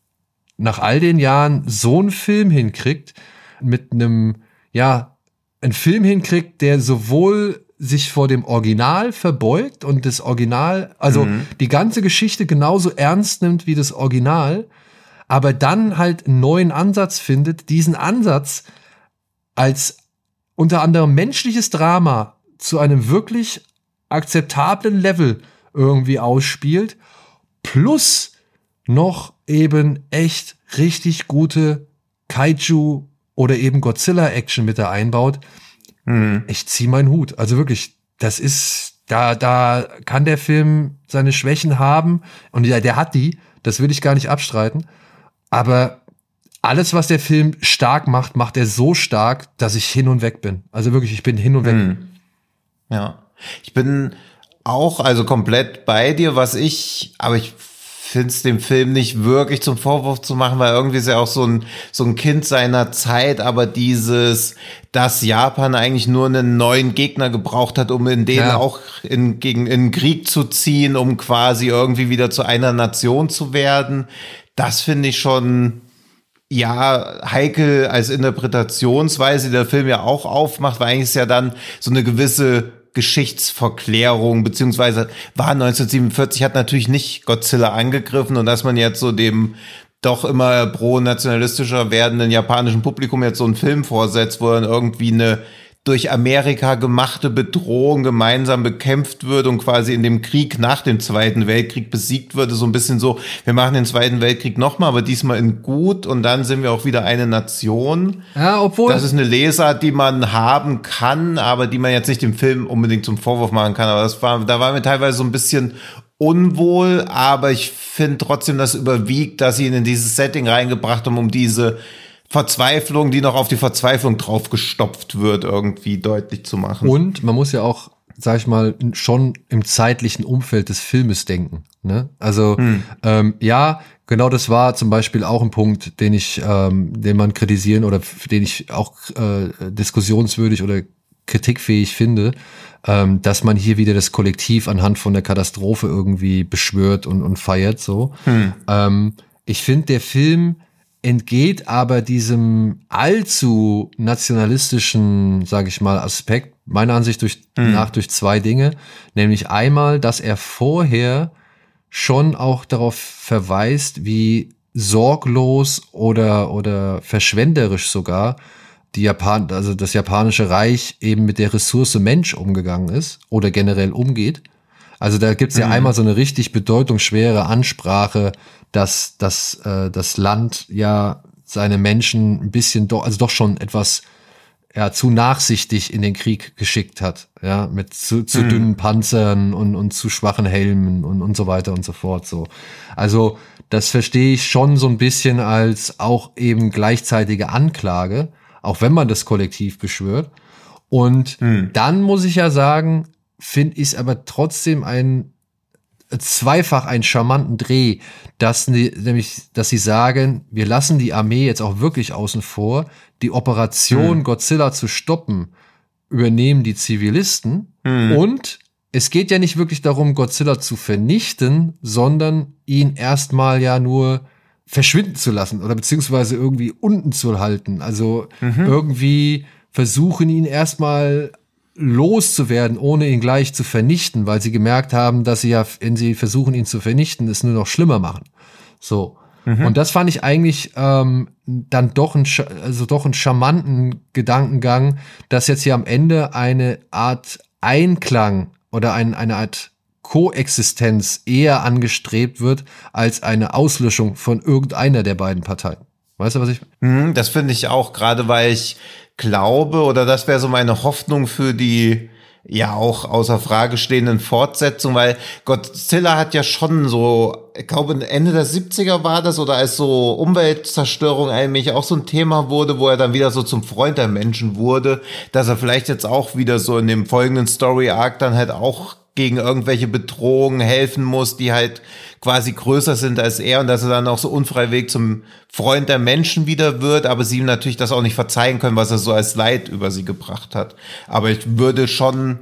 nach all den Jahren so einen Film hinkriegt, mit einem, ja, einen Film hinkriegt, der sowohl sich vor dem Original verbeugt und das Original, also mhm. die ganze Geschichte genauso ernst nimmt wie das Original, aber dann halt einen neuen Ansatz findet, diesen Ansatz als unter anderem menschliches Drama zu einem wirklich akzeptablen Level irgendwie ausspielt, plus noch eben echt richtig gute Kaiju oder eben Godzilla-Action mit da einbaut. Mhm. Ich zieh meinen Hut. Also wirklich, das ist, da, da kann der Film seine Schwächen haben und ja, der hat die, das will ich gar nicht abstreiten. Aber alles, was der Film stark macht, macht er so stark, dass ich hin und weg bin. Also wirklich, ich bin hin und weg. Mhm. Ja. Ich bin auch, also komplett bei dir, was ich, aber ich finde es dem Film nicht wirklich zum Vorwurf zu machen, weil irgendwie ist er auch so ein, so ein Kind seiner Zeit, aber dieses, dass Japan eigentlich nur einen neuen Gegner gebraucht hat, um in den ja. auch in, gegen, in Krieg zu ziehen, um quasi irgendwie wieder zu einer Nation zu werden, das finde ich schon, ja, heikel als Interpretationsweise, die der Film ja auch aufmacht, weil eigentlich ist ja dann so eine gewisse Geschichtsverklärung, beziehungsweise war 1947, hat natürlich nicht Godzilla angegriffen und dass man jetzt so dem doch immer pro-nationalistischer werdenden japanischen Publikum jetzt so einen Film vorsetzt, wo dann irgendwie eine durch Amerika gemachte Bedrohung gemeinsam bekämpft wird und quasi in dem Krieg nach dem Zweiten Weltkrieg besiegt würde. So ein bisschen so, wir machen den Zweiten Weltkrieg nochmal, aber diesmal in gut und dann sind wir auch wieder eine Nation. Ja, obwohl. Das ist eine Lesart, die man haben kann, aber die man jetzt nicht dem Film unbedingt zum Vorwurf machen kann. Aber das war, da war mir teilweise so ein bisschen unwohl, aber ich finde trotzdem, dass überwiegt, dass sie ihn in dieses Setting reingebracht haben, um diese Verzweiflung, die noch auf die Verzweiflung draufgestopft wird, irgendwie deutlich zu machen. Und man muss ja auch, sag ich mal, schon im zeitlichen Umfeld des Filmes denken. Ne? Also hm. ähm, ja, genau das war zum Beispiel auch ein Punkt, den ich, ähm, den man kritisieren oder den ich auch äh, diskussionswürdig oder kritikfähig finde, ähm, dass man hier wieder das Kollektiv anhand von der Katastrophe irgendwie beschwört und, und feiert so. Hm. Ähm, ich finde, der Film entgeht aber diesem allzu nationalistischen, sage ich mal, Aspekt meiner Ansicht durch, mhm. nach durch zwei Dinge, nämlich einmal, dass er vorher schon auch darauf verweist, wie sorglos oder oder verschwenderisch sogar die Japan, also das japanische Reich eben mit der Ressource Mensch umgegangen ist oder generell umgeht. Also da gibt's ja mhm. einmal so eine richtig bedeutungsschwere Ansprache dass, dass äh, das Land ja seine Menschen ein bisschen doch, also doch schon etwas ja, zu nachsichtig in den Krieg geschickt hat, ja, mit zu, zu mhm. dünnen Panzern und, und zu schwachen Helmen und, und so weiter und so fort, so. Also, das verstehe ich schon so ein bisschen als auch eben gleichzeitige Anklage, auch wenn man das Kollektiv beschwört. Und mhm. dann muss ich ja sagen, finde ich es aber trotzdem ein zweifach einen charmanten Dreh, dass nämlich, dass sie sagen, wir lassen die Armee jetzt auch wirklich außen vor. Die Operation mhm. Godzilla zu stoppen übernehmen die Zivilisten mhm. und es geht ja nicht wirklich darum, Godzilla zu vernichten, sondern ihn erstmal ja nur verschwinden zu lassen oder beziehungsweise irgendwie unten zu halten. Also mhm. irgendwie versuchen ihn erstmal loszuwerden, ohne ihn gleich zu vernichten, weil sie gemerkt haben, dass sie ja, wenn sie versuchen, ihn zu vernichten, es nur noch schlimmer machen. So. Mhm. Und das fand ich eigentlich ähm, dann doch ein, also doch einen charmanten Gedankengang, dass jetzt hier am Ende eine Art Einklang oder ein, eine Art Koexistenz eher angestrebt wird als eine Auslöschung von irgendeiner der beiden Parteien. Weißt du, was ich? Mhm, das finde ich auch, gerade weil ich glaube, oder das wäre so meine Hoffnung für die ja auch außer Frage stehenden Fortsetzung, weil Godzilla hat ja schon so, ich glaube Ende der 70er war das oder als so Umweltzerstörung eigentlich auch so ein Thema wurde, wo er dann wieder so zum Freund der Menschen wurde, dass er vielleicht jetzt auch wieder so in dem folgenden Story Arc dann halt auch gegen irgendwelche Bedrohungen helfen muss, die halt quasi größer sind als er und dass er dann auch so unfreiwillig zum Freund der Menschen wieder wird, aber sie ihm natürlich das auch nicht verzeihen können, was er so als Leid über sie gebracht hat. Aber ich würde schon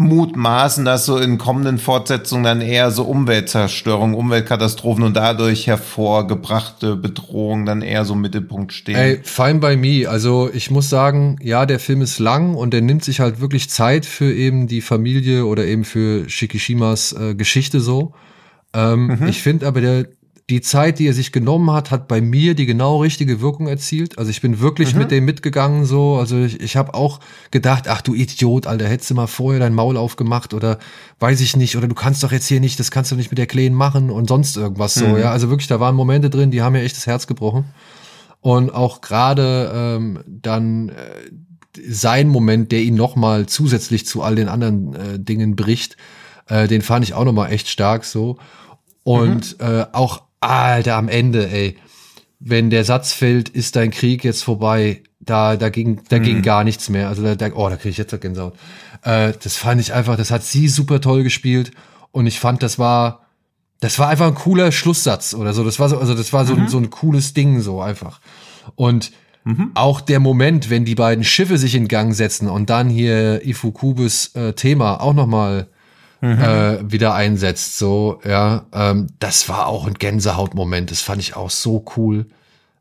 mutmaßen, dass so in kommenden Fortsetzungen dann eher so Umweltzerstörung, Umweltkatastrophen und dadurch hervorgebrachte Bedrohungen dann eher so im Mittelpunkt stehen. Ey, fine by me. Also ich muss sagen, ja, der Film ist lang und er nimmt sich halt wirklich Zeit für eben die Familie oder eben für Shikishimas äh, Geschichte so. Ähm, mhm. Ich finde aber der, die Zeit, die er sich genommen hat, hat bei mir die genau richtige Wirkung erzielt. Also ich bin wirklich mhm. mit dem mitgegangen so. Also ich, ich habe auch gedacht, ach du Idiot, Alter, hättest du mal vorher dein Maul aufgemacht oder weiß ich nicht, oder du kannst doch jetzt hier nicht, das kannst du nicht mit der Kleen machen und sonst irgendwas mhm. so. Ja, also wirklich, da waren Momente drin, die haben mir echt das Herz gebrochen. Und auch gerade ähm, dann äh, sein Moment, der ihn noch mal zusätzlich zu all den anderen äh, Dingen bricht, äh, den fand ich auch noch mal echt stark so. Und mhm. äh, auch Alter, am Ende, ey. Wenn der Satz fällt, ist dein Krieg jetzt vorbei, da, da ging, da mhm. ging gar nichts mehr. Also da, da oh, da kriege ich jetzt Gänsehaut. Äh, das fand ich einfach, das hat sie super toll gespielt. Und ich fand, das war, das war einfach ein cooler Schlusssatz oder so. Das war so, also das war so, mhm. so ein cooles Ding so einfach. Und mhm. auch der Moment, wenn die beiden Schiffe sich in Gang setzen und dann hier Ifukubes äh, Thema auch noch mal mhm. äh, wieder einsetzt, so ja, ähm, das war auch ein Gänsehautmoment. Das fand ich auch so cool.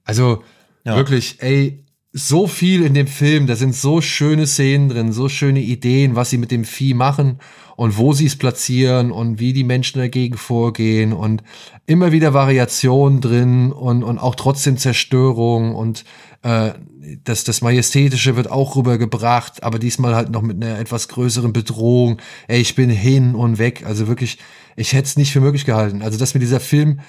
Also ja. wirklich, ey, so viel in dem Film. Da sind so schöne Szenen drin, so schöne Ideen, was sie mit dem Vieh machen und wo sie es platzieren und wie die Menschen dagegen vorgehen und immer wieder Variationen drin und, und auch trotzdem Zerstörung und äh, das, das Majestätische wird auch rübergebracht, aber diesmal halt noch mit einer etwas größeren Bedrohung. Ey, ich bin hin und weg. Also wirklich, ich hätte es nicht für möglich gehalten. Also, dass mir dieser Film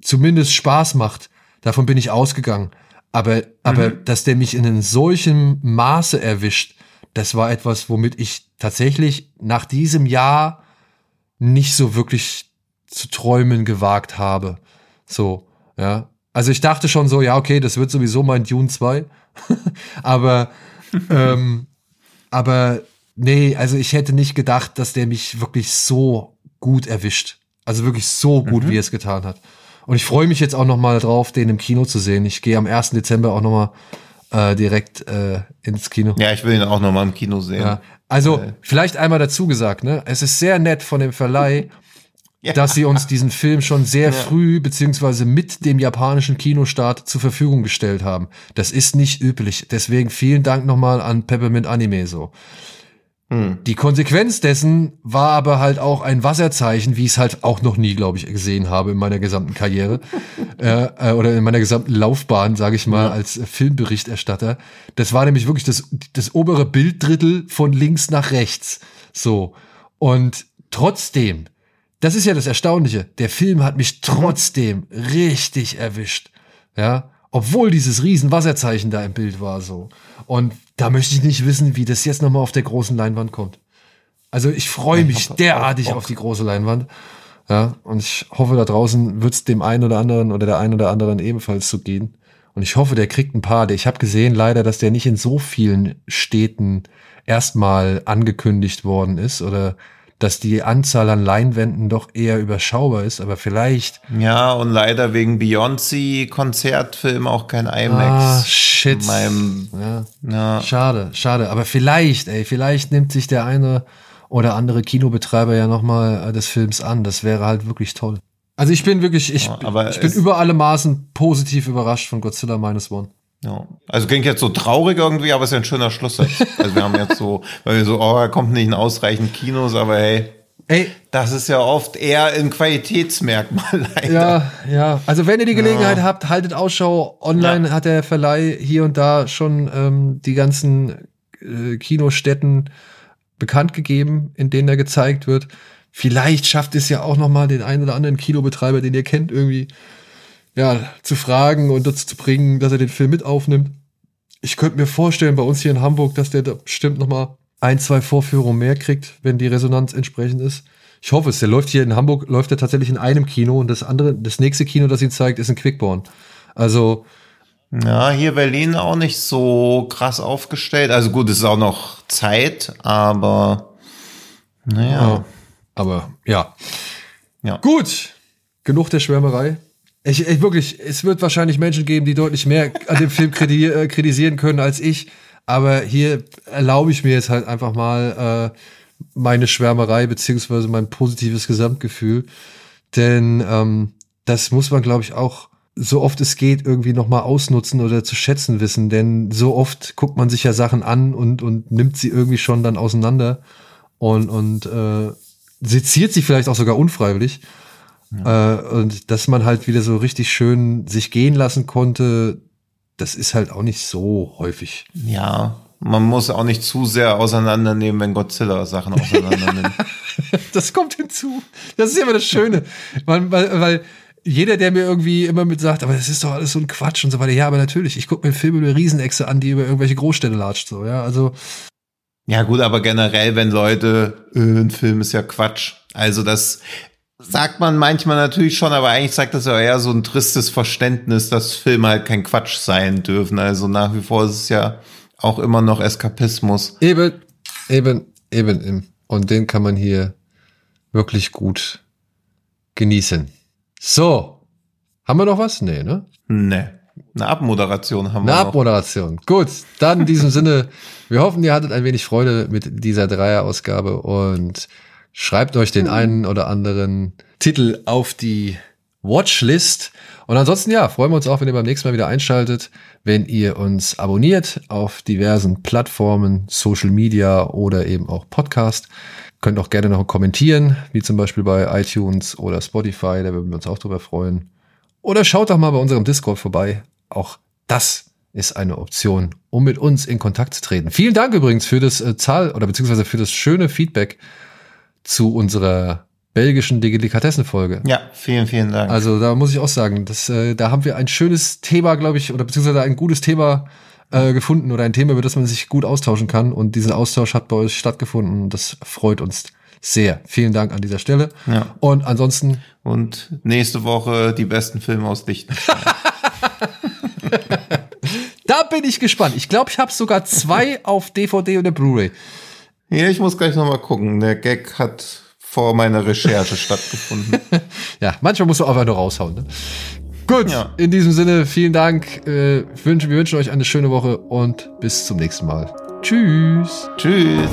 zumindest Spaß macht, davon bin ich ausgegangen. Aber, aber mhm. dass der mich in einem solchen Maße erwischt, das war etwas, womit ich tatsächlich nach diesem Jahr nicht so wirklich zu träumen gewagt habe. So, ja. Also ich dachte schon so, ja, okay, das wird sowieso mein Dune 2. aber, ähm, aber nee, also ich hätte nicht gedacht, dass der mich wirklich so gut erwischt. Also wirklich so gut, mhm. wie er es getan hat. Und ich freue mich jetzt auch noch mal drauf, den im Kino zu sehen. Ich gehe am 1. Dezember auch noch mal äh, direkt äh, ins Kino. Ja, ich will ihn auch noch mal im Kino sehen. Ja. Also äh. vielleicht einmal dazu gesagt, ne? Es ist sehr nett von dem Verleih, ja. dass sie uns diesen Film schon sehr ja. früh beziehungsweise mit dem japanischen Kinostart zur Verfügung gestellt haben. Das ist nicht üblich. Deswegen vielen Dank nochmal an Peppermint Anime so. Hm. Die Konsequenz dessen war aber halt auch ein Wasserzeichen, wie ich es halt auch noch nie, glaube ich, gesehen habe in meiner gesamten Karriere äh, äh, oder in meiner gesamten Laufbahn, sage ich mal, ja. als Filmberichterstatter. Das war nämlich wirklich das, das obere Bilddrittel von links nach rechts. So. Und trotzdem, das ist ja das Erstaunliche, der Film hat mich trotzdem richtig erwischt. Ja, obwohl dieses riesen Wasserzeichen da im Bild war so. Und da möchte ich nicht wissen, wie das jetzt nochmal auf der großen Leinwand kommt. Also ich freue mich derartig auf die große Leinwand. Ja, und ich hoffe, da draußen wird es dem einen oder anderen oder der einen oder anderen ebenfalls so gehen. Und ich hoffe, der kriegt ein paar. Ich habe gesehen leider, dass der nicht in so vielen Städten erstmal angekündigt worden ist oder dass die Anzahl an Leinwänden doch eher überschaubar ist, aber vielleicht. Ja, und leider wegen Beyoncé-Konzertfilm auch kein IMAX. Ah, shit. Meinem, ja. ja. Schade, schade. Aber vielleicht, ey, vielleicht nimmt sich der eine oder andere Kinobetreiber ja nochmal äh, des Films an. Das wäre halt wirklich toll. Also ich bin wirklich, ich, ja, ich bin über alle Maßen positiv überrascht von Godzilla Minus One. Ja. Also klingt jetzt so traurig irgendwie, aber es ist ja ein schöner Schlusssatz. Also wir haben jetzt so, weil wir so, oh, er kommt nicht in ausreichend Kinos, aber hey, Ey, das ist ja oft eher ein Qualitätsmerkmal leider. Ja, ja. Also wenn ihr die Gelegenheit ja. habt, haltet Ausschau. Online ja. hat der Verleih hier und da schon ähm, die ganzen äh, Kinostätten bekannt gegeben, in denen er gezeigt wird. Vielleicht schafft es ja auch noch mal den einen oder anderen Kinobetreiber, den ihr kennt, irgendwie ja, zu fragen und dazu zu bringen, dass er den Film mit aufnimmt. Ich könnte mir vorstellen, bei uns hier in Hamburg, dass der da bestimmt noch mal ein, zwei Vorführungen mehr kriegt, wenn die Resonanz entsprechend ist. Ich hoffe es. Der läuft hier in Hamburg, läuft er tatsächlich in einem Kino und das andere, das nächste Kino, das ihn zeigt, ist in Quickborn. Also. Ja, hier Berlin auch nicht so krass aufgestellt. Also gut, es ist auch noch Zeit, aber naja. Ja, aber ja. ja. Gut. Genug der Schwärmerei. Ich, ich, wirklich, es wird wahrscheinlich Menschen geben, die deutlich mehr an dem Film äh, kritisieren können als ich. Aber hier erlaube ich mir jetzt halt einfach mal äh, meine Schwärmerei beziehungsweise mein positives Gesamtgefühl. Denn ähm, das muss man, glaube ich, auch so oft es geht irgendwie noch mal ausnutzen oder zu schätzen wissen. Denn so oft guckt man sich ja Sachen an und, und nimmt sie irgendwie schon dann auseinander und, und äh, seziert sie vielleicht auch sogar unfreiwillig. Ja. Äh, und dass man halt wieder so richtig schön sich gehen lassen konnte, das ist halt auch nicht so häufig. Ja, man muss auch nicht zu sehr auseinandernehmen, wenn Godzilla Sachen auseinandernimmt. das kommt hinzu. Das ist ja immer das Schöne. weil, weil, weil jeder, der mir irgendwie immer mit sagt, aber das ist doch alles so ein Quatsch und so weiter. Ja, aber natürlich, ich gucke mir Filme über Riesenechse an, die über irgendwelche Großstädte latscht, so, ja, also. Ja, gut, aber generell, wenn Leute, äh, ein Film ist ja Quatsch. Also das, sagt man manchmal natürlich schon, aber eigentlich sagt das ja eher so ein tristes Verständnis, dass Filme halt kein Quatsch sein dürfen. Also nach wie vor ist es ja auch immer noch Eskapismus. Eben, eben, eben. Und den kann man hier wirklich gut genießen. So. Haben wir noch was? Nee, ne? Nee. Eine Abmoderation haben wir. Eine Abmoderation. Gut, dann in diesem Sinne, wir hoffen, ihr hattet ein wenig Freude mit dieser Dreier-Ausgabe und schreibt euch den einen oder anderen Titel auf die Watchlist. Und ansonsten, ja, freuen wir uns auch, wenn ihr beim nächsten Mal wieder einschaltet, wenn ihr uns abonniert auf diversen Plattformen, Social Media oder eben auch Podcast. Könnt auch gerne noch kommentieren, wie zum Beispiel bei iTunes oder Spotify, da würden wir uns auch drüber freuen. Oder schaut doch mal bei unserem Discord vorbei. Auch das ist eine Option, um mit uns in Kontakt zu treten. Vielen Dank übrigens für das äh, Zahl oder beziehungsweise für das schöne Feedback zu unserer belgischen Delikatessenfolge. Ja, vielen, vielen Dank. Also da muss ich auch sagen, das, äh, da haben wir ein schönes Thema, glaube ich, oder beziehungsweise ein gutes Thema äh, gefunden oder ein Thema, über das man sich gut austauschen kann. Und dieser Austausch hat bei euch stattgefunden. Das freut uns sehr. Vielen Dank an dieser Stelle. Ja. Und ansonsten. Und nächste Woche die besten Filme aus Lichtenstein. da bin ich gespannt. Ich glaube, ich habe sogar zwei auf DVD oder Blu-ray. Ja, ich muss gleich nochmal gucken. Der Gag hat vor meiner Recherche stattgefunden. ja, manchmal musst du einfach nur raushauen. Ne? Gut, ja. in diesem Sinne, vielen Dank. Äh, wir wünschen euch eine schöne Woche und bis zum nächsten Mal. Tschüss. Tschüss.